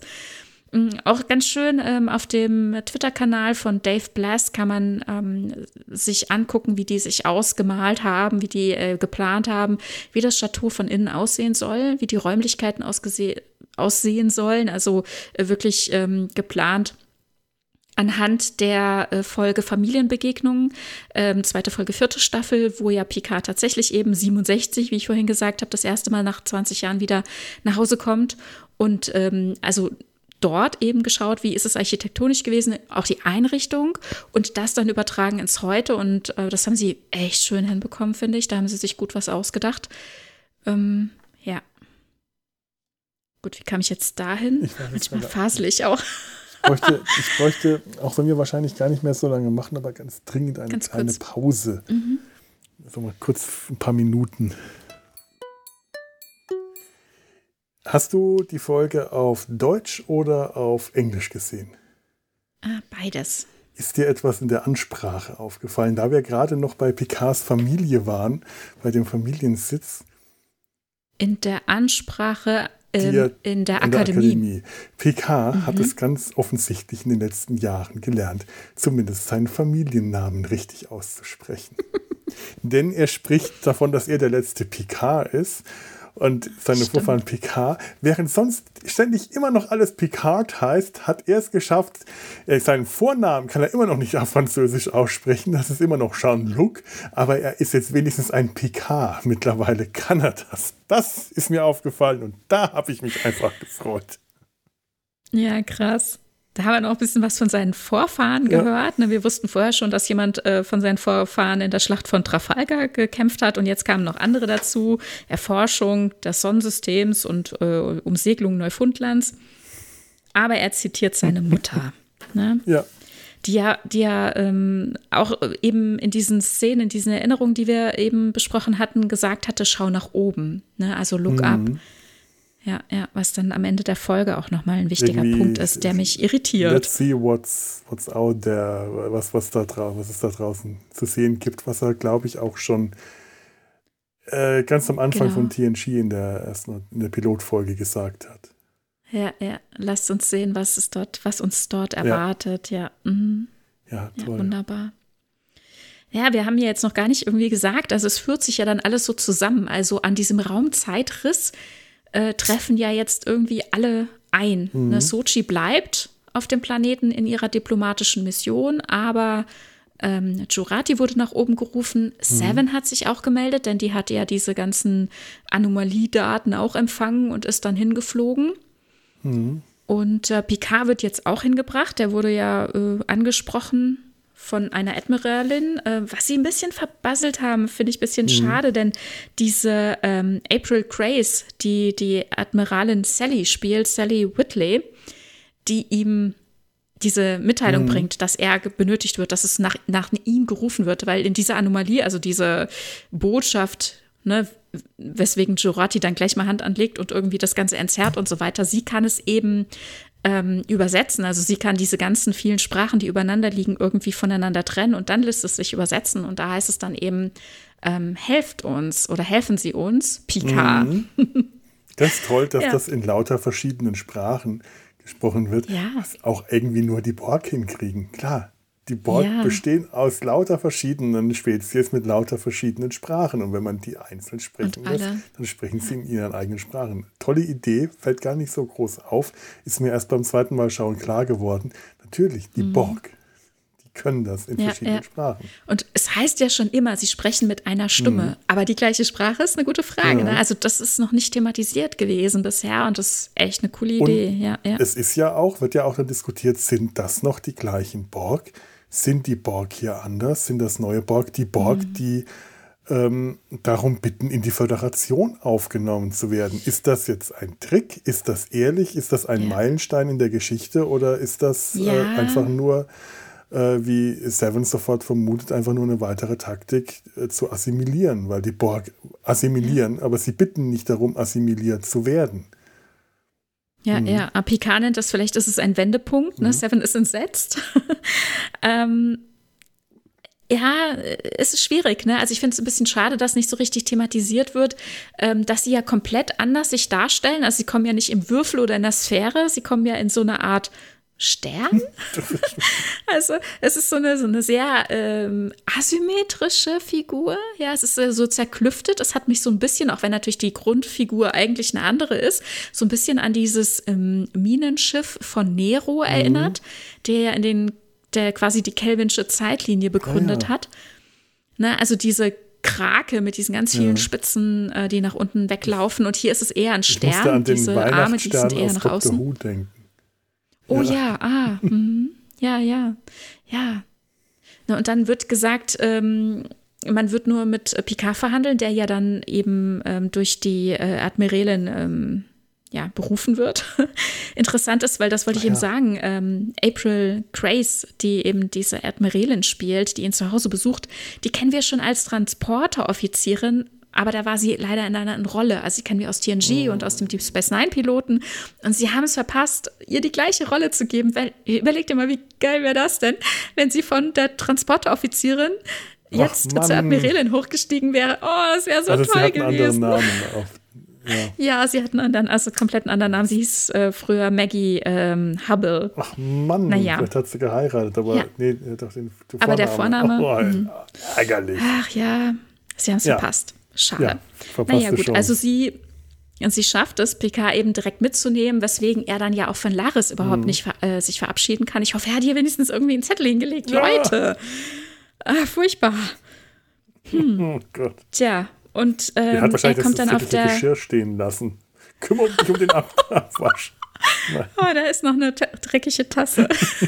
B: Mm, auch ganz schön ähm, auf dem Twitter-Kanal von Dave Blast kann man ähm, sich angucken, wie die sich ausgemalt haben, wie die äh, geplant haben, wie das Chateau von innen aussehen soll, wie die Räumlichkeiten aussehen sollen. Also äh, wirklich ähm, geplant anhand der äh, Folge Familienbegegnungen, ähm, zweite Folge, vierte Staffel, wo ja Picard tatsächlich eben 67, wie ich vorhin gesagt habe, das erste Mal nach 20 Jahren wieder nach Hause kommt. Und ähm, also dort eben geschaut, wie ist es architektonisch gewesen, auch die Einrichtung und das dann übertragen ins Heute. Und äh, das haben sie echt schön hinbekommen, finde ich. Da haben sie sich gut was ausgedacht. Ähm, ja. Gut, wie kam ich jetzt dahin? Ich Manchmal fasel ich auch.
A: Ich bräuchte, ich bräuchte, auch wenn wir wahrscheinlich gar nicht mehr so lange machen, aber ganz dringend eine ganz kleine kurz. Pause. Mhm. So mal kurz ein paar Minuten. Hast du die Folge auf Deutsch oder auf Englisch gesehen?
B: Ah, beides.
A: Ist dir etwas in der Ansprache aufgefallen? Da wir gerade noch bei Picards Familie waren, bei dem Familiensitz.
B: In der Ansprache ähm, in der Akademie. Der Akademie.
A: Picard mhm. hat es ganz offensichtlich in den letzten Jahren gelernt, zumindest seinen Familiennamen richtig auszusprechen. *laughs* Denn er spricht davon, dass er der letzte Picard ist und seine. Vorfahren Picard. Während sonst ständig immer noch alles Picard heißt, hat er es geschafft, äh, seinen Vornamen kann er immer noch nicht auf Französisch aussprechen, das ist immer noch Jean-Luc, aber er ist jetzt wenigstens ein Picard. Mittlerweile kann er das. Das ist mir aufgefallen und da habe ich mich einfach gefreut.
B: Ja, krass. Da haben wir noch ein bisschen was von seinen Vorfahren
A: Ja.
B: gehört. Ne? Wir wussten vorher schon, dass jemand äh, von seinen Vorfahren in der Schlacht von Trafalgar gekämpft hat und jetzt kamen noch andere dazu. Erforschung des Sonnensystems und äh, Umsegelung Neufundlands. Aber er zitiert seine Mutter. *laughs* Ne?
A: Ja,
B: die ja, die ja ähm, auch eben in diesen Szenen, in diesen Erinnerungen, die wir eben besprochen hatten, gesagt hatte, schau nach oben. Ne? Also look up. Ja, ja, was dann am Ende der Folge auch nochmal ein wichtiger
A: Irgendwie
B: Punkt ist, der mich irritiert.
A: let's see what's, what's out there, was, was, da draußen, was es da draußen zu sehen gibt, was er, glaube ich, auch schon äh, ganz am Anfang
B: Genau.
A: von TNG in der ersten in der Pilotfolge gesagt hat.
B: Ja, ja, lasst uns sehen, was es dort, was uns dort erwartet. Ja, mhm.
A: Ja,
B: ja
A: toll.
B: wunderbar. Ja, wir haben ja jetzt noch gar nicht irgendwie gesagt, also es führt sich ja dann alles so zusammen. Also an diesem Raumzeitriss äh, treffen ja jetzt irgendwie alle ein. Ne, Sochi bleibt auf dem Planeten in ihrer diplomatischen Mission, aber ähm, Jurati wurde nach oben gerufen. Seven hat sich auch gemeldet, denn die hat ja diese ganzen Anomaliedaten auch empfangen und ist dann hingeflogen. Und äh, Picard wird jetzt auch hingebracht. Der wurde ja äh, angesprochen von einer Admiralin. Äh, was sie ein bisschen verbasselt haben, finde ich ein bisschen schade, denn diese ähm, April Grace, die die Admiralin Sally spielt, Sally Whitley, die ihm diese Mitteilung bringt, dass er benötigt wird, dass es nach, nach ihm gerufen wird, weil in dieser Anomalie, also diese Botschaft, ne, weswegen Jurati dann gleich mal Hand anlegt und irgendwie das Ganze entzerrt und so weiter, sie kann es eben ähm, übersetzen. Also sie kann diese ganzen vielen Sprachen, die übereinander liegen, irgendwie voneinander trennen und dann lässt es sich übersetzen. Und da heißt es dann eben, ähm, helft uns oder helfen Sie uns, Pika. *laughs*
A: Das ist toll, dass
B: Ja.
A: das in lauter verschiedenen Sprachen gesprochen wird,
B: Ja.
A: was auch irgendwie nur die Borg hinkriegen. Klar, die Borg
B: Ja.
A: bestehen aus lauter verschiedenen Spezies mit lauter verschiedenen Sprachen. Und wenn man die einzeln sprechen lässt, dann sprechen sie in ihren eigenen Sprachen. Tolle Idee, fällt gar nicht so groß auf. Ist mir erst beim zweiten Mal schauen klar geworden. Natürlich, die Borg, die können das in
B: Mhm. Ja,
A: verschiedenen
B: ja.
A: Sprachen.
B: Und es heißt ja schon immer, sie sprechen mit einer Stimme. Aber die gleiche Sprache ist eine gute Frage. Ne? Also das ist noch nicht thematisiert gewesen bisher und das ist echt eine coole Idee.
A: Es ist ja auch, wird ja auch dann diskutiert, sind das noch die gleichen Borg? Sind die Borg hier anders? Sind das neue Borg? Die Borg,
B: Mhm.
A: die ähm, darum bitten, in die Föderation aufgenommen zu werden. Ist das jetzt ein Trick? Ist das ehrlich? Ist das ein
B: Ja.
A: Meilenstein in der Geschichte? Oder ist das äh,
B: Ja.
A: einfach nur, äh, wie Seven sofort vermutet, einfach nur eine weitere Taktik äh, zu assimilieren? Weil die Borg assimilieren, aber sie bitten nicht darum, assimiliert zu werden.
B: Ja,
A: Mhm.
B: ja. Picard nennt das vielleicht, ist es ein Wendepunkt. Ne? Seven ist entsetzt. *laughs* ähm, ja, es ist schwierig, ne? Also ich finde es ein bisschen schade, dass nicht so richtig thematisiert wird, ähm, dass sie ja komplett anders sich darstellen. Also sie kommen ja nicht im Würfel oder in der Sphäre, sie kommen ja in so eine Art Stern. *laughs* also es ist so eine, so eine sehr ähm, asymmetrische Figur. Ja, es ist äh, so zerklüftet. Es hat mich so ein bisschen, auch wenn natürlich die Grundfigur eigentlich eine andere ist, so ein bisschen an dieses ähm, Minenschiff von Nero erinnert, der ja in den der quasi die Kelvinsche Zeitlinie begründet
A: Ah, ja.
B: hat. Ne, also diese Krake mit diesen ganz vielen Spitzen, äh, die nach unten weglaufen. Und hier ist es eher ein
A: Ich musste
B: Stern.
A: an den
B: Diese Arme, die
A: Weihnachtsstern
B: sind eher nach außen.
A: Who denken.
B: Oh
A: Ja.
B: ja, ah, mhm. ja, ja, ja. Na, und dann wird gesagt, ähm, man wird nur mit Picard verhandeln, der ja dann eben ähm, durch die äh, Admiralin ähm, ja, berufen wird. *laughs* Interessant ist, weil das wollte ich eben
A: ja.
B: sagen, ähm, April Grace, die eben diese Admiralin spielt, die ihn zu Hause besucht, die kennen wir schon als Transporteroffizierin, aber da war sie leider in einer anderen Rolle. Also sie kennen wir aus TNG und aus dem Deep Space Nine Piloten. Und sie haben es verpasst, ihr die gleiche Rolle zu geben. Weil, überleg dir mal, wie geil wäre das denn, wenn sie von der Transporteroffizierin jetzt
A: Mann.
B: zur Admiralin hochgestiegen wäre. Oh, das wäre so
A: Also sie
B: toll
A: hat einen anderen
B: gewesen.
A: Ja.
B: Ja, sie hat einen anderen, also komplett einen anderen Namen. Sie hieß äh, früher Maggie ähm, Hubble.
A: Ach Mann,
B: Naja.
A: vielleicht hat sie geheiratet, aber
B: Ja.
A: nee, doch den, den
B: Aber der Vorname,
A: Oh,
B: mhm.
A: Ärgerlich.
B: Ach ja, sie haben es
A: Ja.
B: verpasst. Schade.
A: Ja,
B: naja, gut,
A: Chance.
B: also sie, sie schafft es, Picard eben direkt mitzunehmen, weswegen er dann ja auch von Laris überhaupt mhm. nicht äh, sich verabschieden kann. Ich hoffe, er hat hier wenigstens irgendwie einen Zettel hingelegt. Ja. Leute! Ah, furchtbar. Hm. *laughs* Oh Gott. Tja, und ähm, er, hat wahrscheinlich er kommt das, dann auf der
A: Geschirr stehen lassen. Kümmert dich um den Ab *laughs* Abwasch.
B: Oh, da ist noch eine dreckige Tasse.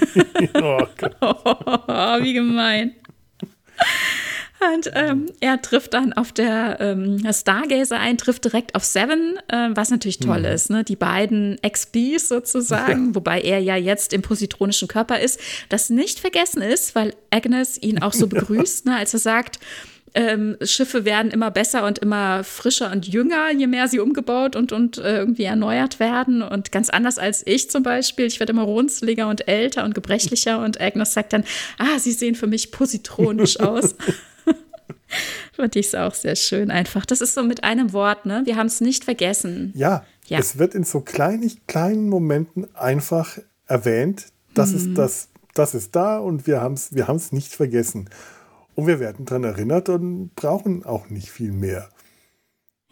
B: *laughs* oh, Gott. oh, wie gemein. Und ähm, er trifft dann auf der ähm, Stargazer ein, trifft direkt auf Seven, äh, was natürlich toll mhm. ist. Ne? Die beiden Ex-Bees sozusagen, ja. wobei er ja jetzt im positronischen Körper ist. Das nicht vergessen ist, weil Agnes ihn auch so *laughs* begrüßt, ne, als er sagt, ähm, Schiffe werden immer besser und immer frischer und jünger, je mehr sie umgebaut und, und äh, irgendwie erneuert werden. Und ganz anders als ich zum Beispiel. Ich werde immer runzliger und älter und gebrechlicher. Und Agnes sagt dann, ah, sie sehen für mich positronisch aus. *laughs* *laughs* Fand ich es auch sehr schön einfach. Das ist so mit einem Wort, ne? Wir haben es nicht vergessen.
A: Ja, ja, es wird in so kleinig, kleinen Momenten einfach erwähnt, das mhm. ist das, das ist da und wir haben es wir nicht vergessen. Und wir werden daran erinnert und brauchen auch nicht viel mehr.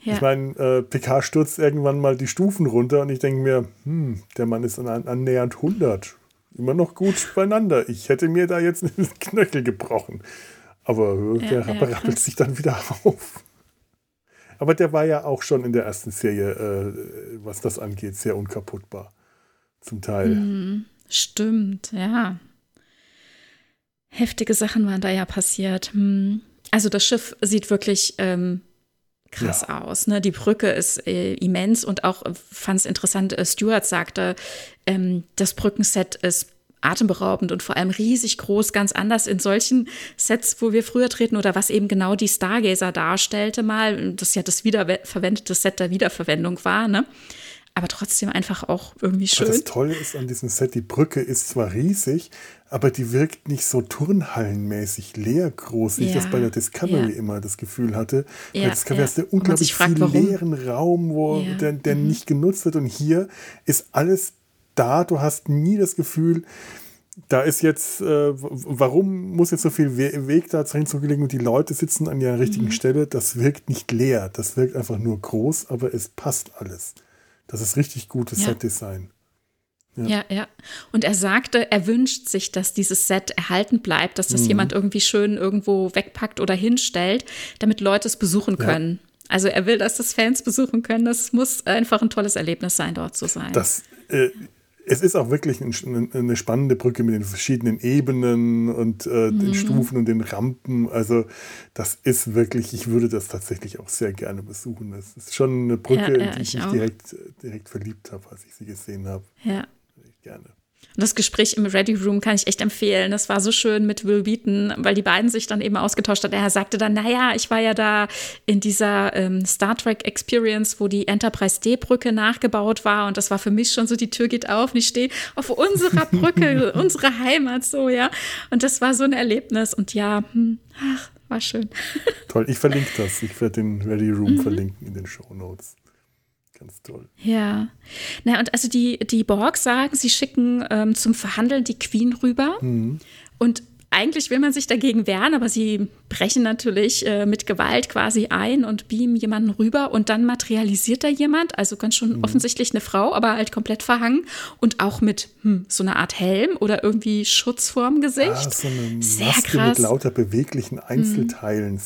A: Ja. Ich meine, äh, PK stürzt irgendwann mal die Stufen runter und ich denke mir, hm, der Mann ist an, annähernd 100. Immer noch gut beieinander. Ich hätte mir da jetzt *laughs* einen Knöchel gebrochen. Aber ja, der ja, *laughs* rappelt sich dann wieder auf. Aber der war ja auch schon in der ersten Serie, äh, was das angeht, sehr unkaputtbar. Zum Teil.
B: Mhm, stimmt, ja. Heftige Sachen waren da ja passiert. Hm. Also das Schiff sieht wirklich ähm, krass ja. aus. Ne? Die Brücke ist äh, immens und auch äh, fand es interessant, äh, Stuart sagte, ähm, das Brückenset ist atemberaubend und vor allem riesig groß, ganz anders in solchen Sets, wo wir früher treten oder was eben genau die Stargazer darstellte mal, das ja das wiederverwendete Set der Wiederverwendung war, ne? Aber trotzdem einfach auch irgendwie schön.
A: das Tolle ist an diesem Set, die Brücke ist zwar riesig, aber die wirkt nicht so turnhallenmäßig leer groß, wie ja, ich das bei der Discovery ja. immer das Gefühl hatte. Ja, bei Discovery ja. hast du unglaublich fragt, viel warum? leeren Raum, wo der, der mhm. nicht genutzt wird. Und hier ist alles da. Du hast nie das Gefühl, da ist jetzt, äh, warum muss jetzt so viel We Weg da hinzulegen und die Leute sitzen an der richtigen mhm. Stelle? Das wirkt nicht leer, das wirkt einfach nur groß, aber es passt alles. Das ist richtig gutes ja. Set-Design.
B: Ja. ja. ja, Und er sagte, er wünscht sich, dass dieses Set erhalten bleibt, dass das mhm. jemand irgendwie schön irgendwo wegpackt oder hinstellt, damit Leute es besuchen können. Ja. Also er will, dass das Fans besuchen können. Das muss einfach ein tolles Erlebnis sein, dort zu sein.
A: Das, äh, es ist auch wirklich ein, eine spannende Brücke mit den verschiedenen Ebenen und äh, mhm. den Stufen und den Rampen. Also das ist wirklich, ich würde das tatsächlich auch sehr gerne besuchen. Das ist schon eine Brücke, ja, ja, in die ich mich direkt, direkt verliebt habe, als ich sie gesehen habe.
B: Ja. Gerne. Und das Gespräch im Ready Room kann ich echt empfehlen. Das war so schön mit Will Beaton, weil die beiden sich dann eben ausgetauscht haben. Er sagte dann, naja, ich war ja da in dieser ähm, Star Trek Experience, wo die Enterprise D-Brücke nachgebaut war. Und das war für mich schon so, die Tür geht auf und ich stehe auf unserer Brücke, *laughs* unsere Heimat so, ja. Und das war so ein Erlebnis. Und ja, hm, ach, war schön.
A: Toll, ich verlinke das. Ich werde den Ready Room mhm. verlinken in den Show Notes ganz toll.
B: Ja. Na, und also die, die Borg sagen, sie schicken ähm, zum Verhandeln die Queen rüber. Mhm. Und eigentlich will man sich dagegen wehren, aber sie brechen natürlich äh, mit Gewalt quasi ein und beamen jemanden rüber und dann materialisiert da jemand, also ganz schon mhm. offensichtlich eine Frau, aber halt komplett verhangen und auch mit hm, so einer Art Helm oder irgendwie Schutz vorm Gesicht. Ja,
A: so eine Sehr Maske krass. mit lauter beweglichen mhm. Einzelteilen. Mhm.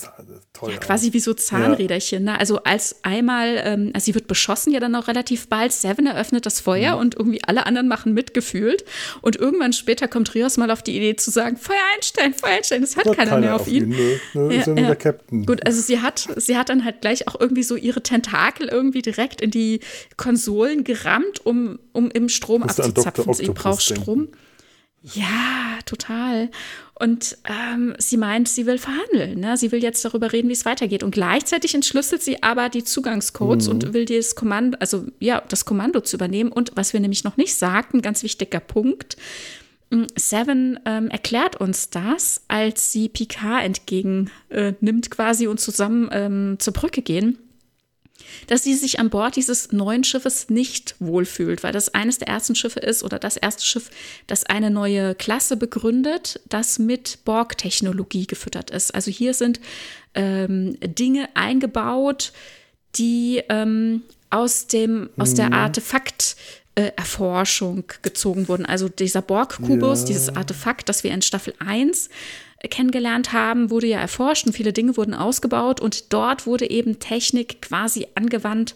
B: Toll ja, quasi wie so Zahnräderchen. Ne? Also als einmal, ähm, also sie wird beschossen ja dann auch relativ bald. Seven eröffnet das Feuer mhm. und irgendwie alle anderen machen mitgefühlt. Und irgendwann später kommt Rios mal auf die Idee zu sagen, Feuer einstellen, Feuer einstellen. Das hört keiner, keiner, mehr auf ihn. ihn
A: ne? ja, ist ja nur der Captain.
B: Gut, also sie hat, sie hat dann halt gleich auch irgendwie so ihre Tentakel irgendwie direkt in die Konsolen gerammt, um, um im Strom abzuzapfen. Sie braucht Strom. Ja, total. Und ähm, sie meint, sie will verhandeln. Ne? Sie will jetzt darüber reden, wie es weitergeht. Und gleichzeitig entschlüsselt sie aber die Zugangscodes mhm. und will das Kommando, also ja, das Kommando zu übernehmen. Und was wir nämlich noch nicht sagten, ganz wichtiger Punkt, Seven ähm, erklärt uns das, als sie Picard entgegennimmt äh, quasi und zusammen ähm, zur Brücke gehen, dass sie sich an Bord dieses neuen Schiffes nicht wohlfühlt, weil das eines der ersten Schiffe ist oder das erste Schiff, das eine neue Klasse begründet, das mit Borg-Technologie gefüttert ist. Also hier sind ähm, Dinge eingebaut, die ähm, aus dem, aus der Artefakt- äh, Erforschung gezogen wurden. Also dieser Borg-Kubus,
A: Ja.
B: dieses Artefakt, das wir in Staffel 1 kennengelernt haben, wurde ja erforscht und viele Dinge wurden ausgebaut und dort wurde eben Technik quasi angewandt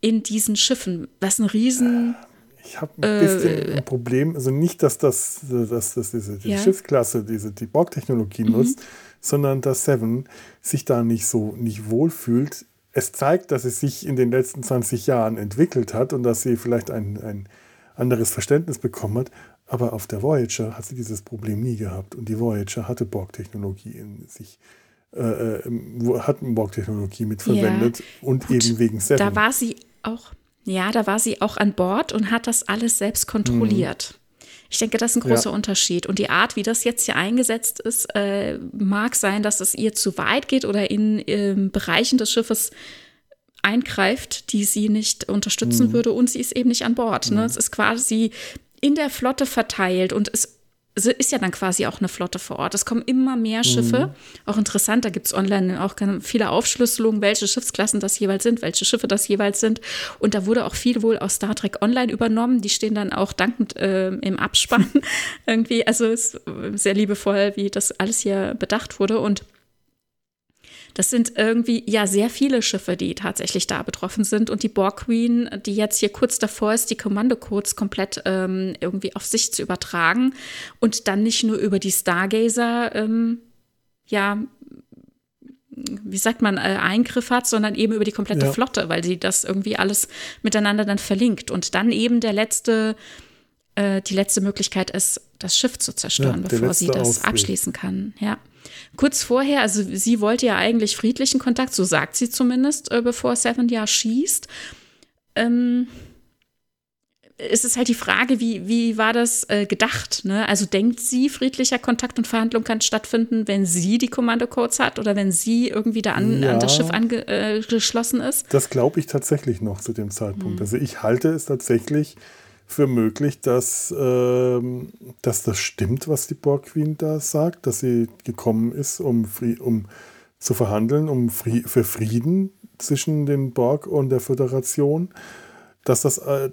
B: in diesen Schiffen, was ein riesen
A: Ich habe ein bisschen ein Problem, also nicht, dass das, dass das diese die
B: Ja. Mhm.
A: Schiffsklasse, diese die Borg-Technologie nutzt, sondern dass Seven sich da nicht so nicht wohlfühlt. Es zeigt, dass es sich in den letzten 20 Jahren entwickelt hat und dass sie vielleicht ein, ein anderes Verständnis bekommen hat. Aber auf der Voyager hat sie dieses Problem nie gehabt. Und die Voyager hatte Borg-Technologie in sich, äh, äh, wo- hat Borg-Technologie mitverwendet und
B: Gut,
A: eben wegen Seven.
B: Da war sie auch, ja, da war sie auch an Bord und hat das alles selbst kontrolliert. Ich denke, das ist ein großer
A: Ja.
B: Unterschied. Und die Art, wie das jetzt hier eingesetzt ist, äh, mag sein, dass es ihr zu weit geht oder in ähm, Bereichen des Schiffes eingreift, die sie nicht unterstützen
A: Mhm.
B: würde. Und sie ist eben nicht an Bord. Ne? Es ist quasi in der Flotte verteilt und es ist ja dann quasi auch eine Flotte vor Ort. Es kommen immer mehr Schiffe.
A: Mhm.
B: Auch interessant, da gibt es online auch viele Aufschlüsselungen, welche Schiffsklassen das jeweils sind, welche Schiffe das jeweils sind. Und da wurde auch viel wohl aus Star Trek Online übernommen. Die stehen dann auch dankend äh, im Abspann *laughs* irgendwie. Also es ist sehr liebevoll, wie das alles hier bedacht wurde. Und das sind irgendwie ja sehr viele Schiffe, die tatsächlich da betroffen sind. Und die Borg Queen, die jetzt hier kurz davor ist, die Kommandocodes komplett ähm, irgendwie auf sich zu übertragen und dann nicht nur über die Stargazer, ähm, ja, wie sagt man, äh, Eingriff hat, sondern eben über die komplette
A: Ja.
B: Flotte, weil sie das irgendwie alles miteinander dann verlinkt. Und dann eben der letzte, äh, die letzte Möglichkeit ist, das Schiff zu zerstören,
A: Ja,
B: bevor sie das
A: Ausweg.
B: abschließen kann. Ja. Kurz vorher, also sie wollte ja eigentlich friedlichen Kontakt, so sagt sie zumindest, äh, bevor Seven ja schießt. Ähm, es ist halt die Frage, wie, wie war das äh, gedacht? Ne? Also denkt sie, friedlicher Kontakt und Verhandlung kann stattfinden, wenn sie die Kommandocodes hat oder wenn sie irgendwie da an,
A: Ja.
B: an das Schiff angeschlossen ist?
A: Das glaube ich tatsächlich noch zu dem Zeitpunkt.
B: Mhm.
A: Also ich halte es tatsächlich für möglich, dass, ähm, dass das stimmt, was die Borg Queen da sagt, dass sie gekommen ist, um, um zu verhandeln, um Fri für Frieden zwischen den Borg und der Föderation. Dass das äh,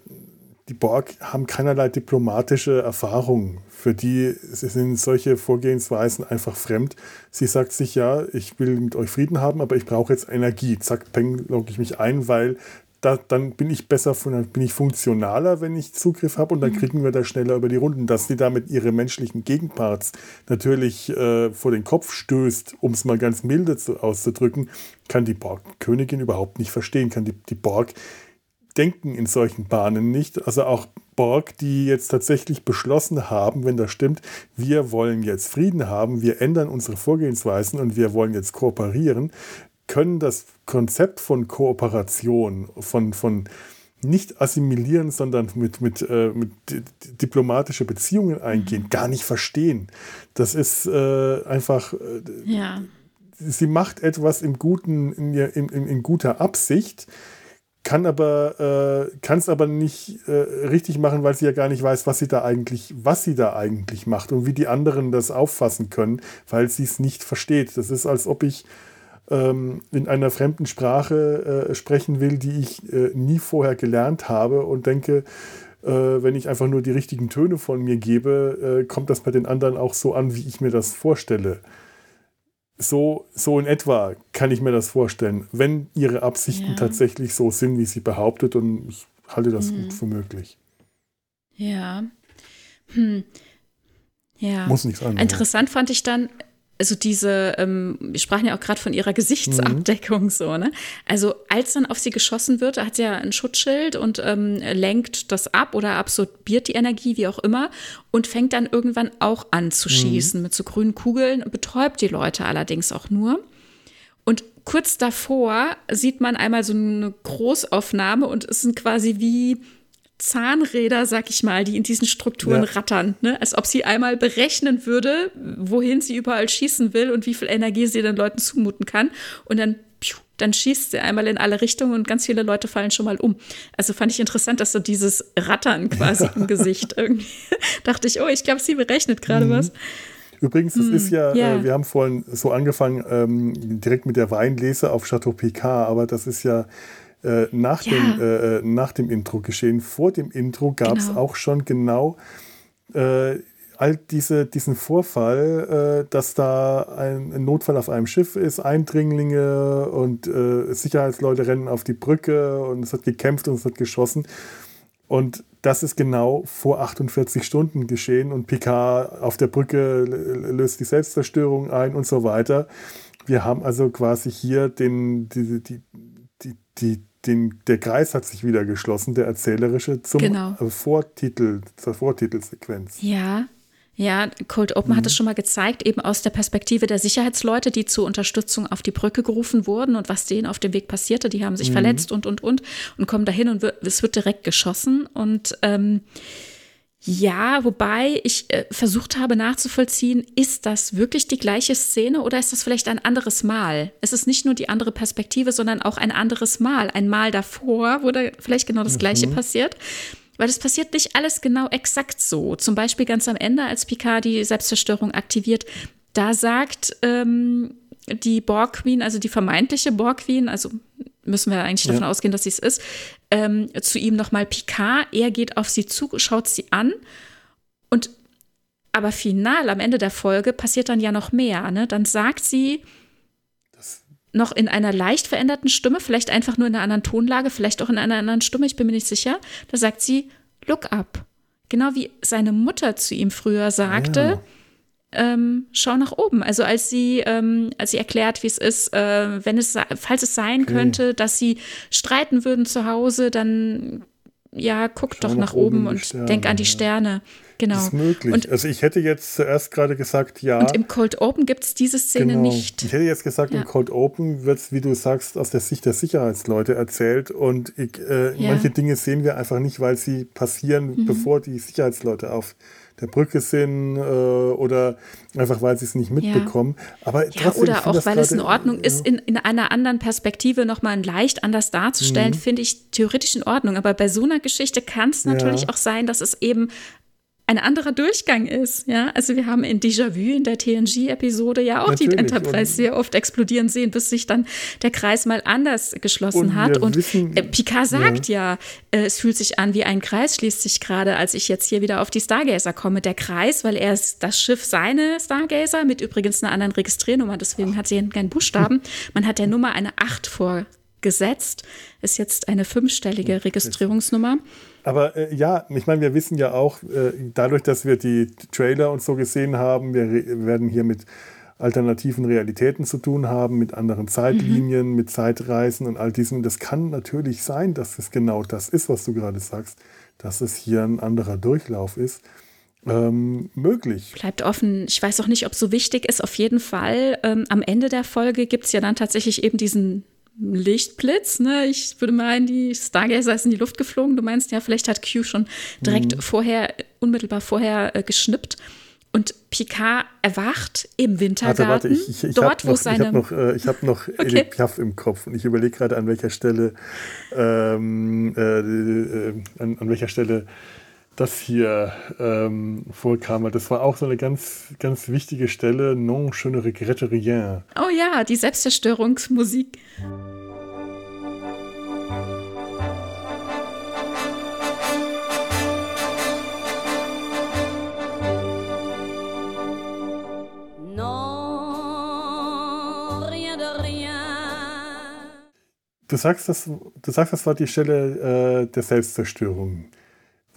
A: die Borg haben keinerlei diplomatische Erfahrung. Für die sind solche Vorgehensweisen einfach fremd. Sie sagt sich ja, ich will mit euch Frieden haben, aber ich brauche jetzt Energie. Zack, peng, logge ich mich ein, weil da, dann bin ich besser, dann bin ich funktionaler, wenn ich Zugriff habe und dann kriegen wir da schneller über die Runden. Dass sie damit ihre menschlichen Gegenparts natürlich äh, vor den Kopf stößt, um es mal ganz milde zu, auszudrücken, kann die Borg-Königin überhaupt nicht verstehen. Kann die, die Borg denken in solchen Bahnen nicht. Also auch Borg, die jetzt tatsächlich beschlossen haben, wenn das stimmt, wir wollen jetzt Frieden haben, wir ändern unsere Vorgehensweisen und wir wollen jetzt kooperieren, können das Konzept von Kooperation, von, von nicht assimilieren, sondern mit, mit, äh, mit di- di- diplomatische Beziehungen eingehen, gar nicht verstehen. Das ist äh, einfach, äh,
B: Ja.
A: sie macht etwas im guten, in, in, in, in guter Absicht, kann aber äh, kann es aber nicht äh, richtig machen, weil sie ja gar nicht weiß, was sie da eigentlich, was sie da eigentlich macht und wie die anderen das auffassen können, weil sie es nicht versteht. Das ist, als ob ich ähm, in einer fremden Sprache äh, sprechen will, die ich äh, nie vorher gelernt habe und denke, äh, wenn ich einfach nur die richtigen Töne von mir gebe, äh, kommt das bei den anderen auch so an, wie ich mir das vorstelle. So, so in etwa kann ich mir das vorstellen, wenn ihre Absichten
B: Ja.
A: tatsächlich so sind, wie sie behauptet. Und ich halte das gut für möglich.
B: Ja. Hm. Ja.
A: Muss nichts anderes.
B: Interessant fand ich dann, also diese, ähm, wir sprachen ja auch gerade von ihrer Gesichtsabdeckung so, ne? Also als dann auf sie geschossen wird, hat sie ja ein Schutzschild und ähm, lenkt das ab oder absorbiert die Energie, wie auch immer, und fängt dann irgendwann auch an zu schießen mit so grünen Kugeln, betäubt die Leute allerdings auch nur. Und kurz davor sieht man einmal so eine Großaufnahme und es sind quasi wie Zahnräder, sag ich mal, die in diesen Strukturen
A: Ja.
B: rattern, ne? als ob sie einmal berechnen würde, wohin sie überall schießen will und wie viel Energie sie den Leuten zumuten kann. Und dann, piu, dann schießt sie einmal in alle Richtungen und ganz viele Leute fallen schon mal um. Also fand ich interessant, dass so dieses Rattern quasi im *laughs* Gesicht irgendwie, *laughs* dachte ich, oh, ich glaube, sie berechnet gerade was.
A: Übrigens, das ist ja,
B: Hm, ja.
A: Äh, wir haben vorhin so angefangen, ähm, direkt mit der Weinlese auf Chateau Picard, aber das ist ja äh, nach,
B: Ja.
A: dem, äh, nach dem Intro geschehen. Vor dem Intro gab es
B: Genau.
A: auch schon genau äh, all diese, diesen Vorfall, äh, dass da ein, ein Notfall auf einem Schiff ist, Eindringlinge und äh, Sicherheitsleute rennen auf die Brücke und es hat gekämpft und es hat geschossen. Und das ist genau vor 48 Stunden geschehen und Picard auf der Brücke löst die Selbstzerstörung ein und so weiter. Wir haben also quasi hier den, die, die, die, den, der Kreis hat sich wieder geschlossen, der erzählerische, zum
B: Genau.
A: Vortitel, zur Vortitelsequenz.
B: Ja, ja, Cold Open hat es schon mal gezeigt, eben aus der Perspektive der Sicherheitsleute, die zur Unterstützung auf die Brücke gerufen wurden und was denen auf dem Weg passierte. Die haben sich verletzt und, und, und und kommen dahin und es wird direkt geschossen. Und ähm, ja, wobei ich äh, versucht habe nachzuvollziehen, ist das wirklich die gleiche Szene oder ist das vielleicht ein anderes Mal? Es ist nicht nur die andere Perspektive, sondern auch ein anderes Mal. Ein Mal davor, wo da vielleicht genau das Gleiche passiert. Weil es passiert nicht alles genau exakt so. Zum Beispiel ganz am Ende, als Picard die Selbstzerstörung aktiviert, da sagt ähm, die Borg Queen, also die vermeintliche Borg Queen, also müssen wir eigentlich davon
A: Ja.
B: ausgehen, dass sie es ist, ähm, zu ihm nochmal Picard. Er geht auf sie zu, schaut sie an und aber final am Ende der Folge passiert dann ja noch mehr. Ne? Dann sagt sie noch in einer leicht veränderten Stimme, vielleicht einfach nur in einer anderen Tonlage, vielleicht auch in einer anderen Stimme, ich bin mir nicht sicher. Da sagt sie, look up. Genau wie seine Mutter zu ihm früher sagte, ähm, schau nach oben. Also als sie, ähm, als sie erklärt, wie es ist, äh, wenn es, falls es sein könnte, dass sie streiten würden zu Hause, dann ja, guck
A: Schau
B: doch
A: nach
B: nach,
A: oben
B: und
A: Sterne,
B: denk an die
A: ja.
B: Sterne. Genau.
A: Das ist möglich.
B: Und,
A: also ich hätte jetzt zuerst gerade gesagt, ja.
B: und im Cold Open gibt es diese Szene
A: genau.
B: nicht.
A: Ich hätte jetzt gesagt,
B: Ja.
A: im Cold Open wird es, wie du sagst, aus der Sicht der Sicherheitsleute erzählt. Und ich, äh,
B: Ja. Mhm.
A: manche Dinge sehen wir einfach nicht, weil sie passieren, bevor die Sicherheitsleute auf der Brücke sind äh, oder einfach, weil sie es nicht mitbekommen. Aber
B: Ja,
A: trotzdem,
B: oder auch, weil es in Ordnung ist, in, in einer anderen Perspektive nochmal leicht anders darzustellen, finde ich theoretisch in Ordnung. Aber bei so einer Geschichte kann es natürlich
A: Ja.
B: auch sein, dass es eben ein anderer Durchgang ist. Ja, also wir haben in Déjà-vu in der TNG-Episode ja auch die
A: Natürlich.
B: Enterprise
A: Und-
B: sehr oft explodieren sehen, bis sich dann der Kreis mal anders geschlossen
A: Und
B: hat. Und
A: wissen-
B: äh, Picard sagt ja, äh, es fühlt sich an wie ein Kreis, schließt sich gerade, als ich jetzt hier wieder auf die Stargazer komme. Der Kreis, weil er ist das Schiff seine Stargazer mit übrigens einer anderen Registriernummer, deswegen hat sie keinen Buchstaben. *laughs* Man hat der Nummer eine 8 vorgesetzt, ist jetzt eine fünfstellige Registrierungsnummer.
A: Aber äh, ja, ich meine, wir wissen ja auch, äh, dadurch, dass wir die Trailer und so gesehen haben, wir werden hier mit alternativen Realitäten zu tun haben, mit anderen Zeitlinien, mit Zeitreisen und all diesem. Das kann natürlich sein, dass es genau das ist, was du gerade sagst, dass es hier ein anderer Durchlauf ist. Ähm, möglich.
B: Bleibt offen. Ich weiß auch nicht, ob es so wichtig ist. Auf jeden Fall, ähm, am Ende der Folge gibt es ja dann tatsächlich eben diesen Lichtblitz. Ne? Ich würde meinen, die Stargazer ist in die Luft geflogen. Du meinst ja, vielleicht hat Q schon direkt
A: Mhm.
B: vorher, unmittelbar vorher äh, geschnippt. Und Picard erwacht im Wintergarten,
A: Warte, warte, ich, ich, ich
B: dort,
A: habe
B: wo
A: noch, ich
B: seine
A: hab noch, äh, ich hab noch *laughs* Edith Piaf im Kopf und ich überlege gerade, an welcher Stelle, ähm, äh, äh, an, an welcher Stelle das hier ähm, vorkam. Das war auch so eine ganz, ganz wichtige Stelle. Non, je ne regrette rien.
B: Oh ja, die Selbstzerstörungsmusik.
C: Non, rien de rien.
A: Du sagst, das, du sagst, das war die Stelle äh, der Selbstzerstörung.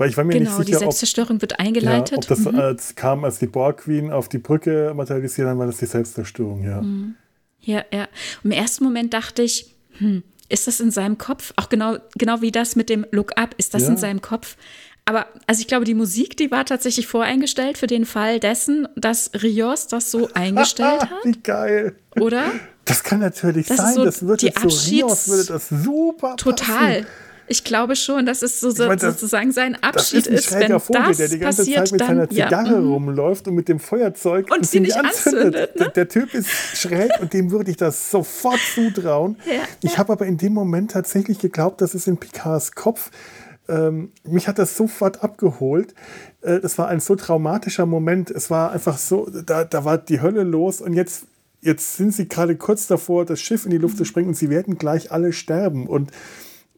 A: Weil ich war mir
B: Genau,
A: nicht
B: die
A: sicher, ob,
B: Selbstzerstörung wird
A: ja,
B: eingeleitet.
A: ob das
B: Mhm.
A: als, kam, als die Borg Queen auf die Brücke materialisiert, dann war das die Selbstzerstörung, ja.
B: Mhm. Ja, ja. Im ersten Moment dachte ich, hm, ist das in seinem Kopf? Auch genau, genau wie das mit dem Look Up, ist das
A: Ja.
B: in seinem Kopf? Aber also ich glaube, die Musik, die war tatsächlich voreingestellt für den Fall dessen, dass Rios das so *laughs* eingestellt hat,
A: Wie geil.
B: oder?
A: Das kann natürlich
B: Das
A: sein,
B: so
A: das wird
B: die
A: jetzt so Rios,
B: Abschieds-
A: würde das super
B: Total.
A: passen.
B: Ich glaube schon, dass es so, so
A: meine, das-
B: sozusagen sein Abschied
A: ist
B: ist, wenn
A: Vogel,
B: das
A: der die ganze
B: passiert,
A: Zeit mit
B: dann
A: seiner
B: ja,
A: Zigarre
B: mhm.
A: rumläuft und mit dem Feuerzeug
B: Und sie nicht anzündet,
A: Der,
B: ne?
A: der Typ ist schräg und dem würde ich das sofort zutrauen.
B: Ja,
A: ich habe aber in dem Moment tatsächlich geglaubt, das ist in Picards Kopf. Ähm, mich hat das sofort abgeholt. Äh, das war ein so traumatischer Moment. Es war einfach so, da, da war die Hölle los und jetzt, jetzt sind sie gerade kurz davor, das Schiff in die Luft zu sprengen und sie werden gleich alle sterben. Und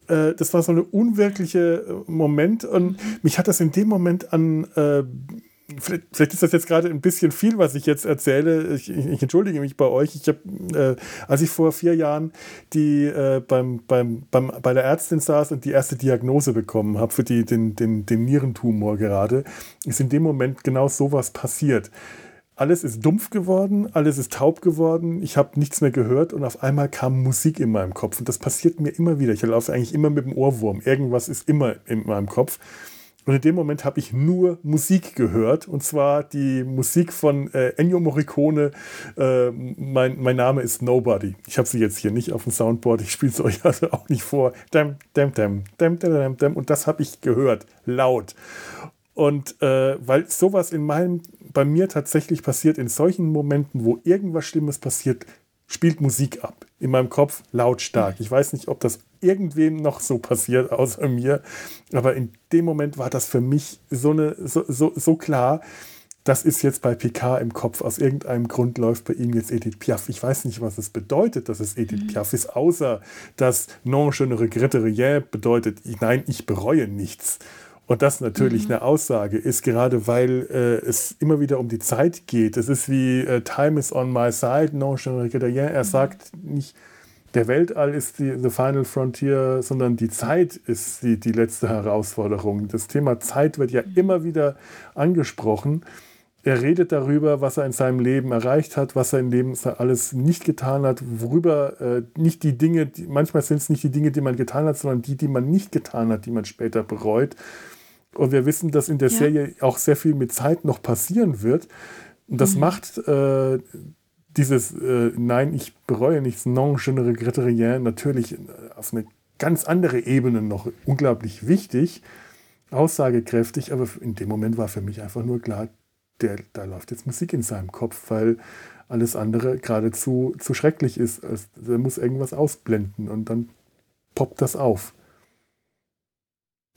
A: äh, das war so eine unwirkliche äh, Moment und mich hat das in dem Moment an äh, Vielleicht, vielleicht, ist das jetzt gerade ein bisschen viel, was ich jetzt erzähle. Ich, ich entschuldige mich bei euch. Ich habe, äh, als ich vor vier Jahren die äh, beim, beim, beim, bei der Ärztin saß und die erste Diagnose bekommen habe für die, den, den, den Nierentumor gerade, ist in dem Moment genau sowas passiert alles ist dumpf geworden, alles ist taub geworden, ich habe nichts mehr gehört und auf einmal kam Musik in meinem Kopf. Und das passiert mir immer wieder. Ich laufe eigentlich immer mit dem Ohrwurm. Irgendwas ist immer in meinem Kopf. Und in dem Moment habe ich nur Musik gehört, und zwar die Musik von äh, Ennio Morricone. Äh, mein, mein Name ist Nobody. Ich habe sie jetzt hier nicht auf dem Soundboard, ich spiele es *laughs* euch also auch nicht vor. Dam, dam, dam, dam, dam, dam, Und das habe ich gehört, laut. Und äh, weil sowas in meinem, bei mir tatsächlich passiert, in solchen Momenten, wo irgendwas Schlimmes passiert, spielt Musik ab. In meinem Kopf lautstark. Ich weiß nicht, ob das irgendwem noch so passiert, außer mir. Aber in dem Moment war das für mich so, eine, so, so, so klar. Das ist jetzt bei Picard im Kopf. Aus irgendeinem Grund läuft bei ihm jetzt Edith Piaf. Ich weiß nicht, was es bedeutet, dass es Edith mhm. Piaf ist, außer dass non je ne regrette rien bedeutet, nein, ich bereue nichts. Und das natürlich mhm. eine Aussage ist, gerade weil äh, es immer wieder um die Zeit geht. Es ist wie äh, Time is on my side, non je ne rien. Er mhm. sagt nicht, der Weltall ist die the final frontier, sondern die Zeit ist die, die letzte Herausforderung. Das Thema Zeit wird ja immer wieder angesprochen. Er redet darüber, was er in seinem Leben erreicht hat, was er im Leben alles nicht getan hat, worüber äh, nicht die Dinge, die, manchmal sind es nicht die Dinge, die man getan hat, sondern die, die man nicht getan hat, die man später bereut. Und wir wissen, dass in der ja. Serie auch sehr viel mit Zeit noch passieren wird. Und das mhm. macht äh, dieses äh, Nein, ich bereue nichts, non, je ne regrette rien, natürlich äh, auf eine ganz andere Ebene noch unglaublich wichtig, aussagekräftig, aber in dem Moment war für mich einfach nur klar, der, da läuft jetzt Musik in seinem Kopf, weil alles andere geradezu zu schrecklich ist. Er muss irgendwas ausblenden und dann poppt das auf.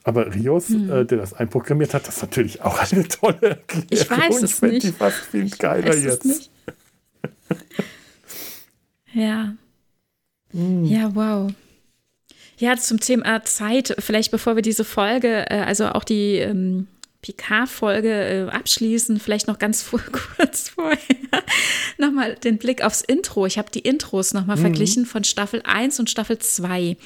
A: Aber Rios, hm. äh, der das einprogrammiert hat, das ist natürlich auch eine tolle
B: Erklärung. Ich weiß es ich nicht.
A: Die fast viel geiler jetzt.
B: Ja. Mm. Ja, wow. Ja, zum Thema Zeit, vielleicht bevor wir diese Folge, äh, also auch die ähm, Picard-Folge äh, abschließen, vielleicht noch ganz vor, *laughs* kurz vorher nochmal den Blick aufs Intro. Ich habe die Intros nochmal mhm. verglichen von Staffel 1 und Staffel 2.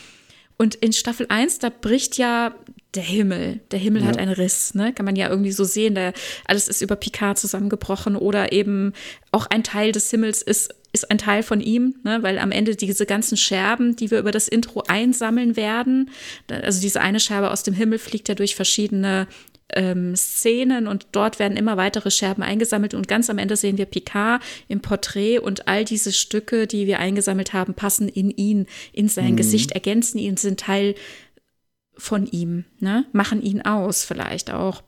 B: Und in Staffel 1, da bricht ja der Himmel. Der Himmel ja. hat einen Riss, ne? Kann man ja irgendwie so sehen. Da alles ist über Picard zusammengebrochen oder eben auch ein Teil des Himmels ist, ist ein Teil von ihm, ne? weil am Ende diese ganzen Scherben, die wir über das Intro einsammeln werden, also diese eine Scherbe aus dem Himmel fliegt ja durch verschiedene ähm, Szenen und dort werden immer weitere Scherben eingesammelt und ganz am Ende sehen wir Picard im Porträt und all diese Stücke, die wir eingesammelt haben, passen in ihn, in sein mhm. Gesicht, ergänzen ihn, sind Teil von ihm, ne? machen ihn aus vielleicht auch.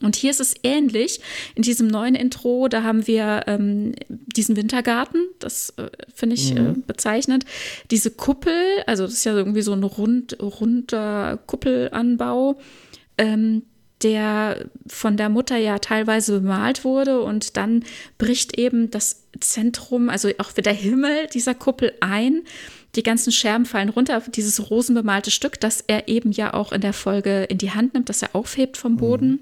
B: Und hier ist es ähnlich. In diesem neuen Intro, da haben wir ähm, diesen Wintergarten, das äh, finde ich äh, mhm. äh, bezeichnet. Diese Kuppel, also das ist ja irgendwie so ein rund, runder Kuppelanbau, ähm, der von der Mutter ja teilweise bemalt wurde und dann bricht eben das Zentrum, also auch der Himmel dieser Kuppel ein die ganzen Scherben fallen runter, dieses rosenbemalte Stück, das er eben ja auch in der Folge in die Hand nimmt, das er aufhebt vom mhm. Boden. Mhm.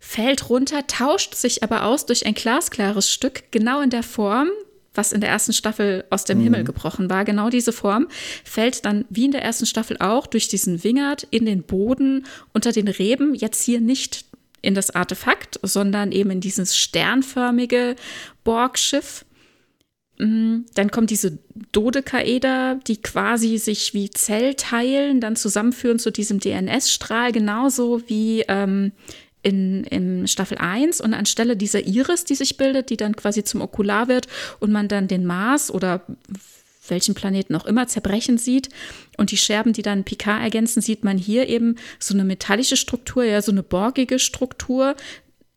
B: Fällt runter, tauscht sich aber aus durch ein glasklares Stück, genau in der Form, was in der ersten Staffel aus dem mhm. Himmel gebrochen war. Genau diese Form fällt dann wie in der ersten Staffel auch durch diesen Wingert in den Boden unter den Reben. Jetzt hier nicht in das Artefakt, sondern eben in dieses sternförmige Borgschiff. Mm, dann kommt diese Dodekaeder, die quasi sich wie Zellteilen dann zusammenführen zu diesem DNS-Strahl, genauso wie ähm, in, in Staffel 1. Und anstelle dieser Iris, die sich bildet, die dann quasi zum Okular wird und man dann den Mars oder welchen Planeten auch immer zerbrechen sieht und die Scherben, die dann Picard ergänzen, sieht man hier eben so eine metallische Struktur, ja, so eine borgige Struktur,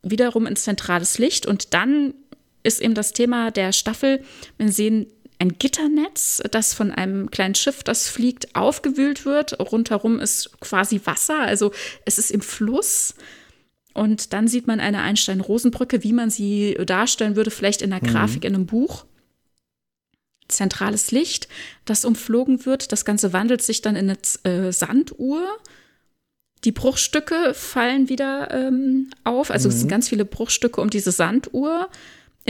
B: wiederum ins zentrales Licht und dann ist eben das Thema der Staffel. Wir sehen ein Gitternetz, das von einem kleinen Schiff, das fliegt, aufgewühlt wird. Rundherum ist quasi Wasser, also es ist im Fluss. Und dann sieht man eine Einstein-Rosenbrücke, wie man sie darstellen würde, vielleicht in einer mhm. Grafik in einem Buch. zentrales Licht, das umflogen wird. Das Ganze wandelt sich dann in eine äh, Sanduhr. Die Bruchstücke fallen wieder ähm, auf. Also es sind ganz viele Bruchstücke um diese Sanduhr.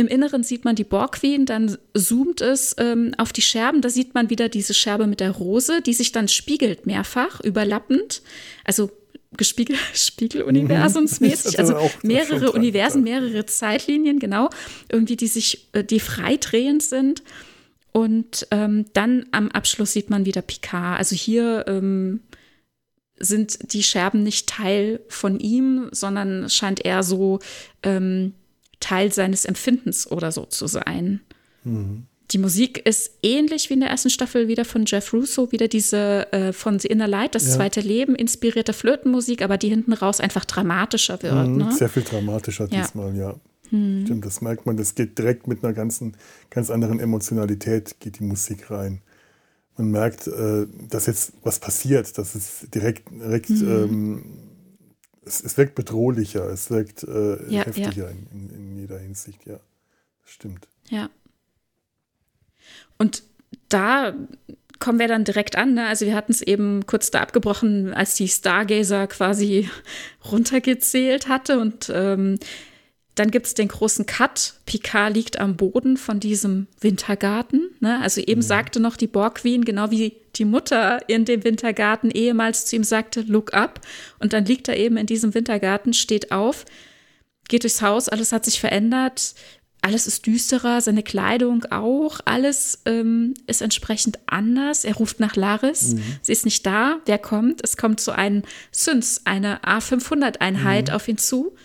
B: Im Inneren sieht man die Borg Queen, dann zoomt es ähm, auf die Scherben. Da sieht man wieder diese Scherbe mit der Rose, die sich dann spiegelt mehrfach, überlappend. Also gespiegelt, *laughs* Spiegeluniversumsmäßig, *laughs* also mehrere Universen, mehrere Zeitlinien, genau, irgendwie die sich, äh, die freidrehend sind. Und ähm, dann am Abschluss sieht man wieder Picard. Also hier ähm, sind die Scherben nicht Teil von ihm, sondern scheint eher so ähm, Teil seines Empfindens oder so zu sein. Die Musik ist ähnlich wie in der ersten Staffel wieder von Jeff Russo, wieder diese äh, von The Inner Light, das
A: Ja.
B: zweite Leben, inspirierte Flötenmusik, aber die hinten raus einfach dramatischer wird.
A: Mhm,
B: Ne?
A: Sehr viel dramatischer
B: Ja.
A: diesmal, ja. Stimmt, das merkt man, das geht direkt mit einer ganzen, ganz anderen Emotionalität, geht die Musik rein. Man merkt, äh, dass jetzt was passiert, dass es direkt, direkt ähm, es, es wirkt bedrohlicher, es wirkt äh,
B: Ja,
A: heftiger In, in, in jeder Hinsicht, ja. Das stimmt.
B: Ja. Und da kommen wir dann direkt an. Ne? Also wir hatten es eben kurz da abgebrochen, als die Stargazer quasi *laughs* runtergezählt hatte. Und ähm, dann gibt es den großen Cut. Picard liegt am Boden von diesem Wintergarten. Ne? Also eben sagte noch die Borg Queen, genau wie die Mutter in dem Wintergarten ehemals zu ihm sagte, look up. Und dann liegt er eben in diesem Wintergarten, steht auf, geht durchs Haus, alles hat sich verändert, alles ist düsterer, seine Kleidung auch, alles ähm, ist entsprechend anders. Er ruft nach Laris, sie ist nicht da, wer kommt? Es kommt so ein Syns, eine A500-Einheit auf ihn zu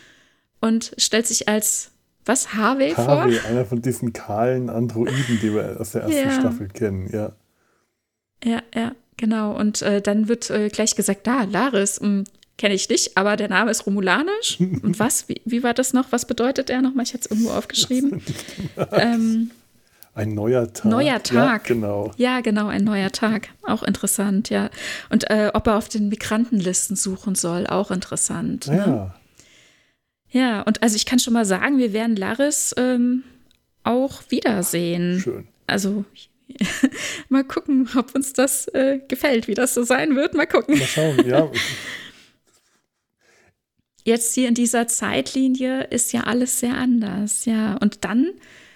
B: und stellt sich als, was, Harvey vor?
A: Harvey, einer von diesen kahlen Androiden, die wir aus der ersten
B: Ja.
A: Staffel kennen, ja.
B: Ja, ja, genau. Und äh, dann wird äh, gleich gesagt, da, Laris, kenne ich nicht, aber der Name ist Romulanisch. *laughs* Und was? Wie, wie war das noch? Was bedeutet er nochmal? Ich hatte es irgendwo aufgeschrieben. *laughs* ähm,
A: Ein neuer Tag.
B: Neuer Tag.
A: Ja, genau.
B: ja, genau, ein neuer Tag. Auch interessant, ja. Und äh, ob er auf den Migrantenlisten suchen soll, auch interessant. Ne?
A: Ja.
B: Und also ich kann schon mal sagen, wir werden Laris ähm, auch wiedersehen.
A: Schön.
B: Also *laughs* mal gucken, ob uns das äh, gefällt, wie das so sein wird. Mal gucken.
A: Mal schauen, ja. *laughs*
B: Jetzt hier in dieser Zeitlinie ist ja alles sehr anders, ja. Und dann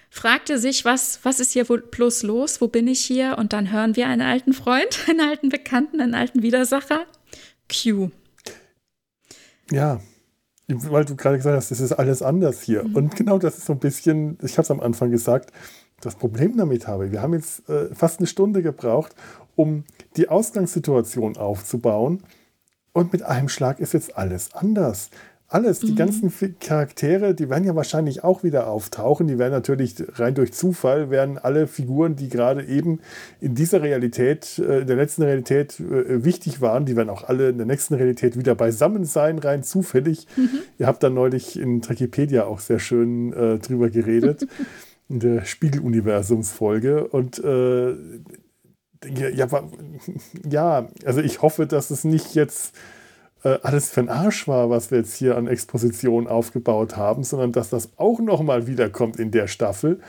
B: fragt er sich, was, was ist hier wohl bloß los? Wo bin ich hier? Und dann hören wir einen alten Freund, *laughs* einen alten Bekannten, einen alten Widersacher. Q.
A: Ja, weil du gerade gesagt hast, das ist alles anders hier.
B: Mhm.
A: Und genau das ist so ein bisschen, ich habe es am Anfang gesagt, das Problem damit habe. Wir haben jetzt äh, fast eine Stunde gebraucht, um die Ausgangssituation aufzubauen. Und mit einem Schlag ist jetzt alles anders. Alles,
B: Mhm.
A: die ganzen Fi- Charaktere, die werden ja wahrscheinlich auch wieder auftauchen. Die werden natürlich rein durch Zufall, werden alle Figuren, die gerade eben in dieser Realität, äh, in der letzten Realität äh, wichtig waren, die werden auch alle in der nächsten Realität wieder beisammen sein, rein zufällig. Ihr habt da neulich in Wikipedia auch sehr schön äh, drüber geredet, *laughs* in der Spiegeluniversumsfolge. Und äh, ja, *laughs* ja, also ich hoffe, dass es nicht jetzt äh, alles für den Arsch war, was wir jetzt hier an Exposition aufgebaut haben, sondern dass das auch nochmal wiederkommt in der Staffel.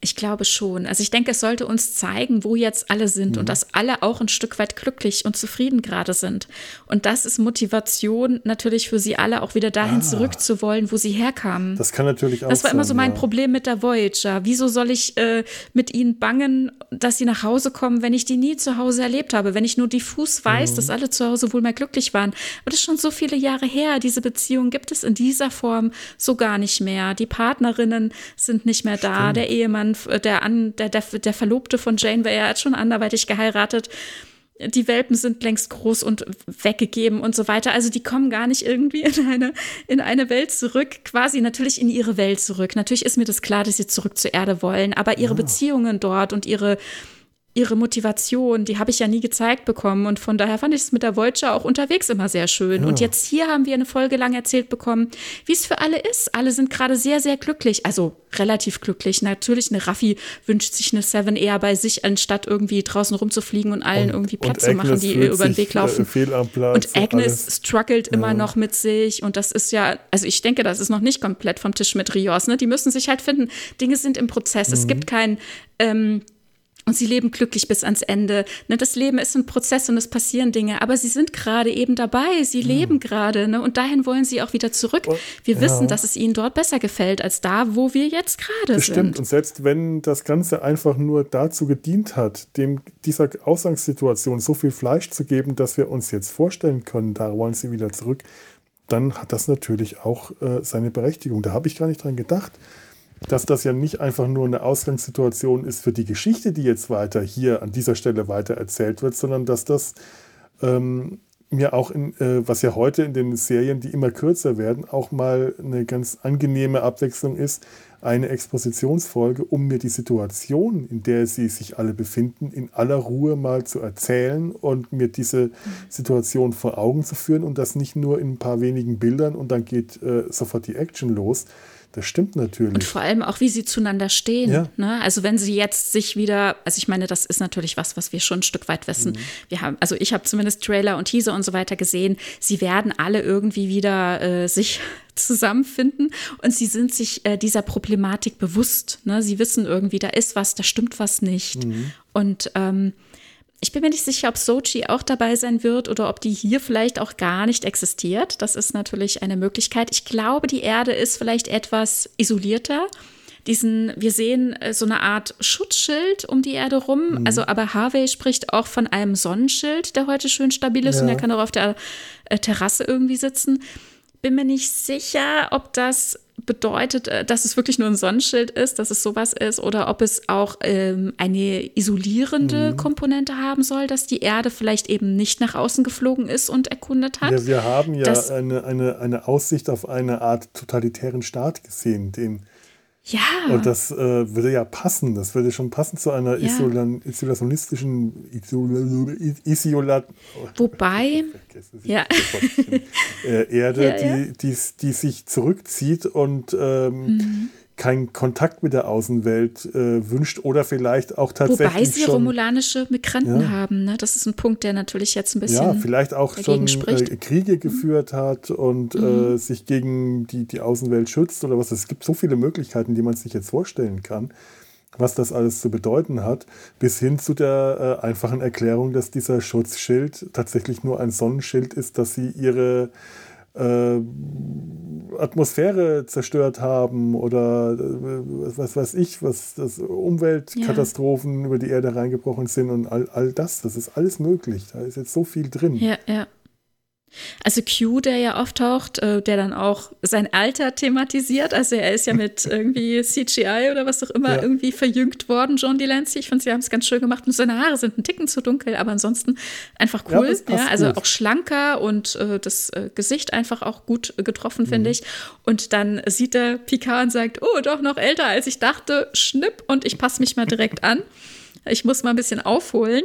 B: Ich glaube schon. Also ich denke, es sollte uns zeigen, wo jetzt alle sind
A: Mhm.
B: und dass alle auch ein Stück weit glücklich und zufrieden gerade sind. Und das ist Motivation natürlich für sie alle auch wieder dahin
A: Ah.
B: zurückzuwollen, wo sie herkamen.
A: Das kann natürlich auch
B: Das war immer so
A: sein,
B: mein
A: ja.
B: Problem mit der Voyager. Wieso soll ich äh, mit ihnen bangen, dass sie nach Hause kommen, wenn ich die nie zu Hause erlebt habe? Wenn ich nur diffus
A: Mhm.
B: weiß, dass alle zu Hause wohl mal glücklich waren. Aber das ist schon so viele Jahre her. Diese Beziehung gibt es in dieser Form so gar nicht mehr. Die Partnerinnen sind nicht mehr da. Der Ehemann, äh, der, an, der, der, der Verlobte von Janeway, er hat schon anderweitig geheiratet die Welpen sind längst groß und weggegeben und so weiter. Also die kommen gar nicht irgendwie in eine, in eine Welt zurück, quasi natürlich in ihre Welt zurück. Natürlich ist mir das klar, dass sie zurück zur Erde wollen, aber ihre Beziehungen dort und ihre, ihre Motivation, die habe ich ja nie gezeigt bekommen. Und von daher fand ich es mit der Voyager auch unterwegs immer sehr schön. Und jetzt hier haben wir eine Folge lang erzählt bekommen, wie es für alle ist. Alle sind gerade sehr, sehr glücklich. Also relativ glücklich. Natürlich, eine Raffi wünscht sich eine Seven eher bei sich, anstatt irgendwie draußen rumzufliegen und allen irgendwie Platz zu machen, die ihr über den Weg laufen.
A: Äh, Platz
B: Und Agnes
A: alles.
B: struggelt immer noch mit sich und das ist ja, also ich denke, das ist noch nicht komplett vom Tisch mit Rios, ne? Die müssen sich halt finden. Dinge sind im Prozess. Es
A: Mhm.
B: gibt kein, ähm, und sie leben glücklich bis ans Ende. Ne, das Leben ist ein Prozess und es passieren Dinge, aber sie sind gerade eben dabei, sie leben gerade ne, und dahin wollen sie auch wieder zurück. Wir
A: Ja.
B: wissen, dass es ihnen dort besser gefällt als da, wo wir jetzt gerade
A: Das stimmt.
B: sind.
A: Und selbst wenn das Ganze einfach nur dazu gedient hat, dem dieser Ausgangssituation so viel Fleisch zu geben, dass wir uns jetzt vorstellen können, da wollen sie wieder zurück, dann hat das natürlich auch äh, seine Berechtigung. Da habe ich gar nicht dran gedacht, dass das ja nicht einfach nur eine Ausgangssituation ist für die Geschichte, die jetzt weiter hier an dieser Stelle weiter erzählt wird, sondern dass das ähm, mir auch in, äh, was ja heute in den Serien, die immer kürzer werden, auch mal eine ganz angenehme Abwechslung ist, eine Expositionsfolge, um mir die Situation, in der sie sich alle befinden, in aller Ruhe mal zu erzählen und mir diese Situation vor Augen zu führen und das nicht nur in ein paar wenigen Bildern und dann geht äh, sofort die Action los. Das stimmt
B: Und
A: natürlich.
B: vor allem auch, wie sie zueinander stehen.
A: Ja.
B: Ne? Also wenn sie jetzt sich wieder, also ich meine, das ist natürlich was, was wir schon ein Stück weit wissen. Wir haben, also ich habe zumindest Trailer und Teaser und so weiter gesehen. Sie werden alle irgendwie wieder äh, sich *laughs* zusammenfinden und sie sind sich äh, dieser Problematik bewusst. Ne? Sie wissen irgendwie, da ist was, da stimmt was nicht. Und ähm, ich bin mir nicht sicher, ob Sochi auch dabei sein wird oder ob die hier vielleicht auch gar nicht existiert. Das ist natürlich eine Möglichkeit. Ich glaube, die Erde ist vielleicht etwas isolierter. Diesen, wir sehen äh, so eine Art Schutzschild um die Erde rum. Also, aber Harvey spricht auch von einem Sonnenschild, der heute schön stabil ist und
A: Ja.
B: er kann auch auf der äh, Terrasse irgendwie sitzen. Bin mir nicht sicher, ob das bedeutet, äh, dass es wirklich nur ein Sonnenschild ist, dass es sowas ist, oder ob es auch ähm, eine isolierende Komponente haben soll, dass die Erde vielleicht eben nicht nach außen geflogen ist und erkundet hat.
A: Ja, wir haben ja eine, eine, eine Aussicht auf eine Art totalitären Staat gesehen, den
B: Ja,
A: Und das äh, würde ja passen. Das würde schon passen zu einer
B: Ja.
A: Isolan isolationistischen Isola Isola
B: wobei, Ja.
A: äh, Erde,
B: Ja, *laughs* ja.
A: Die, die, die sich zurückzieht und ähm,
B: Mhm.
A: Keinen Kontakt mit der Außenwelt äh, wünscht oder vielleicht auch tatsächlich
B: wobei sie
A: schon
B: romulanische Migranten
A: Ja.
B: haben. Ne? Das ist ein Punkt, der natürlich jetzt ein bisschen.
A: ja, vielleicht auch schon.
B: Mhm.
A: äh, Kriege geführt hat und äh, sich gegen die, die Außenwelt schützt oder was. Es gibt so viele Möglichkeiten, die man sich jetzt vorstellen kann, was das alles zu bedeuten hat, bis hin zu der äh, einfachen Erklärung, dass dieser Schutzschild tatsächlich nur ein Sonnenschild ist, dass sie ihre äh, Atmosphäre zerstört haben oder äh, was weiß ich, was das Umweltkatastrophen über die Erde reingebrochen sind und all, all das, das ist alles möglich. Da ist jetzt so viel drin.
B: Ja, ja. Also Q, der ja auftaucht, äh, der dann auch sein Alter thematisiert. Also er ist ja mit *laughs* irgendwie CGI oder was auch immer
A: Ja.
B: irgendwie verjüngt worden, John Delancey. Ich finde, sie haben es ganz schön gemacht. Und seine Haare sind ein Ticken zu dunkel, aber ansonsten einfach
A: Ja,
B: cool. Ja,
A: passt
B: also
A: gut.
B: auch schlanker und äh, das äh, Gesicht einfach auch gut äh, getroffen,
A: Mhm.
B: finde ich. Und dann sieht er Picard und sagt, oh, doch noch älter als ich dachte. Schnipp und ich passe mich mal direkt an. Ich muss mal ein bisschen aufholen.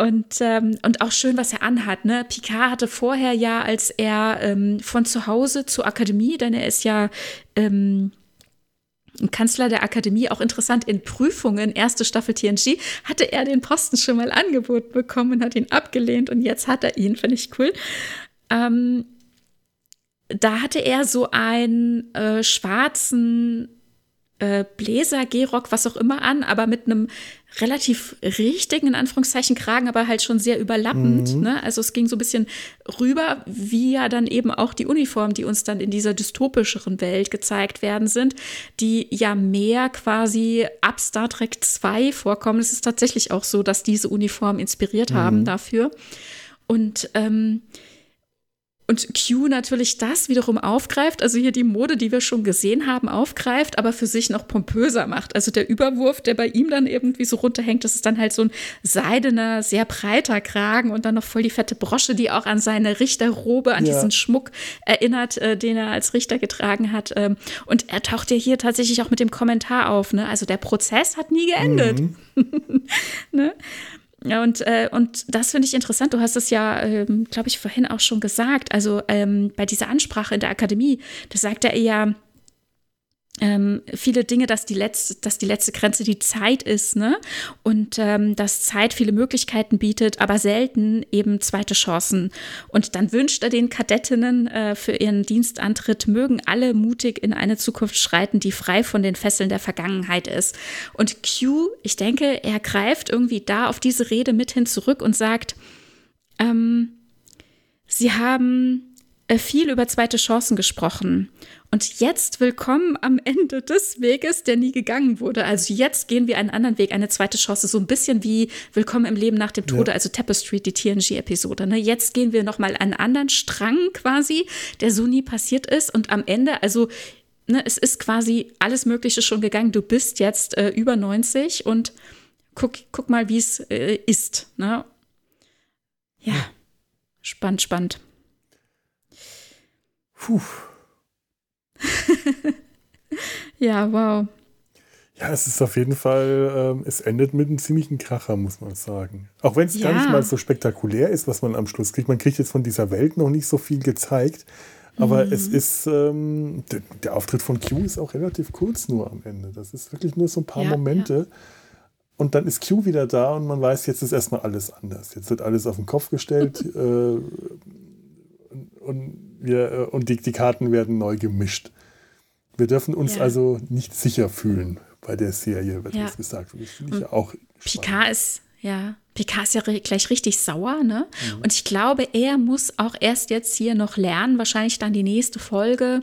B: Und, ähm, und auch schön, was er anhat. Ne? Picard hatte vorher ja, als er ähm, von zu Hause zur Akademie, denn er ist ja ähm, Kanzler der Akademie, auch interessant in Prüfungen, erste Staffel TNG, hatte er den Posten schon mal angeboten bekommen und hat ihn abgelehnt und jetzt hat er ihn, finde ich cool. Ähm, da hatte er so einen äh, schwarzen äh, Bläser, Gehrock, was auch immer an, aber mit einem relativ richtigen, in Anführungszeichen, Kragen, aber halt schon sehr überlappend. Ne? Also es ging so ein bisschen rüber, wie ja dann eben auch die Uniformen, die uns dann in dieser dystopischeren Welt gezeigt werden sind, die ja mehr quasi ab Star Trek 2 vorkommen. Es ist tatsächlich auch so, dass diese Uniformen inspiriert haben dafür. Und ähm, und Q natürlich das wiederum aufgreift, also hier die Mode, die wir schon gesehen haben, aufgreift, aber für sich noch pompöser macht. Also der Überwurf, der bei ihm dann irgendwie so runterhängt, das ist dann halt so ein seidener, sehr breiter Kragen und dann noch voll die fette Brosche, die auch an seine Richterrobe, an
A: Ja.
B: diesen Schmuck erinnert, äh, den er als Richter getragen hat. Ähm, und er taucht ja hier tatsächlich auch mit dem Kommentar auf, ne? Also der Prozess hat nie geendet. *laughs* ne? Und, äh, und das finde ich interessant. Du hast es ja, ähm, glaube ich, vorhin auch schon gesagt. Also ähm, bei dieser Ansprache in der Akademie, da sagt er ja, ähm, viele Dinge, dass die letzte, dass die letzte Grenze die Zeit ist, ne? Und ähm, dass Zeit viele Möglichkeiten bietet, aber selten eben zweite Chancen. Und dann wünscht er den Kadettinnen äh, für ihren Dienstantritt, mögen alle mutig in eine Zukunft schreiten, die frei von den Fesseln der Vergangenheit ist. Und Q, ich denke, er greift irgendwie da auf diese Rede mit hin zurück und sagt, ähm, sie haben äh, viel über zweite Chancen gesprochen. Und jetzt willkommen am Ende des Weges, der nie gegangen wurde. Also jetzt gehen wir einen anderen Weg, eine zweite Chance, so ein bisschen wie Willkommen im Leben nach dem Tode, ja. also Tapestry, die TNG-Episode. Ne? Jetzt gehen wir nochmal einen anderen Strang quasi, der so nie passiert ist. Und am Ende, also ne, es ist quasi alles Mögliche schon gegangen. Du bist jetzt äh, über 90 und guck, guck mal, wie es äh, ist. Ne? Ja, spannend, spannend.
A: Puh. *laughs*
B: ja, wow.
A: Ja, es ist auf jeden Fall, ähm, es endet mit einem ziemlichen Kracher, muss man sagen. Auch wenn es ja. gar nicht mal so spektakulär ist, was man am Schluss kriegt. Man kriegt jetzt von dieser Welt noch nicht so viel gezeigt. Aber mhm. es ist, ähm, der, der, Auftritt von Q ist auch relativ kurz nur am Ende. Das ist wirklich nur so ein paar ja, Momente. Ja. Und dann ist Q wieder da und man weiß, jetzt ist erstmal alles anders. Jetzt wird alles auf den Kopf gestellt *laughs* äh, und, und, wir, äh, und die, die Karten werden neu gemischt. Wir dürfen uns ja. also nicht sicher fühlen bei der Serie, wird ja. das gesagt. Das finde ich ja auch
B: Picard ist, ja, Picard ist ja gleich richtig sauer, ne? Mhm. Und ich glaube, er muss auch erst jetzt hier noch lernen, wahrscheinlich dann die nächste Folge,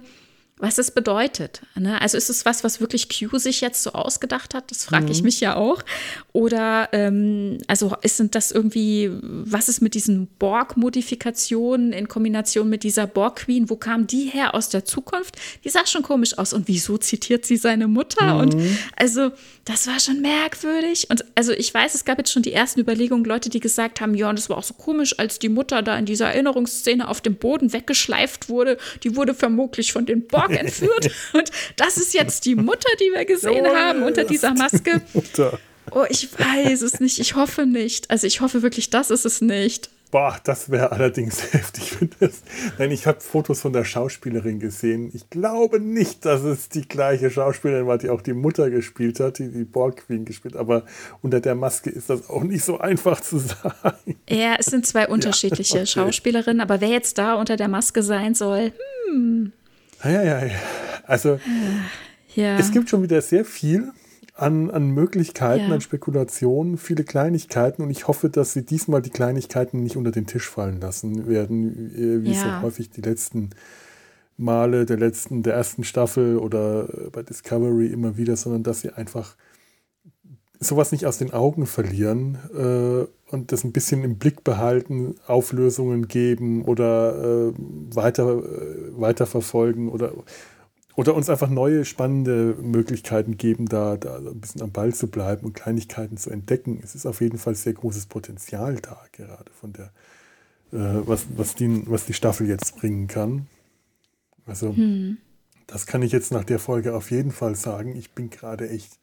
B: was es bedeutet. Ne? Also ist es was, was wirklich Q sich jetzt so ausgedacht hat? Das frage ich mhm. mich ja auch. Oder ähm, also ist das irgendwie, was ist mit diesen Borg-Modifikationen in Kombination mit dieser Borg-Queen? Wo kam die her aus der Zukunft? Die sah schon komisch aus. Und wieso zitiert sie seine Mutter? Mhm. Und also das war schon merkwürdig. Und also ich weiß, es gab jetzt schon die ersten Überlegungen, Leute, die gesagt haben, ja, und das war auch so komisch, als die Mutter da in dieser Erinnerungsszene auf dem Boden weggeschleift wurde. Die wurde vermutlich von den Borg entführt. Und das ist jetzt die Mutter, die wir gesehen oh, haben unter dieser Maske. Oh, ich weiß es nicht. Ich hoffe nicht. Also ich hoffe wirklich, das ist es nicht.
A: Boah, das wäre allerdings *laughs* heftig. Nein, ich habe Fotos von der Schauspielerin gesehen. Ich glaube nicht, dass es die gleiche Schauspielerin war, die auch die Mutter gespielt hat, die die Borg Queen gespielt. Aber unter der Maske ist das auch nicht so einfach zu sagen.
B: Ja, es sind zwei *laughs* unterschiedliche ja, okay. Schauspielerinnen. Aber wer jetzt da unter der Maske sein soll, hm.
A: Ja, ja, ja. Also, ja. es gibt schon wieder sehr viel an, an Möglichkeiten, ja. an Spekulationen, viele Kleinigkeiten und ich hoffe, dass sie diesmal die Kleinigkeiten nicht unter den Tisch fallen lassen werden, äh, wie ja. so häufig die letzten Male der letzten, der ersten Staffel oder bei Discovery immer wieder, sondern dass sie einfach sowas nicht aus den Augen verlieren äh, und das ein bisschen im Blick behalten, Auflösungen geben oder äh, weiter, äh, weiterverfolgen oder oder uns einfach neue spannende Möglichkeiten geben, da, da ein bisschen am Ball zu bleiben und Kleinigkeiten zu entdecken. Es ist auf jeden Fall sehr großes Potenzial da, gerade von der, äh, was, was, die, was die Staffel jetzt bringen kann. Also, hm. das kann ich jetzt nach der Folge auf jeden Fall sagen. Ich bin gerade echt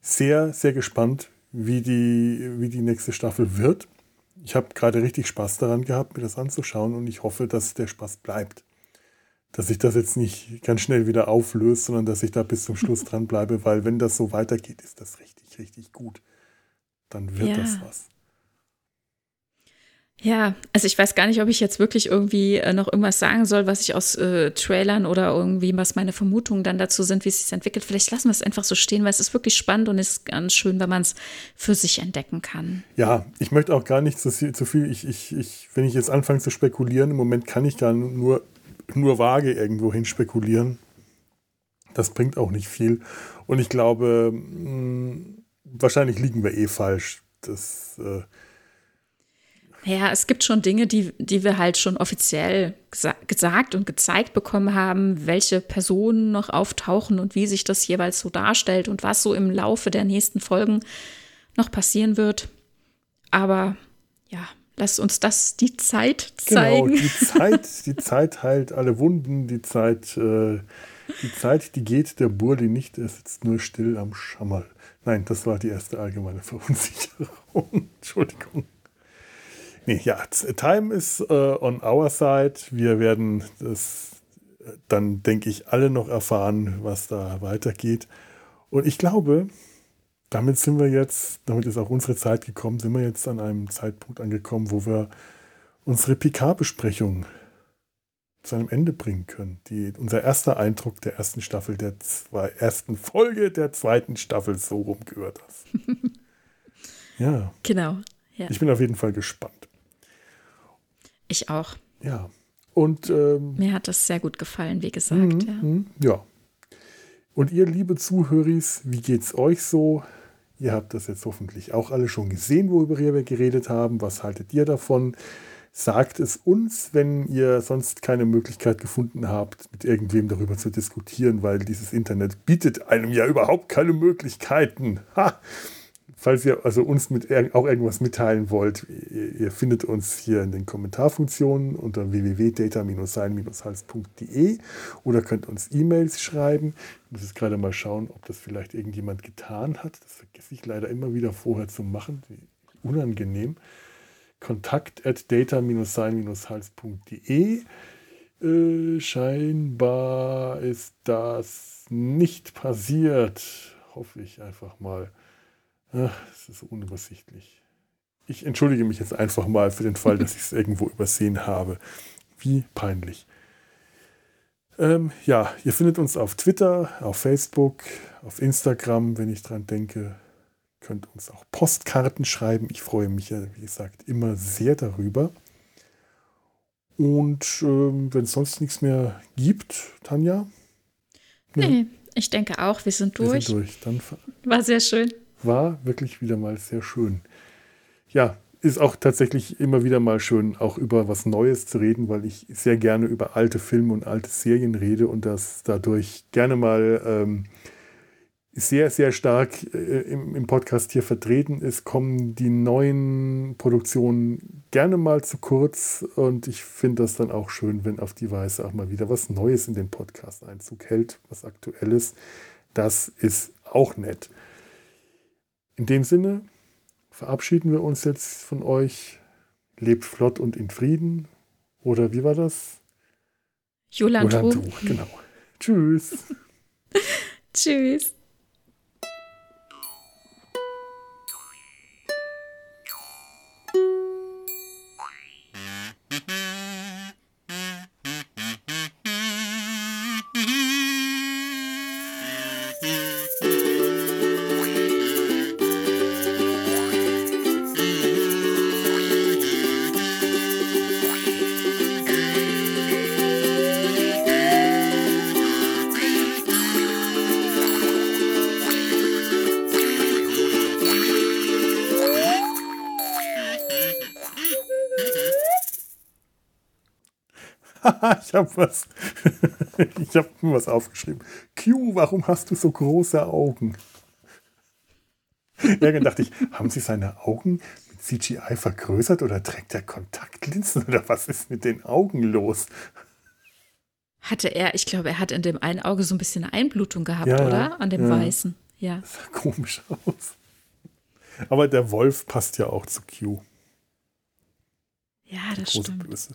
A: sehr, sehr gespannt, wie die, wie die nächste Staffel wird. Ich habe gerade richtig Spaß daran gehabt, mir das anzuschauen und ich hoffe, dass der Spaß bleibt dass sich das jetzt nicht ganz schnell wieder auflöst, sondern dass ich da bis zum Schluss *laughs* dran bleibe, weil wenn das so weitergeht, ist das richtig, richtig gut. Dann wird ja. das was.
B: Ja, also ich weiß gar nicht, ob ich jetzt wirklich irgendwie äh, noch irgendwas sagen soll, was ich aus äh, Trailern oder irgendwie, was meine Vermutungen dann dazu sind, wie es sich entwickelt. Vielleicht lassen wir es einfach so stehen, weil es ist wirklich spannend und ist ganz schön, wenn man es für sich entdecken kann.
A: Ja, ich möchte auch gar nicht zu viel, zu viel ich, ich, ich, wenn ich jetzt anfange zu spekulieren, im Moment kann ich gar nur nur vage irgendwo hin spekulieren. Das bringt auch nicht viel. Und ich glaube, mh, hm, wahrscheinlich liegen wir eh falsch. Das. Äh
B: ja, es gibt schon Dinge, die, die wir halt schon offiziell gesa gesagt und gezeigt bekommen haben, welche Personen noch auftauchen und wie sich das jeweils so darstellt und was so im Laufe der nächsten Folgen noch passieren wird. Aber ja, Lass uns das die Zeit genau, zeigen.
A: Genau, die *laughs* Zeit, die Zeit heilt alle Wunden, die Zeit, äh, die Zeit, die geht der Burli nicht, er sitzt nur still am Schammerl. Nein, das war die erste allgemeine Verunsicherung. *laughs* Entschuldigung. Nee, ja, Time is uh, on our side. Wir werden das äh, dann, denke ich, alle noch erfahren, was da weitergeht. Und ich glaube, damit sind wir jetzt, damit ist auch unsere Zeit gekommen, sind wir jetzt an einem Zeitpunkt angekommen, wo wir unsere PK-Besprechung zu einem Ende bringen können. Die, unser erster Eindruck der ersten Staffel, der zwei, ersten Folge der zweiten Staffel so rumgehört hast. *laughs* ja.
B: Genau. Ja.
A: Ich bin auf jeden Fall gespannt.
B: Ich auch.
A: Ja. Und ähm,
B: mir hat das sehr gut gefallen, wie gesagt.
A: Mhm,
B: ja.
A: mhm, ja. Und ihr, liebe Zuhöris, wie geht's euch so? Ihr habt das jetzt hoffentlich auch alle schon gesehen, worüber wir geredet haben. Was haltet ihr davon? Sagt es uns, wenn ihr sonst keine Möglichkeit gefunden habt, mit irgendwem darüber zu diskutieren, weil dieses Internet bietet einem ja überhaupt keine Möglichkeiten. Ha! Falls ihr also uns mit auch irgendwas mitteilen wollt, ihr, findet uns hier in den Kommentarfunktionen unter www.data-sein-hals.de oder könnt uns E-Mails schreiben. Ich muss jetzt gerade mal schauen, ob das vielleicht irgendjemand getan hat. Das vergesse ich leider immer wieder vorher zu machen. Unangenehm. Kontakt at data-sein-hals.de. Äh, scheinbar ist das nicht passiert. Hoffe ich einfach mal. Es ist so unübersichtlich. Ich entschuldige mich jetzt einfach mal für den Fall, *laughs* dass ich es irgendwo übersehen habe. Wie peinlich. Ähm, ja, ihr findet uns auf Twitter, auf Facebook, auf Instagram, wenn ich dran denke. Könnt uns auch Postkarten schreiben. Ich freue mich ja, wie gesagt, immer sehr darüber. Und ähm, wenn es sonst nichts mehr gibt, Tanja?
B: Nee, ich denke auch, wir sind durch. Wir sind durch.
A: Dann
B: War sehr schön
A: war wirklich wieder mal sehr schön. Ja, ist auch tatsächlich immer wieder mal schön, auch über was Neues zu reden, weil ich sehr gerne über alte Filme und alte Serien rede und das dadurch gerne mal ähm, sehr, sehr stark äh, im, im, Podcast hier vertreten ist, kommen die neuen Produktionen gerne mal zu kurz und ich finde das dann auch schön, wenn auf die Weise auch mal wieder was Neues in den Podcast Einzug hält, was aktuelles. Das ist auch nett. In dem Sinne verabschieden wir uns jetzt von euch. Lebt flott und in Frieden. Oder wie war das?
B: Jolantuch.
A: genau. Tschüss. *laughs*
B: Tschüss.
A: Ich habe was. *laughs* ich habe was aufgeschrieben. Q, warum hast du so große Augen? Ja, dann dachte ich, haben Sie seine Augen mit CGI vergrößert oder trägt er Kontaktlinsen oder was ist mit den Augen los?
B: Hatte er, ich glaube, er hat in dem einen Auge so ein bisschen Einblutung gehabt, ja, oder? An dem ja. Weißen. Ja.
A: Das sah komisch aus. Aber der Wolf passt ja auch zu Q.
B: Ja, das stimmt. Böse.